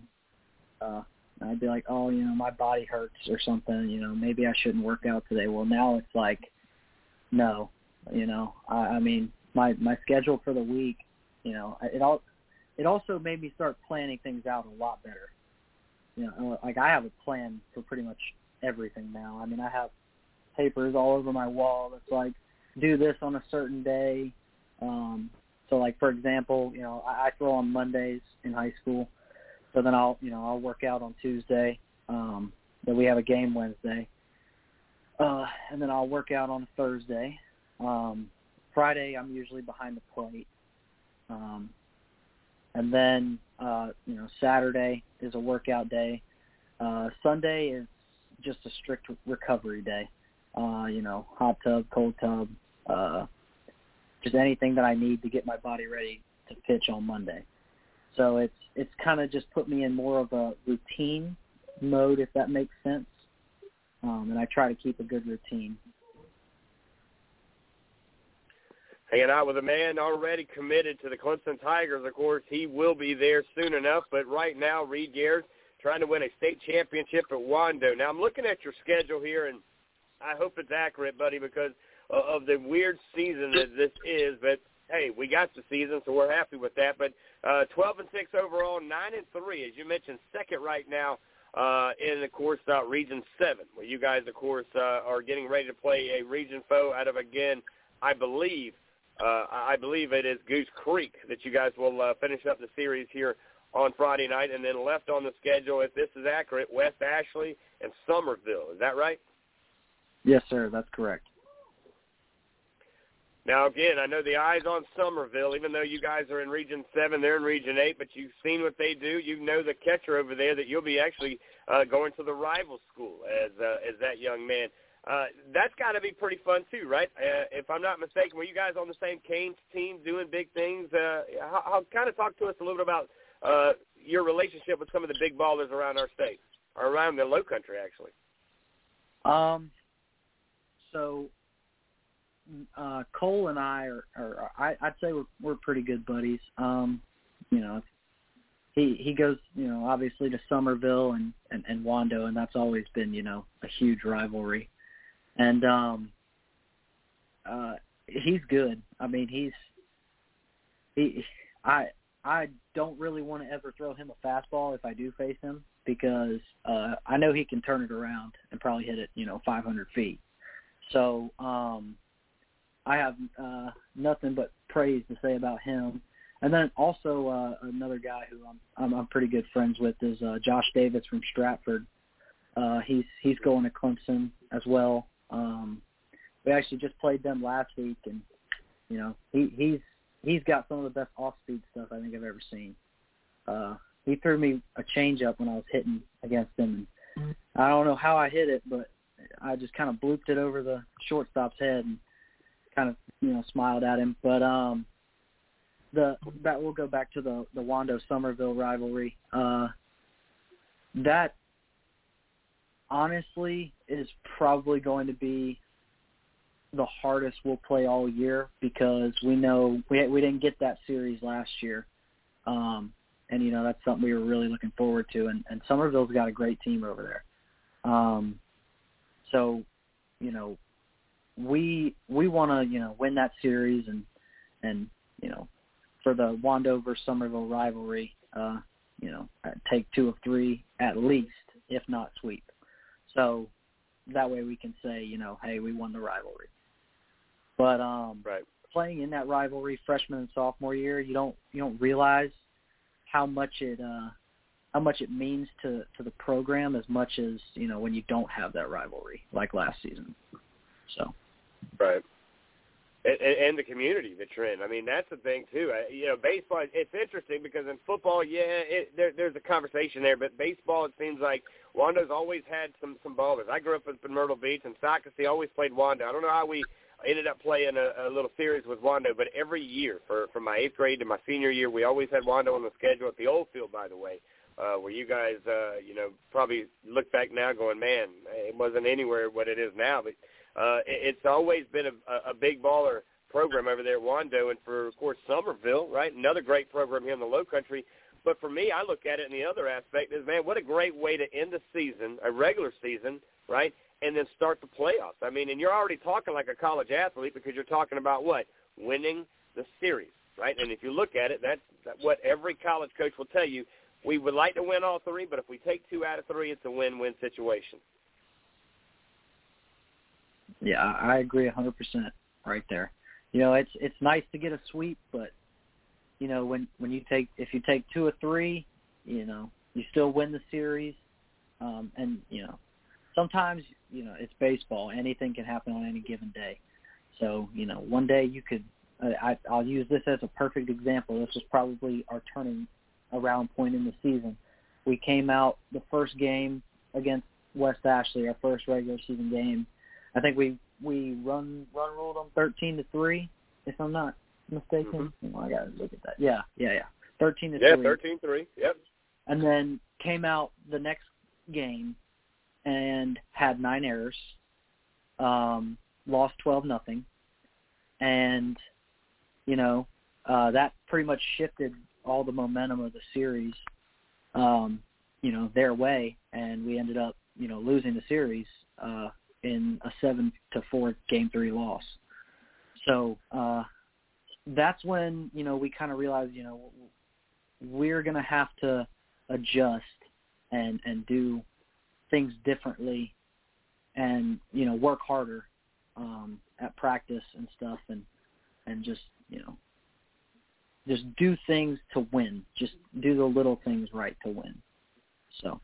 uh, I'd be like, oh, you know, my body hurts or something. You know, maybe I shouldn't work out today. Well, now it's like, no, you know, I, I mean, my my schedule for the week, you know, it all, it also made me start planning things out a lot better. You know, like I have a plan for pretty much everything now. I mean, I have papers all over my wall that's like, do this on a certain day. Um, so like for example, you know, I, I throw on Mondays in high school. So then I'll you know, I'll work out on Tuesday. Um then we have a game Wednesday. Uh and then I'll work out on Thursday. Um Friday I'm usually behind the plate. Um and then uh, you know, Saturday is a workout day. Uh Sunday is just a strict recovery day. Uh, you know, hot tub, cold tub, uh just anything that I need to get my body ready to pitch on Monday. So it's it's kind of just put me in more of a routine mode, if that makes sense. Um, and I try to keep a good routine. Hanging out with a man already committed to the Clemson Tigers. Of course, he will be there soon enough. But right now, Reed Garris, trying to win a state championship at Wando. Now I'm looking at your schedule here, and I hope it's accurate, buddy, because of the weird season that this is. But hey, we got the season, so we're happy with that. But uh, 12 and six overall, nine and three, as you mentioned, second right now uh, in of course uh, Region Seven, where you guys, of course, uh, are getting ready to play a region foe out of again, I believe. Uh, I believe it is Goose Creek that you guys will uh, finish up the series here on Friday night, and then left on the schedule, if this is accurate, West Ashley and Summerville. Is that right? Yes, sir. That's correct. Now, again, I know the eyes on Summerville, even though you guys are in Region 7, they're in Region 8, but you've seen what they do. You know the catcher over there that you'll be actually uh, going to the rival school as uh, as that young man. Uh, that's got to be pretty fun too, right? Uh, if I'm not mistaken, were you guys on the same Canes team doing big things? Uh, how, kind of talk to us a little bit about uh, your relationship with some of the big ballers around our state, or around the Low Country, actually. Um, so uh, Cole and I are, are I, I'd say we're we're pretty good buddies. Um, you know, he he goes, you know, obviously to Summerville and and, and Wando, and that's always been, you know, a huge rivalry. And um, uh, he's good. I mean, he's he. I I don't really want to ever throw him a fastball if I do face him because uh, I know he can turn it around and probably hit it, you know, 500 feet. So um, I have uh, nothing but praise to say about him. And then also uh, another guy who I'm, I'm I'm pretty good friends with is uh, Josh Davis from Stratford. Uh, he's he's going to Clemson as well. Um, we actually just played them last week, and you know he he's he's got some of the best off speed stuff I think I've ever seen. Uh, he threw me a change up when I was hitting against him, and I don't know how I hit it, but I just kind of blooped it over the shortstop's head and kind of you know smiled at him. But um, the that will go back to the the Wando Summerville rivalry. Uh, that honestly is probably going to be the hardest we'll play all year because we know we we didn't get that series last year, um, and you know that's something we were really looking forward to. And, and Summerville's got a great team over there, um, so you know we we want to you know win that series and and you know for the Wando versus Summerville rivalry, uh, you know take two of three at least, if not sweep. So that way we can say you know hey we won the rivalry. But um, right. playing in that rivalry freshman and sophomore year, you don't you don't realize how much it uh, how much it means to to the program as much as you know when you don't have that rivalry like last season. So. Right. And, and the community that you're in. I mean, that's the thing too. I, you know, baseball. It's interesting because in football, yeah, it, there, there's a conversation there, but baseball, it seems like Wando's always had some some ballers. I grew up in Myrtle Beach, and Socastee always played Wando. I don't know how we ended up playing a, a little series with Wando, but every year for from my eighth grade to my senior year, we always had Wando on the schedule at the old field, by the way. Uh, where you guys, uh, you know, probably look back now going, man, it wasn't anywhere what it is now. But uh, it, it's always been a, a big baller program over there at Wando, and for of course Summerville, right? Another great program here in the Low Country. But for me, I look at it in the other aspect is, man, what a great way to end the season, a regular season, right? And then start the playoffs. I mean, and you're already talking like a college athlete because you're talking about what? Winning the series, right? And if you look at it, that's what every college coach will tell you. We would like to win all three, but if we take two out of three, it's a win-win situation. Yeah, I agree a hundred percent right there. You know, it's it's nice to get a sweep, but you know, when when you take if you take two or three, you know, you still win the series. Um and, you know, sometimes, you know, it's baseball. Anything can happen on any given day. So, you know, one day you could I I'll use this as a perfect example. This was probably our turning around point in the season. We came out the first game against West Ashley, our first regular season game, I think we we run run ruled them thirteen to three, if I'm not mistaken. Mm-hmm. Oh, I gotta look at that. Yeah, yeah, yeah. Thirteen to yeah, three. Yeah, thirteen three. Yep. And then came out the next game and had nine errors. Um, lost twelve nothing, and you know uh, that pretty much shifted all the momentum of the series. Um, you know, their way, and we ended up, you know, losing the series uh, in a seven to four game three loss. So uh, that's when you know we kind of realized, you know, we're to have to adjust and and do things differently, and you know, work harder um, at practice and stuff, and and just you know just do things to win. Just do the little things right to win. So.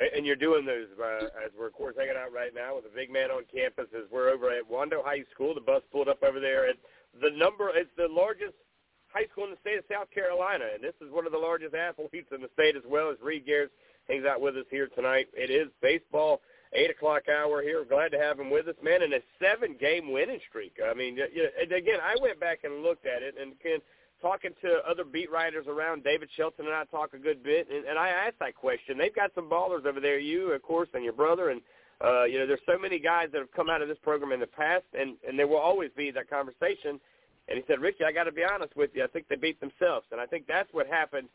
And you're doing those uh, as we're, of course, hanging out right now with a big man on campus. As we're over at Wando High School, the bus pulled up over there. And the number, it's the largest high school in the state of South Carolina, and this is one of the largest athletes in the state as well. As Reed Garris hangs out with us here tonight. It is baseball eight o'clock hour here. Glad to have him with us, man. And a seven-game winning streak. I mean, you know, again, I went back and looked at it, and again, talking to other beat writers around, David Shelton and I talk a good bit, and, and I asked that question. They've got some ballers over there, you, of course, and your brother, and uh, you know, there's so many guys that have come out of this program in the past, and and there will always be that conversation. And he said, Richie, I got to be honest with you. I think they beat themselves, and I think that's what happened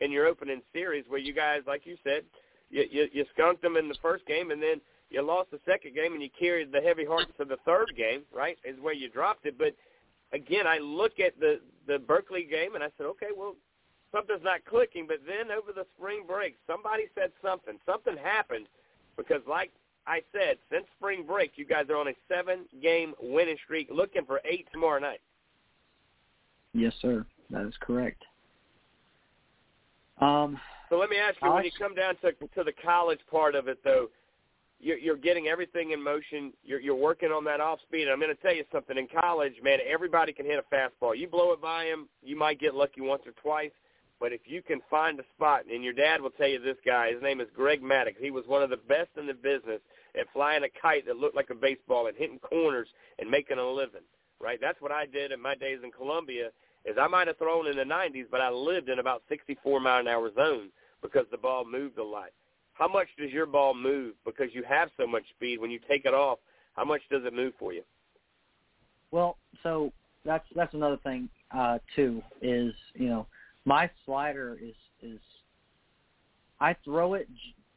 in your opening series, where you guys, like you said, you, you, you skunked them in the first game, and then you lost the second game, and you carried the heavy hearts to the third game. Right, is where you dropped it. But again, I look at the the Berkeley game, and I said, okay, well, something's not clicking. But then over the spring break, somebody said something. Something happened because, like I said, since spring break, you guys are on a seven-game winning streak, looking for eight tomorrow night. Yes, sir. That is correct. Um, so let me ask you, when you come down to to the college part of it, though, you're, you're getting everything in motion. You're, you're working on that off speed. And I'm going to tell you something. In college, man, everybody can hit a fastball. You blow it by him, you might get lucky once or twice. But if you can find a spot, and your dad will tell you this guy, his name is Greg Maddux. He was one of the best in the business at flying a kite that looked like a baseball and hitting corners and making a living. Right? That's what I did in my days in Columbia. Is I might have thrown in the 90s, but I lived in about 64 mile an hour zone because the ball moved a lot. How much does your ball move because you have so much speed? When you take it off, how much does it move for you? Well, so that's that's another thing uh, too. Is you know my slider is is I throw it,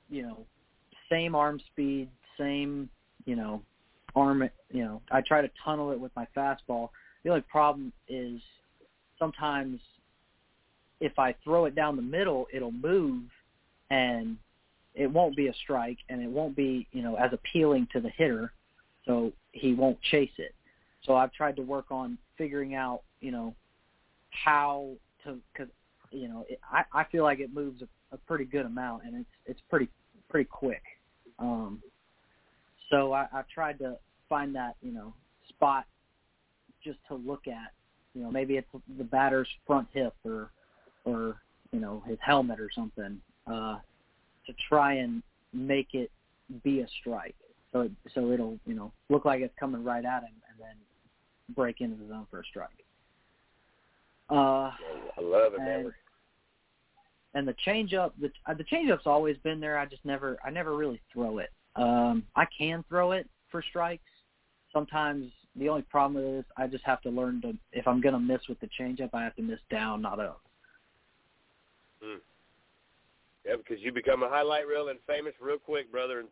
you know, same arm speed, same you know arm. You know, I try to tunnel it with my fastball. The only problem is sometimes if I throw it down the middle, it'll move and it won't be a strike and it won't be, you know, as appealing to the hitter, so he won't chase it. So I've tried to work on figuring out, you know, how to cuz you know, it, I I feel like it moves a, a pretty good amount and it's it's pretty pretty quick. Um so I I've tried to find that, you know, spot just to look at. You know, maybe it's the batter's front hip or or you know, his helmet or something. Uh to try and make it be a strike. So it, so it'll you know look like it's coming right at him and then break into the zone for a strike. Uh, I love it, and, and the changeup, the uh, the changeup's always been there. I just never I never really throw it. Um, I can throw it for strikes. Sometimes the only problem is I just have to learn to if I'm gonna miss with the changeup, I have to miss down, not up. Hmm. Yeah, because you become a highlight reel and famous real quick, brother. And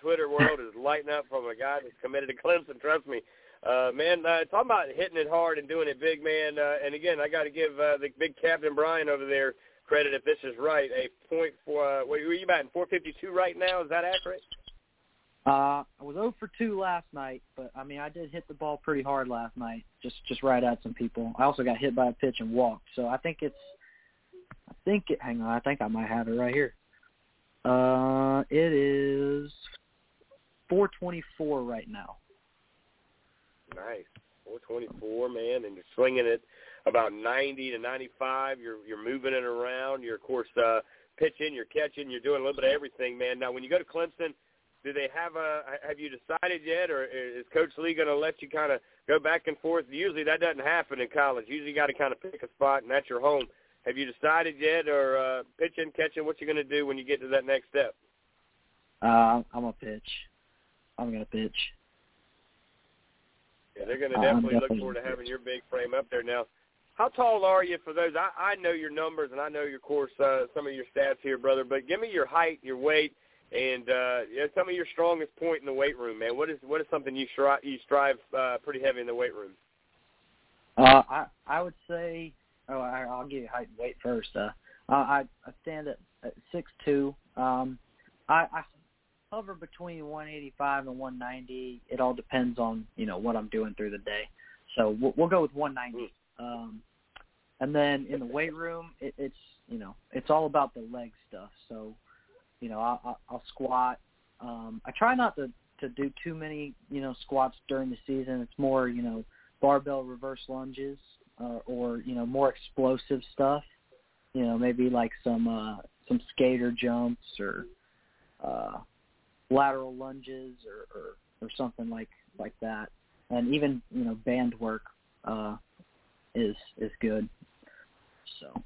Twitter world is lighting up from a guy that's committed to Clemson. Trust me, uh, man. Uh, talking about hitting it hard and doing it big, man. Uh, and again, I got to give uh, the big Captain Brian over there credit if this is right. A point for uh, what were you batting? Four fifty two right now. Is that accurate? Uh, I was 0 for 2 last night, but I mean I did hit the ball pretty hard last night, just just right at some people. I also got hit by a pitch and walked, so I think it's I think it. Hang on, I think I might have it right here. Uh, it is 424 right now. Nice, 424, man, and you're swinging it about 90 to 95. You're you're moving it around. You're of course uh, pitching, you're catching, you're doing a little bit of everything, man. Now, when you go to Clemson, do they have a? Have you decided yet, or is Coach Lee going to let you kind of go back and forth? Usually that doesn't happen in college. Usually you got to kind of pick a spot, and that's your home. Have you decided yet, or uh, pitching, catching? What you going to do when you get to that next step? Uh, I'm gonna pitch. I'm going to pitch. Yeah, they're going to definitely, definitely look forward to having your big frame up there. Now, how tall are you for those? I, I know your numbers and I know your course, uh, some of your stats here, brother. But give me your height, your weight, and uh, yeah, tell me your strongest point in the weight room, man. What is what is something you strive you strive uh, pretty heavy in the weight room? Uh, I I would say, oh, I, I'll give you height and weight first. Uh, I I stand at, at six two. Um, I, I hover between 185 and 190. It all depends on you know what I'm doing through the day. So we'll, we'll go with 190. Um, and then in the weight room, it, it's you know it's all about the leg stuff. So you know I'll, I'll, I'll squat. Um, I try not to to do too many you know squats during the season. It's more you know barbell reverse lunges uh, or you know more explosive stuff. You know maybe like some uh, some skater jumps or uh, lateral lunges or, or or something like like that. And even you know band work uh, is is good. So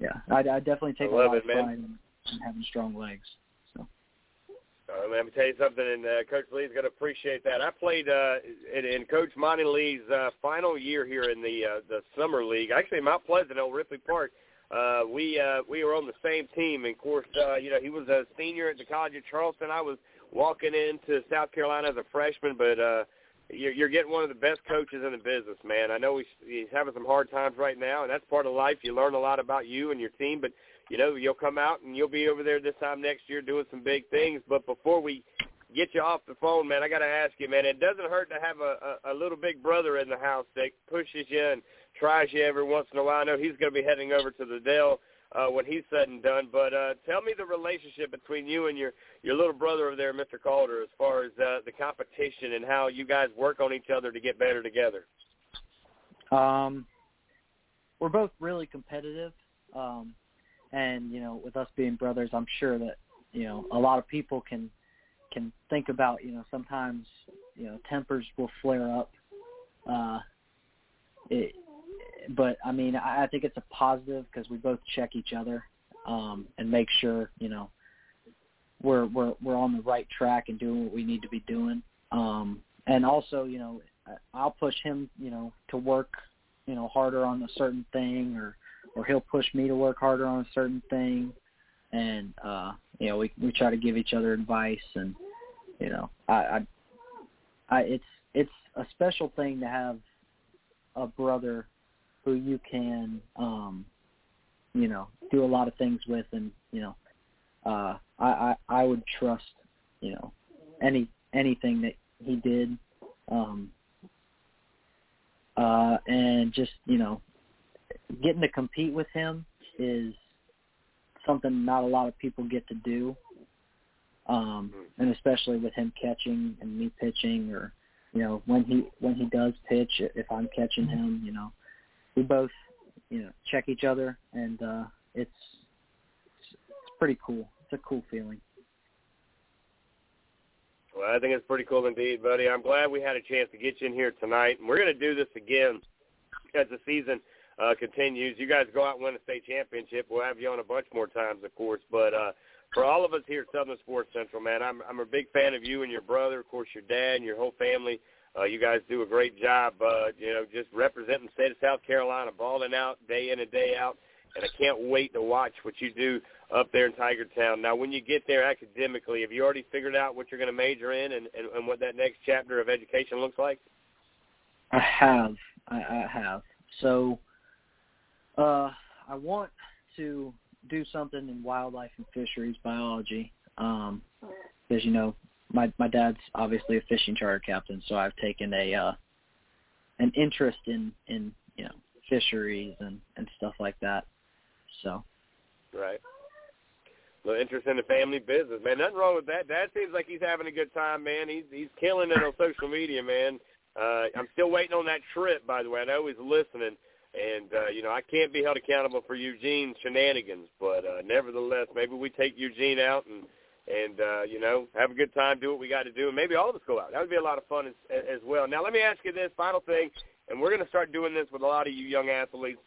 yeah, I, I definitely take I a lot it, of pride in, in having strong legs. Uh, let me tell you something, and uh, Coach Lee's going to appreciate that. I played uh, in, in Coach Monte Lee's uh, final year here in the uh, the summer league. Actually, Mount Pleasant, Old Ripley Park. Uh, we uh, we were on the same team, and of course, uh, you know, he was a senior at the College of Charleston. I was walking into South Carolina as a freshman, but uh, you're, you're getting one of the best coaches in the business, man. I know he's, he's having some hard times right now, and that's part of life. You learn a lot about you and your team, but you know you'll come out and you'll be over there this time next year doing some big things. But before we get you off the phone, man, I got to ask you, man. It doesn't hurt to have a, a, a little big brother in the house that pushes you and tries you every once in a while. I know he's going to be heading over to the Dell uh, when he's said and done. But uh, tell me the relationship between you and your your little brother over there, Mr. Calder, as far as uh, the competition and how you guys work on each other to get better together. um, we're both really competitive, um, and you know with us being brothers, I'm sure that you know a lot of people can can think about you know sometimes you know tempers will flare up. Uh, it, but I mean, I, I think it's a positive because we both check each other um, and make sure you know we're we're we're on the right track and doing what we need to be doing. Um, and also, you know, I'll push him, you know, to work, you know, harder on a certain thing, or or he'll push me to work harder on a certain thing, and uh, you know, we we try to give each other advice, and you know, I, I, I it's it's a special thing to have a brother who you can um you know do a lot of things with and you know uh i i, I would trust you know any anything that he did um uh and just you know getting to compete with him is something not a lot of people get to do um and especially with him catching and me pitching or you know when he when he does pitch if i'm catching him you know we both you know check each other and uh it's it's, it's pretty cool it's a cool feeling Well, I think it's pretty cool indeed, buddy. I'm glad we had a chance to get you in here tonight, and we're going to do this again as the season uh, continues. You guys go out and win a state championship. We'll have you on a bunch more times, of course. But uh, for all of us here at Southern Sports Central, man, I'm I'm a big fan of you and your brother, of course, your dad and your whole family. Uh, you guys do a great job, uh, you know, just representing the state of South Carolina, balling out day in and day out. And I can't wait to watch what you do up there in Tiger Town. Now, when you get there academically, have you already figured out what you're going to major in and, and, and what that next chapter of education looks like? I have. I, I have. So uh I want to do something in wildlife and fisheries biology. Um because you know, my my dad's obviously a fishing charter captain, so I've taken a uh an interest in in, you know, fisheries and and stuff like that. So, Right. Well, interest in the family business, man. Nothing wrong with that. Dad seems like he's having a good time, man. He's he's killing it on social media, man. Uh, I'm still waiting on that trip, by the way. I know he's listening, and uh, you know I can't be held accountable for Eugene's shenanigans, but uh, nevertheless, maybe we take Eugene out and and uh, you know have a good time, do what we got to do, and maybe all of us go out. That would be a lot of fun as, as well. Now, let me ask you this final thing, and we're going to start doing this with a lot of you young athletes.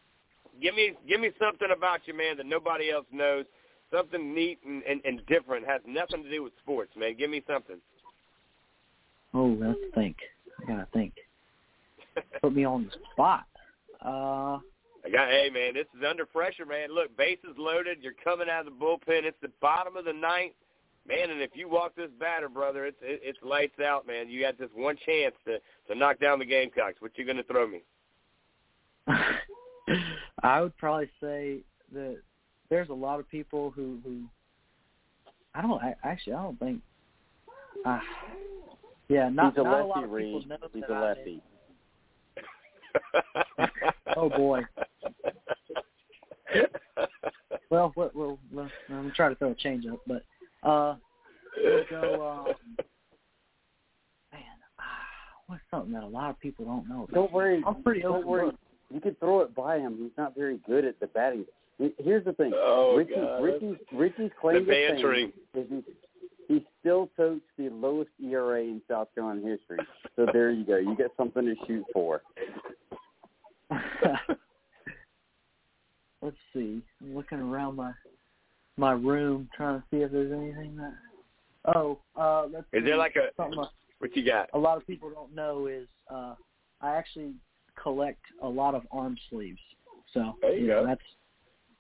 Give me give me something about you, man, that nobody else knows. Something neat and, and, and different has nothing to do with sports, man. Give me something. oh, let's think. I gotta think. Put me on the spot. Uh, I got, hey man, this is under pressure, man. Look, bases loaded. You're coming out of the bullpen. It's the bottom of the ninth, man. And if you walk this batter, brother, it's it, it's lights out, man. You got this one chance to to knock down the Gamecocks. What you gonna throw me? I would probably say that there's a lot of people who who I don't I, actually I don't think. Uh, yeah, not He's a not lefty, a lot of Reed. people know He's that a I lefty. oh boy. Well, we'll, we'll, we'll I'm try to throw a change up, but uh, we'll go. Um, man, ah, what's something that a lot of people don't know? About Don't worry. I'm pretty don't open worry. book. You can throw it by him. He's not very good at the batting. Here's the thing. Oh, Ricky, God. Richie's, Richie's claim The to fame bantering. is he, he still totes the lowest ERA in South Carolina history. So there you go. You get something to shoot for. Let's see. I'm looking around my my room trying to see if there's anything that. Oh, uh, let's Is there like a something what you got? a lot of people don't know is uh, I actually collect a lot of arm sleeves. So There you know, go. that's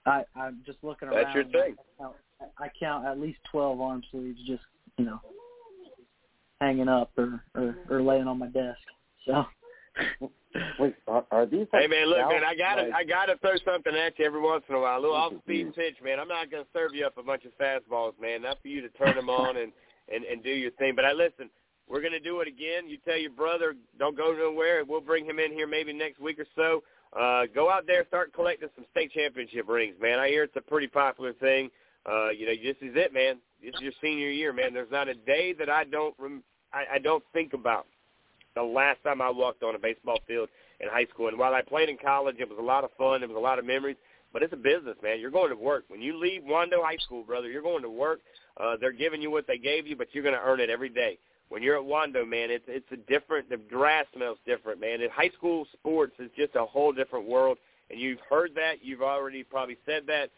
I I'm just looking around. That's your thing. I count, I count at least twelve arm sleeves just you know hanging up or or, or laying on my desk. So Wait, are, are these? Hey man, look man, I gotta like- I gotta throw something at you every once in a while. A little off speed pitch, man. I'm not gonna serve you up a bunch of fastballs, man. Not for you to turn them on and and and do your thing. But I listen. We're gonna do it again. You tell your brother, don't go nowhere. We'll bring him in here maybe next week or so. Uh, go out there, start collecting some state championship rings, man. I hear it's a pretty popular thing. Uh, you know, this is it, man. This is your senior year, man. There's not a day that I don't rem- I, I don't think about the last time I walked on a baseball field in high school. And while I played in college, it was a lot of fun. It was a lot of memories. But it's a business, man. You're going to work. When you leave Wando High School, brother, you're going to work. Uh, they're giving you what they gave you, but you're going to earn it every day. When you're at Wando, man, it's it's a different. The grass smells different, man. In high school sports is just a whole different world. And you've heard that. You've already probably said that.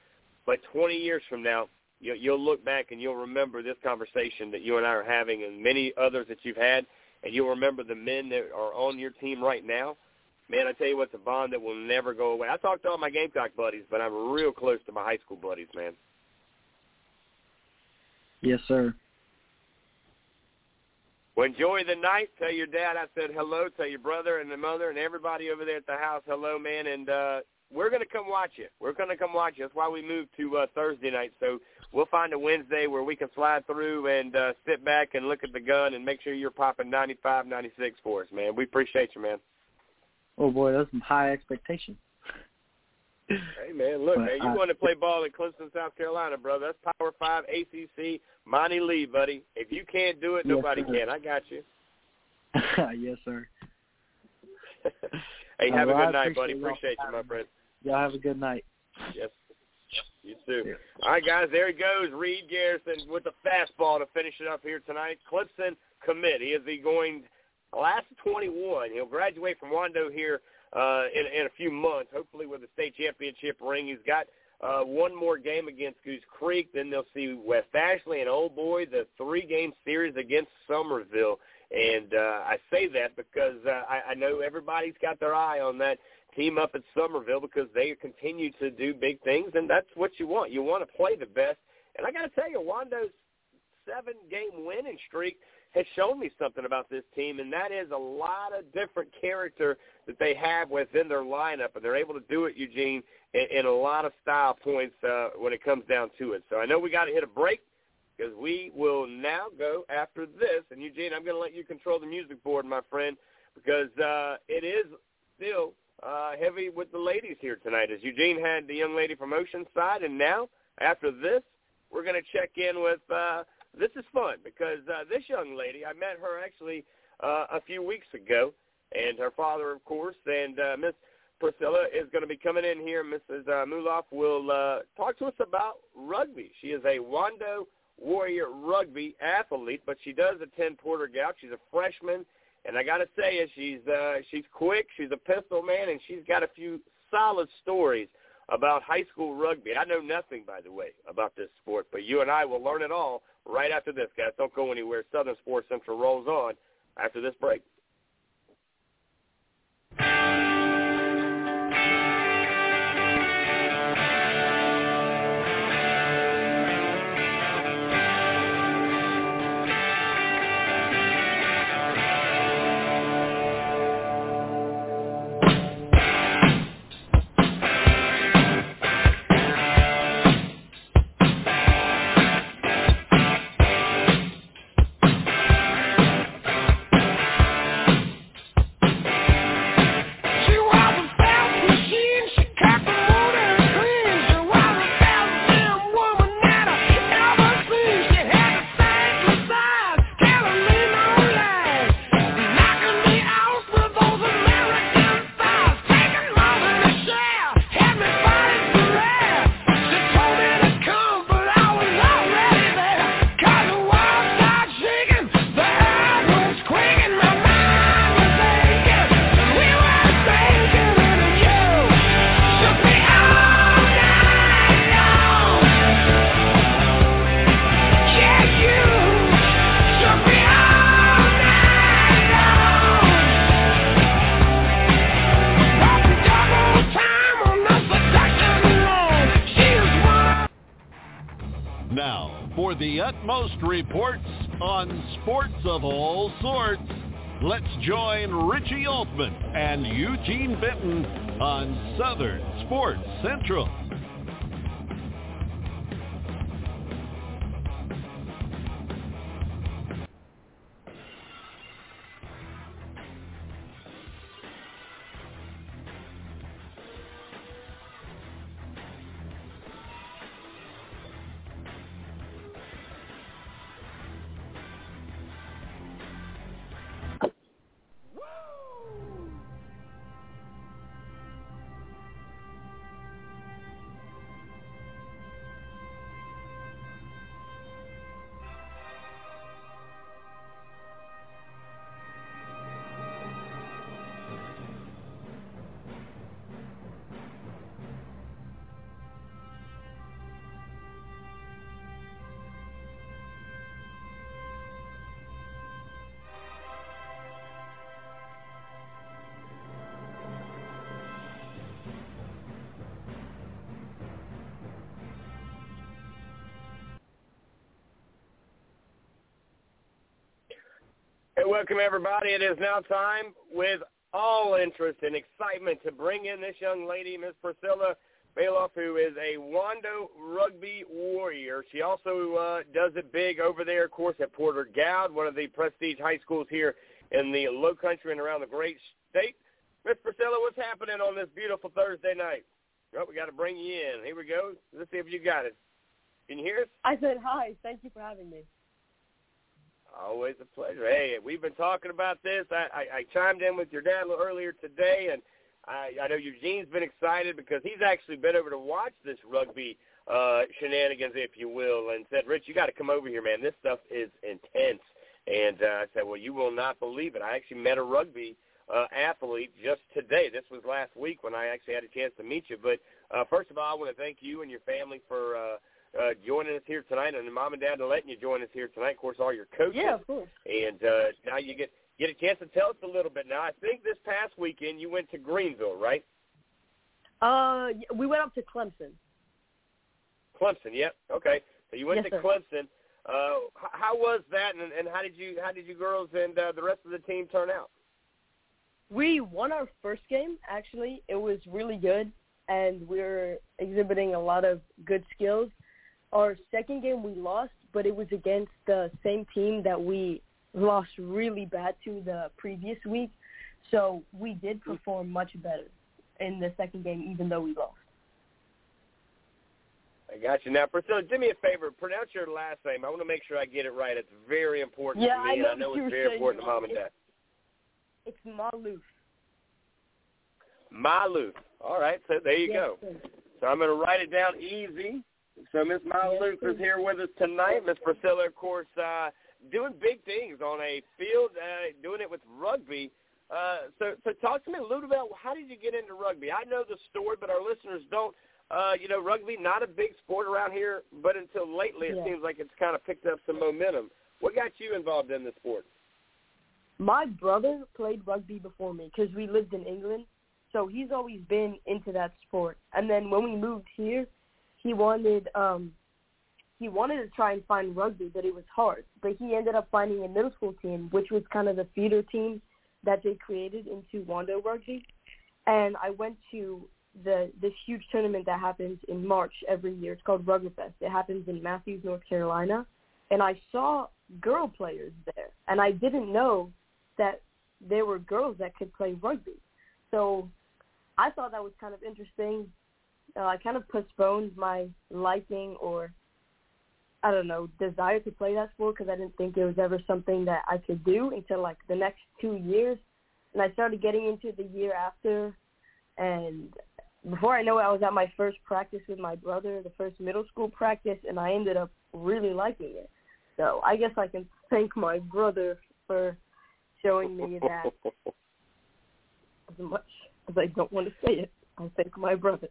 But 20 years from now, you, you'll look back and you'll remember this conversation that you and I are having, and many others that you've had, and you'll remember the men that are on your team right now. Man, I tell you what's a bond that will never go away. I talk to all my Gamecock buddies, but I'm real close to my high school buddies, man. yes, sir. Well, enjoy the night. Tell your dad I said hello. Tell your brother and the mother and everybody over there at the house hello, man. And uh, we're going to come watch you. We're going to come watch you. That's why we moved to uh, Thursday night. So we'll find a Wednesday where we can slide through and uh, sit back and look at the gun and make sure you're popping 95, 96 for us, man. We appreciate you, man. Oh boy, that's some high expectations. Hey man, look, But man, you I- want to play ball at Clemson, South Carolina, brother? That's Power Five, ACC, Monte Lee, buddy. If you can't do it, Yes, nobody sir. can. I got you. yes, sir. Hey, Uh, have well, a good night, buddy. Appreciate you, my friend. Y'all have a good night. Yes. You too. All right, guys, there he goes. Reed Garrison with the fastball to finish it up here tonight. Clemson commit. He is the going last 21. He'll graduate from Wando here uh, in, in a few months, hopefully with a state championship ring. He's got uh, one more game against Goose Creek. Then they'll see West Ashley and Old Boy, the three-game series against Summerville. And uh, I say that because uh, I, I know everybody's got their eye on that team up at Summerville because they continue to do big things, and that's what you want. You want to play the best. And I got to tell you, Wando's seven-game winning streak has shown me something about this team, and that is a lot of different character that they have within their lineup, and they're able to do it, Eugene, in, in a lot of style points uh, when it comes down to it. So I know we got to hit a break because we will now go after this. And Eugene, I'm going to let you control the music board, my friend, because uh, it is still uh, heavy with the ladies here tonight. As Eugene had the young lady from Oceanside, and now after this, we're going to check in with. Uh, this is fun because uh, this young lady, I met her actually uh, a few weeks ago, and her father, of course, and uh, Miss Priscilla is going to be coming in here. Mrs. Uh, Muloff will uh, talk to us about rugby. She is a Wando Warrior rugby athlete, but she does attend Porter Gaud. She's a freshman, and I got to say, she's uh, she's quick. She's a pistol man, and she's got a few solid stories about high school rugby. I know nothing, by the way, about this sport, but you and I will learn it all right after this, guys. Don't go anywhere. Southern Sports Central rolls on after this break. Utmost reports on sports of all sorts, let's join Richie Altman and Eugene Benton on Southern Sports Central. Hey, welcome everybody. It is now time with all interest and excitement to bring in this young lady, Miss Priscilla Bailoff, who is a Wando rugby warrior. She also uh, does it big over there, of course, at Porter Gaud, one of the prestige high schools here in the Low Country and around the great state. Miss Priscilla, what's happening on this beautiful Thursday night? Well, we got to bring you in. Here we go. Let's see if you got it. Can you hear us? I said hi. Thank you for having me. Always a pleasure. Hey, we've been talking about this. I, I, I chimed in with your dad a little earlier today, and I, I know Eugene's been excited because he's actually been over to watch this rugby uh, shenanigans, if you will, and said, Rich, you got to come over here, man. This stuff is intense. And uh, I said, well, you will not believe it. I actually met a rugby uh, athlete just today. This was last week when I actually had a chance to meet you. But uh, first of all, I want to thank you and your family for uh, – uh, joining us here tonight, and mom and dad are letting you join us here tonight. Of course, all your coaches. Yeah, of course. And uh, now you get get a chance to tell us a little bit. Now, I think this past weekend you went to Greenville, right? Uh, we went up to Clemson. Clemson, yep. Okay, so you went yes, to sir. Clemson. Uh, how was that, and, and how did you how did you girls and uh, the rest of the team turn out? We won our first game. Actually, it was really good, and we're exhibiting a lot of good skills. Our second game we lost, but it was against the same team that we lost really bad to the previous week. So we did perform much better in the second game, even though we lost. I got you. Now, Priscilla, do me a favor. Pronounce your last name. I want to make sure I get it right. It's very important Yeah, to me, I and I know it's very important to mom and dad. It's Maalouf. Maalouf. All right, so there you Yes, go. sir. So I'm going to write it down easy. So Miss Maalouf is here with us tonight. Miss Priscilla, of course, uh, doing big things on a field, uh, doing it with rugby. Uh, so, so talk to me a little about how did you get into rugby? I know the story, but our listeners don't. Uh, you know, rugby not a big sport around here, but until lately, it Yeah. seems like it's kind of picked up some momentum. What got you involved in the sport? My brother played rugby before me because we lived in England, so he's always been into that sport. And then when we moved here, he wanted um he wanted to try and find rugby, but it was hard. But he ended up finding a middle school team, which was kind of the feeder team that they created into Wando Rugby. And I went to the this huge tournament that happens in March every year. It's called Ruggerfest. It happens in Matthews, North Carolina. And I saw girl players there, and I didn't know that there were girls that could play rugby. So I thought that was kind of interesting. Uh, I kind of postponed my liking or I don't know desire to play that sport because I didn't think it was ever something that I could do until like the next two years. And I started getting into the year after, and before I know it, I was at my first practice with my brother, the first middle school practice, and I ended up really liking it. So I guess I can thank my brother for showing me that as much as I don't want to say it. I thank my brother.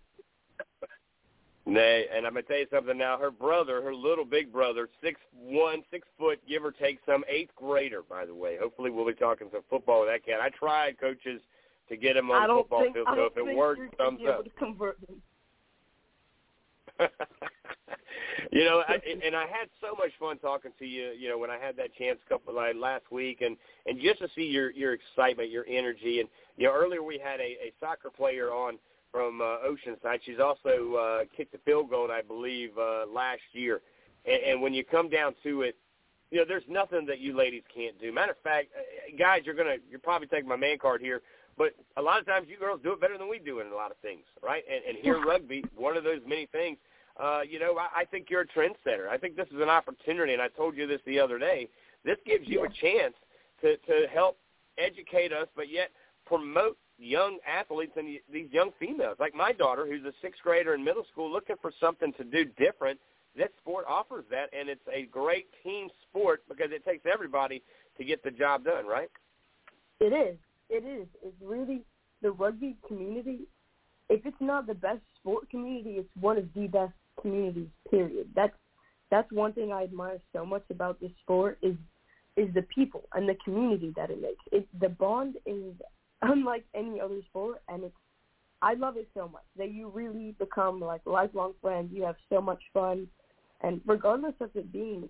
Nay, and I'm gonna tell you something now. Her brother, her little big brother, six one, six foot, give or take, some eighth grader. By the way, hopefully we'll be talking some football with that cat. I tried, coaches, to get him on the football think, field. So if it works, thumbs up. able to convert him. You know, I, and I had so much fun talking to you. You know, when I had that chance couple like last week, and and just to see your your excitement, your energy, and you know, earlier we had a, a soccer player on from uh, Oceanside. She's also uh, kicked a field goal, I believe, uh, last year. And, and when you come down to it, you know, there's nothing that you ladies can't do. Matter of fact, uh, guys, you're gonna you're probably taking my man card here, but a lot of times you girls do it better than we do in a lot of things, right? And, and here rugby, one of those many things. Uh, you know, I, I think you're a trendsetter. I think this is an opportunity, and I told you this the other day. This gives you a chance to to help educate us, but yet promote young athletes and these young females. Like my daughter, who's a sixth grader in middle school, looking for something to do different. This sport offers that, and it's a great team sport because it takes everybody to get the job done, right? It is. It is. It's really the rugby community. If it's not the best sport community, it's one of the best communities. Period. That's that's one thing I admire so much about this sport is is the people and the community that it makes. It the bond is unlike any other sport, and it's I love it so much that you really become like lifelong friends. You have so much fun, and regardless of it being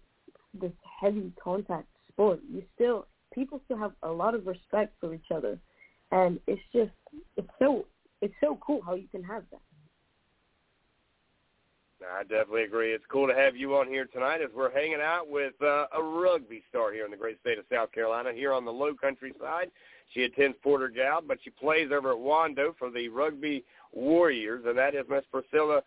this heavy contact sport, you still people still have a lot of respect for each other, and it's just it's so it's so cool how you can have that. I definitely agree. It's cool to have you on here tonight as we're hanging out with uh, a rugby star here in the great state of South Carolina, here on the Low Country side. She attends Porter-Gaud, but she plays over at Wando for the Rugby Warriors, and that is Miss Priscilla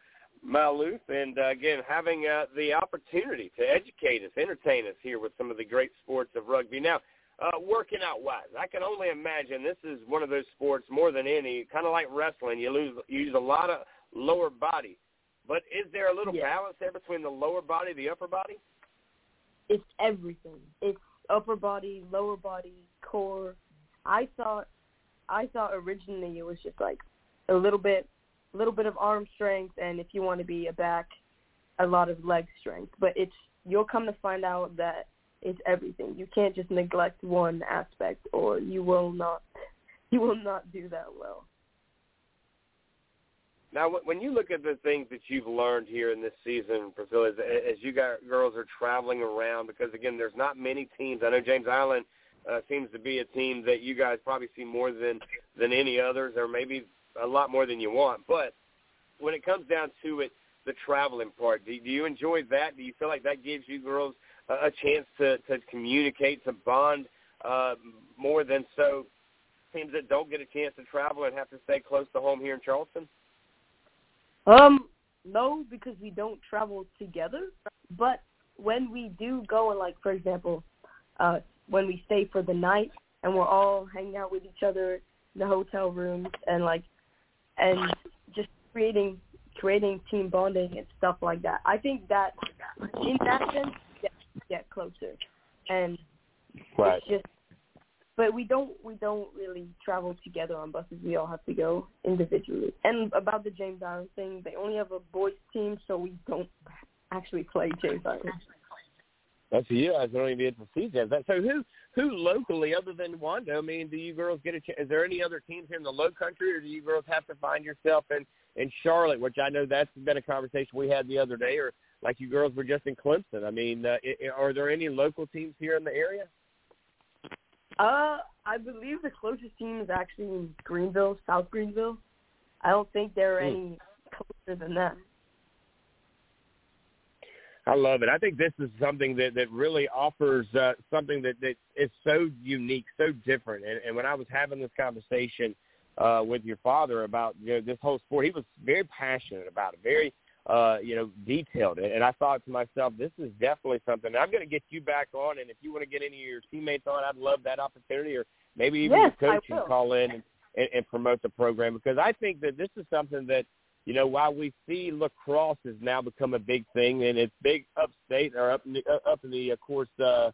Maalouf. And uh, again, having uh, the opportunity to educate us, entertain us here with some of the great sports of rugby. Now, uh, working out wise, I can only imagine this is one of those sports more than any, kind of like wrestling. You lose, you use a lot of lower body. But is there a little Yeah. balance there between the lower body, the upper body? It's everything. It's upper body, lower body, core. I thought I thought originally it was just like a little bit a little bit of arm strength and if you want to be a back a lot of leg strength. But it's you'll come to find out that it's everything. You can't just neglect one aspect or you will not you will not do that well. Now, when you look at the things that you've learned here in this season, Priscilla, as, as you got, girls are traveling around, because again, there's not many teams. I know James Island uh, seems to be a team that you guys probably see more than than any others, or maybe a lot more than you want. But when it comes down to it, the traveling part, do, do you enjoy that? Do you feel like that gives you girls a, a chance to to communicate, to bond uh, more than so teams that don't get a chance to travel and have to stay close to home here in Charleston? Um, no, because we don't travel together. But when we do go and like, for example, uh, when we stay for the night and we're all hanging out with each other in the hotel rooms and like, and just creating creating team bonding and stuff like that. I think that in that sense, get, get closer, and Right. it's just. But we don't we don't really travel together on buses. We all have to go individually. And about the James Island thing, they only have a boys team, so we don't actually play James Island. That's you guys don't even get to see James. So who who locally, other than Wando, I mean, do you girls get a? Is there any other teams here in the Low Country, or do you girls have to find yourself in in Charlotte, which I know that's been a conversation we had the other day, or like you girls were just in Clemson. I mean, uh, i- are there any local teams here in the area? Uh, I believe the closest team is actually in Greenville, South Greenville. I don't think there are Hmm. any closer than that. I love it. I think this is something that that really offers uh, something that that is so unique, so different. And, and when I was having this conversation uh, with your father about you know this whole sport, he was very passionate about it, very uh, you know detailed. And, and I thought to myself, this is definitely something. I'm going to get you back on, and if you want to get any of your teammates on, I'd love that opportunity, or maybe even Yes, your coach can call in and, and, and promote the program because I think that this is something that you know, while we see lacrosse has now become a big thing, and it's big upstate or up in the, uh, up in the, of course, uh,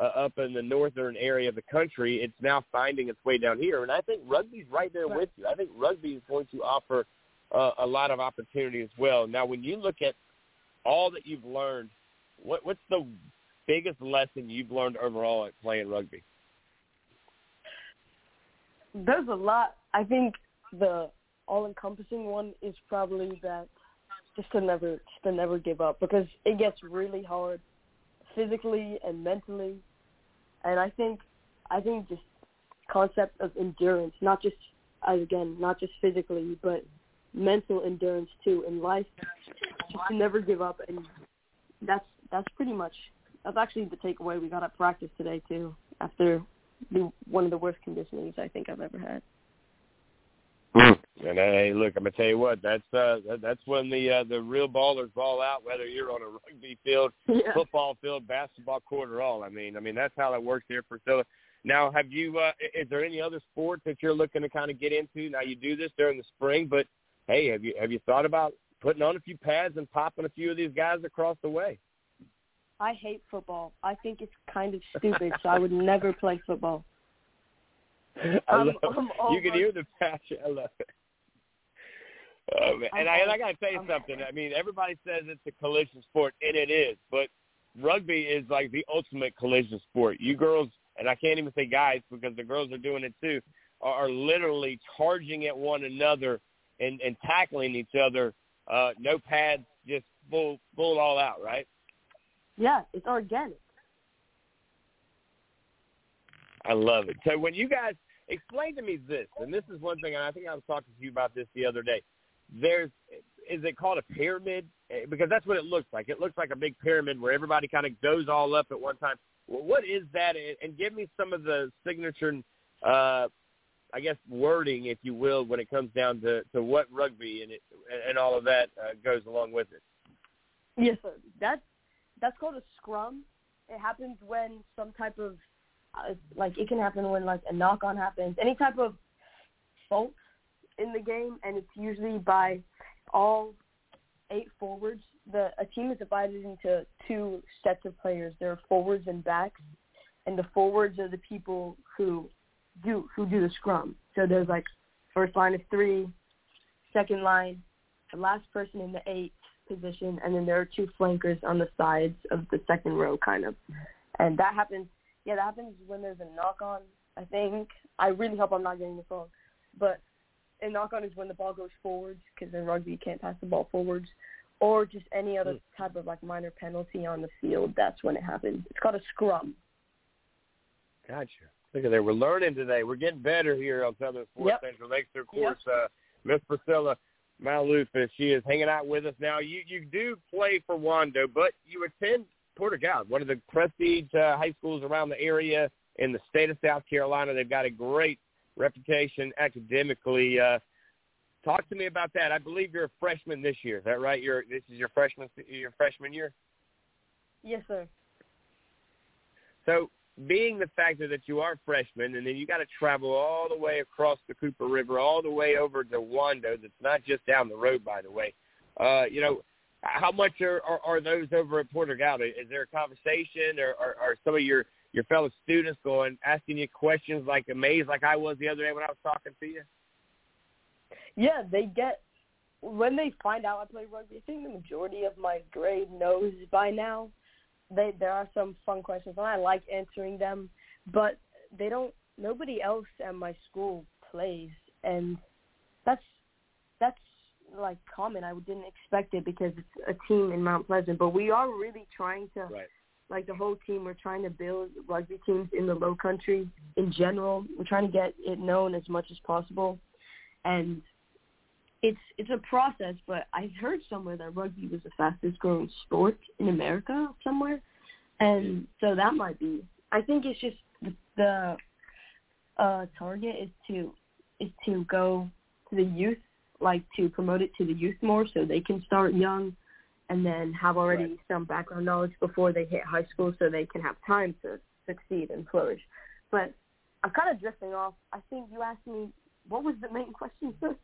uh, up in the northern area of the country, it's now finding its way down here. And I think rugby's right there with you. I think rugby is going to offer uh, a lot of opportunity as well. Now, when you look at all that you've learned, what, what's the biggest lesson you've learned overall at playing rugby? There's a lot. I think the all-encompassing one is probably that just to never just to never give up because it gets really hard physically and mentally and I think I think just concept of endurance, not just again, not just physically, but mental endurance too in life. Just to never give up and that's that's pretty much that's actually the takeaway we got at practice today too, after the, one of the worst conditionings I think I've ever had. And hey, look, I'm gonna tell you what. That's uh, that's when the uh, the real ballers ball out. Whether you're on a rugby field, Yeah. football field, basketball court, or all. I mean, I mean that's how it works here Priscilla. Now, have you? Uh, is there any other sport that you're looking to kind of get into? Now you do this during the spring, but hey, have you have you thought about putting on a few pads and popping a few of these guys across the way? I hate football. I think it's kind of stupid, so I would never play football. I I'm- love, I'm you can hear the passion. I love it. Oh, man. And I, and I got to tell you something. I mean, everybody says it's a collision sport, and it is. But rugby is like the ultimate collision sport. You girls, and I can't even say guys because the girls are doing it too, are, are literally charging at one another and, and tackling each other. Uh, no pads, just full, full all out, right? Yeah, it's organic. I love it. So when you guys explain to me this, and this is one thing, and I think I was talking to you about this the other day. There's, is it called a pyramid? Eh, Because that's what it looks like. It looks like a big pyramid where everybody kind of goes all up at one time. Well, what is that? And- And give me some of the signature, uh, I guess, wording, if you will, when it comes down to to what rugby and it and all of that uh, goes along with it. Yes, sir. That's that's called a scrum. It happens when some type of uh, like it can happen when like a knock on happens, any type of fault in the game, and it's usually by all eight forwards. The a team is divided into two sets of players. There are forwards and backs, and the forwards are the people who do who do the scrum. So there's like first line of three, second line, the last person in the eight position, and then there are two flankers on the sides of the second row, kind of. And that happens. Yeah, that happens when there's a knock on. I think. I really hope I'm not getting this wrong, but a knock on is when the ball goes forwards because in rugby you can't pass the ball forwards, or just any other hmm. type of like minor penalty on the field. That's when it happens. It's called a scrum. Gotcha. Look at there. We're learning today. We're getting better here on Southern Sports Yep. Central. Thanks to, of course, uh, Miss Priscilla Malufis. She is hanging out with us now. You you do play for Wando, but you attend Porter-Gaud, one of the prestige uh, high schools around the area in the state of South Carolina. They've got a great reputation academically. Uh, talk to me about that. I believe you're a freshman this year. Is that right? You're this is your freshman your freshman year. Yes, sir. So being the factor that you are freshmen and then you got to travel all the way across the Cooper River, all the way over to Wando, that's not just down the road, by the way. Uh, you know, how much are, are, are those over at Porter Gaud? Is there a conversation or are, are some of your, your fellow students going, asking you questions like amazed like I was the other day when I was talking to you? Yeah, they get when they find out I play rugby. I think the majority of my grade knows by now. They there are some fun questions and I like answering them, but they don't. Nobody else at my school plays, and that's that's like common. I didn't expect it because it's a team in Mount Pleasant, but we are really trying to Right. like the whole team, we're trying to build rugby teams in the low country in general. We're trying to get it known as much as possible. And it's it's a process, but I heard somewhere that rugby was the fastest growing sport in America somewhere. And so that might be I think it's just the, the uh target is to is to go to the youth, like to promote it to the youth more so they can start young and then have already some background knowledge before they hit high school so they can have time to succeed and flourish. But I'm kind of drifting off. I think you asked me what was the main question, sir?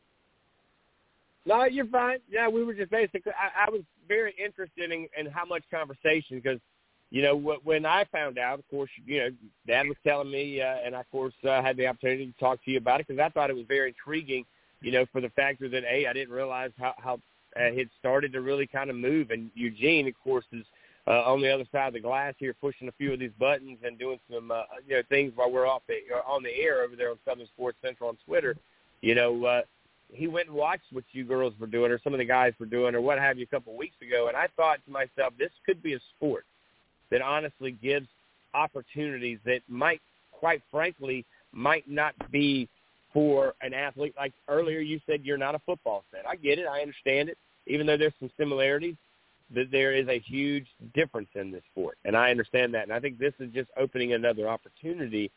No, you're fine. Yeah, we were just basically. I, I was very interested in, in how much conversation because, you know, wh- when I found out, of course, you know, Dad was telling me, uh, and I, of course, uh, had the opportunity to talk to you about it because I thought it was very intriguing. You know, for the factor that a I didn't realize how how uh, it started to really kind of move, and Eugene, of course, is uh, on the other side of the glass here, pushing a few of these buttons and doing some uh, you know things while we're off the uh, on the air over there on Southern Sports Central on Twitter. You know, uh, he went and watched what you girls were doing or some of the guys were doing or what have you a couple of weeks ago, and I thought to myself, this could be a sport that honestly gives opportunities that might, quite frankly, might not be for an athlete. Like earlier, you said you're not a football fan. I get it. I understand it. Even though there's some similarities, that there is a huge difference in this sport, and I understand that. And I think this is just opening another opportunity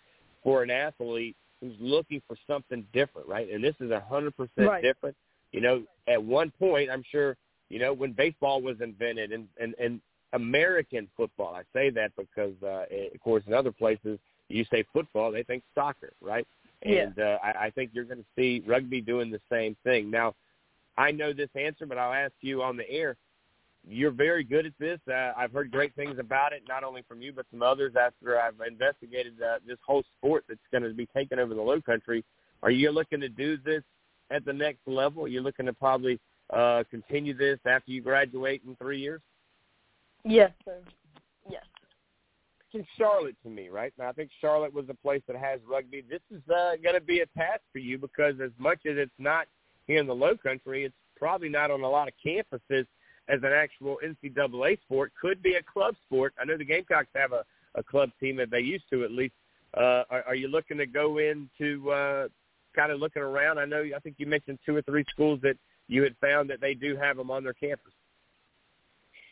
for an athlete who's looking for something different, right? And this is a hundred percent different. You know, at one point, I'm sure, you know, when baseball was invented and and, and American football, I say that because, uh, of course, in other places, you say football, they think soccer, right? Yeah. And uh, I, I think you're going to see rugby doing the same thing. Now, I know this answer, but I'll ask you on the air. You're very good at this. Uh, I've heard great things about it, not only from you but from others. After I've investigated uh, this whole sport that's going to be taking over the Low Country, are you looking to do this at the next level? Are you looking to probably uh, continue this after you graduate in three years? Yes, sir. Yes. in Charlotte to me, right? Now I think Charlotte was the place that has rugby. This is uh, going to be a task for you because as much as it's not here in the Low Country, it's probably not on a lot of campuses as an actual NCAA sport. Could be a club sport. I know the Gamecocks have a, a club team that they used to at least. Uh, are, are you looking to go into uh, kind of looking around? I know I think you mentioned two or three schools that you had found that they do have them on their campus.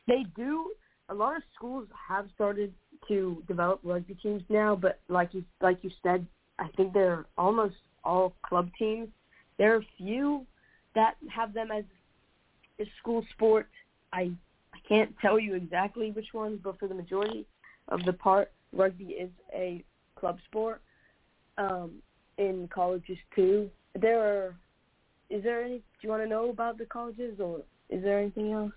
They do. A lot of schools have started to develop rugby teams now, but like you like you said, I think they're almost all club teams. There are a few that have them as a school sport. I I can't tell you exactly which ones, but for the majority of the part, rugby is a club sport. Um, in colleges too. There are. Is there any? Do you want to know about the colleges, or is there anything else?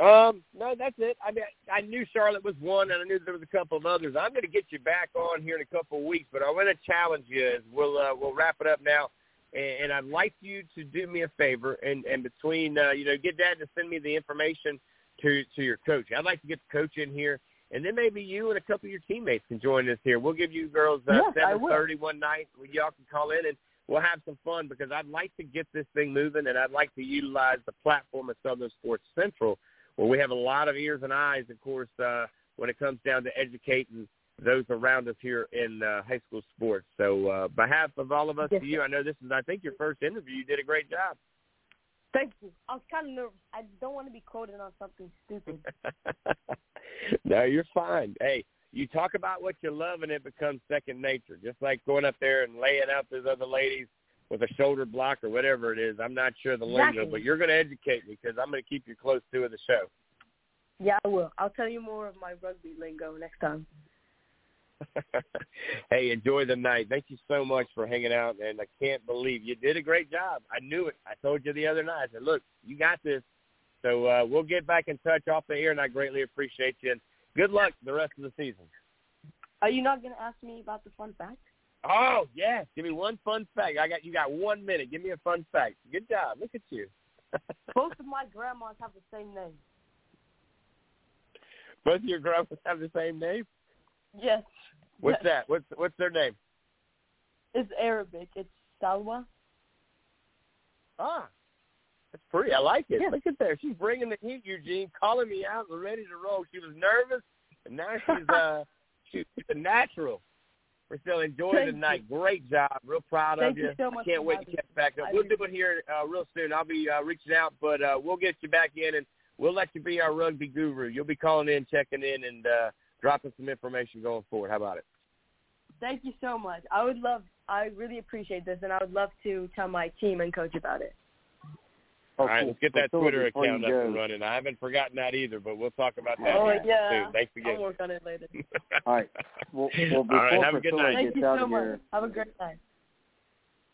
Um, no, that's it. I mean, I knew Charlotte was one, and I knew there was a couple of others. I'm going to get you back on here in a couple of weeks, but I want to challenge you. As we'll uh, we'll wrap it up now, and, and I'd like you to do me a favor, and and between uh, you know, get Dad to send me the information to to your coach. I'd like to get the coach in here, and then maybe you and a couple of your teammates can join us here. We'll give you girls uh, Yes, I thirty one night. Y'all can call in and. We'll have some fun because I'd like to get this thing moving, and I'd like to utilize the platform of Southern Sports Central where we have a lot of ears and eyes, of course, uh, when it comes down to educating those around us here in uh, high school sports. So, uh, behalf of all of us, Yes, to you, I know this is, I think, your first interview. You did a great job. Thank you. I was kind of nervous. I don't want to be quoted on something stupid. no, you're fine. Hey, you talk about what you love, and it becomes second nature. Just like going up there and laying out those other ladies with a shoulder block or whatever it is. I'm not sure the lingo, Exactly. but you're going to educate me because I'm going to keep you close to the show. Yeah, I will. I'll tell you more of my rugby lingo next time. hey, enjoy the night. Thank you so much for hanging out, and I can't believe you did a great job. I knew it. I told you the other night. I said, look, you got this. So uh, we'll get back in touch off the air, and I greatly appreciate you. And good luck the rest of the season. Are you not going to ask me about the fun fact? Oh yes, give me one fun fact. I got you. Got one minute. Give me a fun fact. Good job. Look at you. Both of my grandmas have the same name. Both of your grandmas have the same name. Yes. What's yes. that? What's what's their name? It's Arabic. It's Salwa. Ah, that's pretty. I like it. Yeah. Look at there. She's bringing the heat, Eugene, calling me out ready to roll. She was nervous, and now she's uh she's a natural. We're still enjoying Thank the night. Great job. Real proud Thank of you you. so much Can't wait to catch back up. I We'll do it here uh, real soon. I'll be uh, reaching out, but uh, we'll get you back in and we'll let you be our rugby guru. You'll be calling in, checking in, and uh, dropping some information going forward. How about it? Thank you so much. I would love. I really appreciate this, and I would love to tell my team and coach about it. All right, let's get that Twitter account up and running. I haven't forgotten that either, but we'll talk about that Oh soon. yeah. Thanks again. I'll work on it later. All right. Well, well before All right, have a good Priscilla night. Thank you so much. here, Have a great night.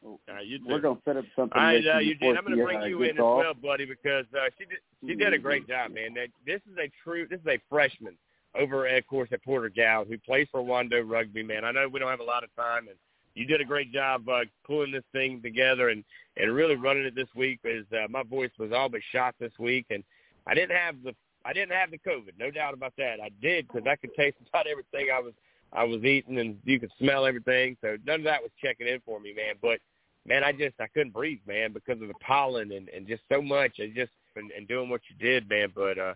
All right, you we're going to set up something. All right, uh, Eugene, before I'm going to bring you in as off. well, buddy, because uh, she did she did a great job, man. This is a true this is a freshman over, of course, at Porter Gaud who plays for Wando Rugby. Man, I know we don't have a lot of time, and you did a great job uh, pulling this thing together and and really running it this week. Is uh, my voice was all but shot this week, and I didn't have the I didn't have the COVID, no doubt about that. I did because I could taste about everything I was I was eating, and you could smell everything. So none of that was checking in for me, man. But man, I just I couldn't breathe, man, because of the pollen and and just so much. I just and, and doing what you did, man. But uh,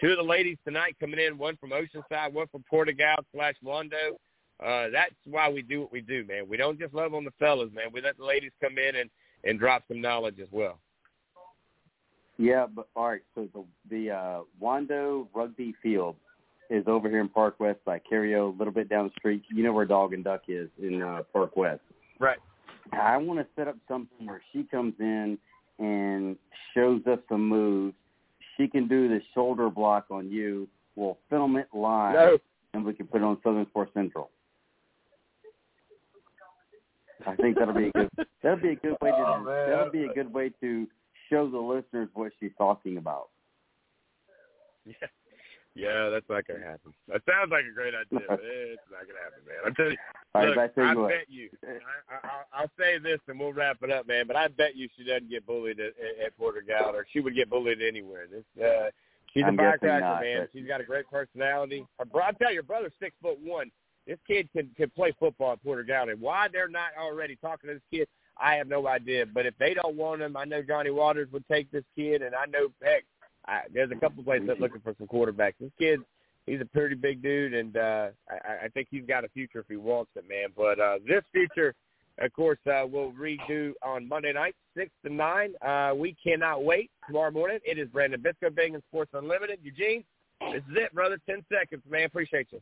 two of the ladies tonight coming in, one from Oceanside, one from Porter Gaud slash Wando. Uh, that's why we do what we do, man. We don't just love on the fellas, man. We let the ladies come in and and drop some knowledge as well. Yeah, but all right. So the the uh, Wando Rugby Field is over here in Park West by Cario, a little bit down the street. You know where Dog and Duck is in uh, Park West. Right. I want to set up something where she comes in and shows us some moves. She can do the shoulder block on you. We'll film it live, No. and we can put it on Southern Sports Central. I think that'll be a good. That'll be a good way to. Oh, man. that'll be a good way to show the listeners what she's talking about. Yeah. Yeah, that's not gonna happen. That sounds like a great idea, but it's not gonna happen, man. I'm telling you. All look, I tell you I bet you. I, I, I'll- I'll say this, and we'll wrap it up, man. But I bet you she doesn't get bullied at, at, at Porter Gaud, or she would get bullied anywhere. This, uh, she's I'm a firecracker, not, man. but- She's got a great personality. Her bro, I tell you, your brother's six foot one. This kid can can play football at Porter Gaud, and why they're not already talking to this kid, I have no idea. But if they don't want him, I know Johnny Waters would take this kid, and I know heck, I, there's a couple places that looking for some quarterbacks. This kid, he's a pretty big dude, and uh, I, I think he's got a future if he wants it, man. But uh, this future, of course, uh, we'll redo on Monday night, six to nine. Uh, we cannot wait tomorrow morning. It is Brandon Bisco, Bing Sports Unlimited. Eugene, this is it, brother. Ten seconds, man. Appreciate you.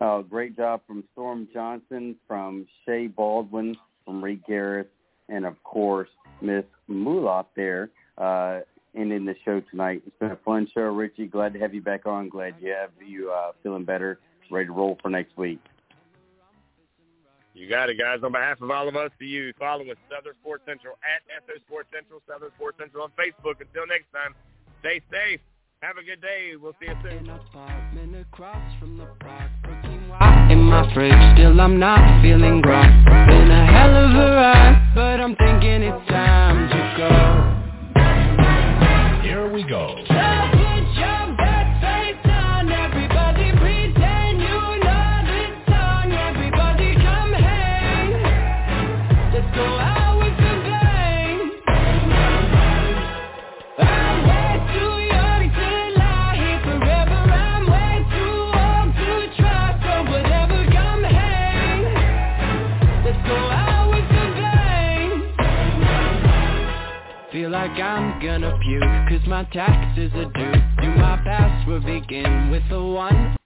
Oh, great job from Storm Johnson, from Shae Baldwin, from Reed Garris, and of course Miss Mulop there, uh, ending the show tonight. It's been a fun show, Richie. Glad to have you back on. Glad you have you uh, feeling better, ready to roll for next week. You got it, guys. On behalf of all of us, to you, follow us, Southern Sports Central, at SO Sports Central, Southern Sports Central on Facebook. Until next time, stay safe. Have a good day. We'll see you soon. in my fridge, still I'm not feeling gross Been a hell of a ride, but I'm thinking it's time to go Here we go. Like I'm gonna puke Cause my taxes are due. Do my password begin with a one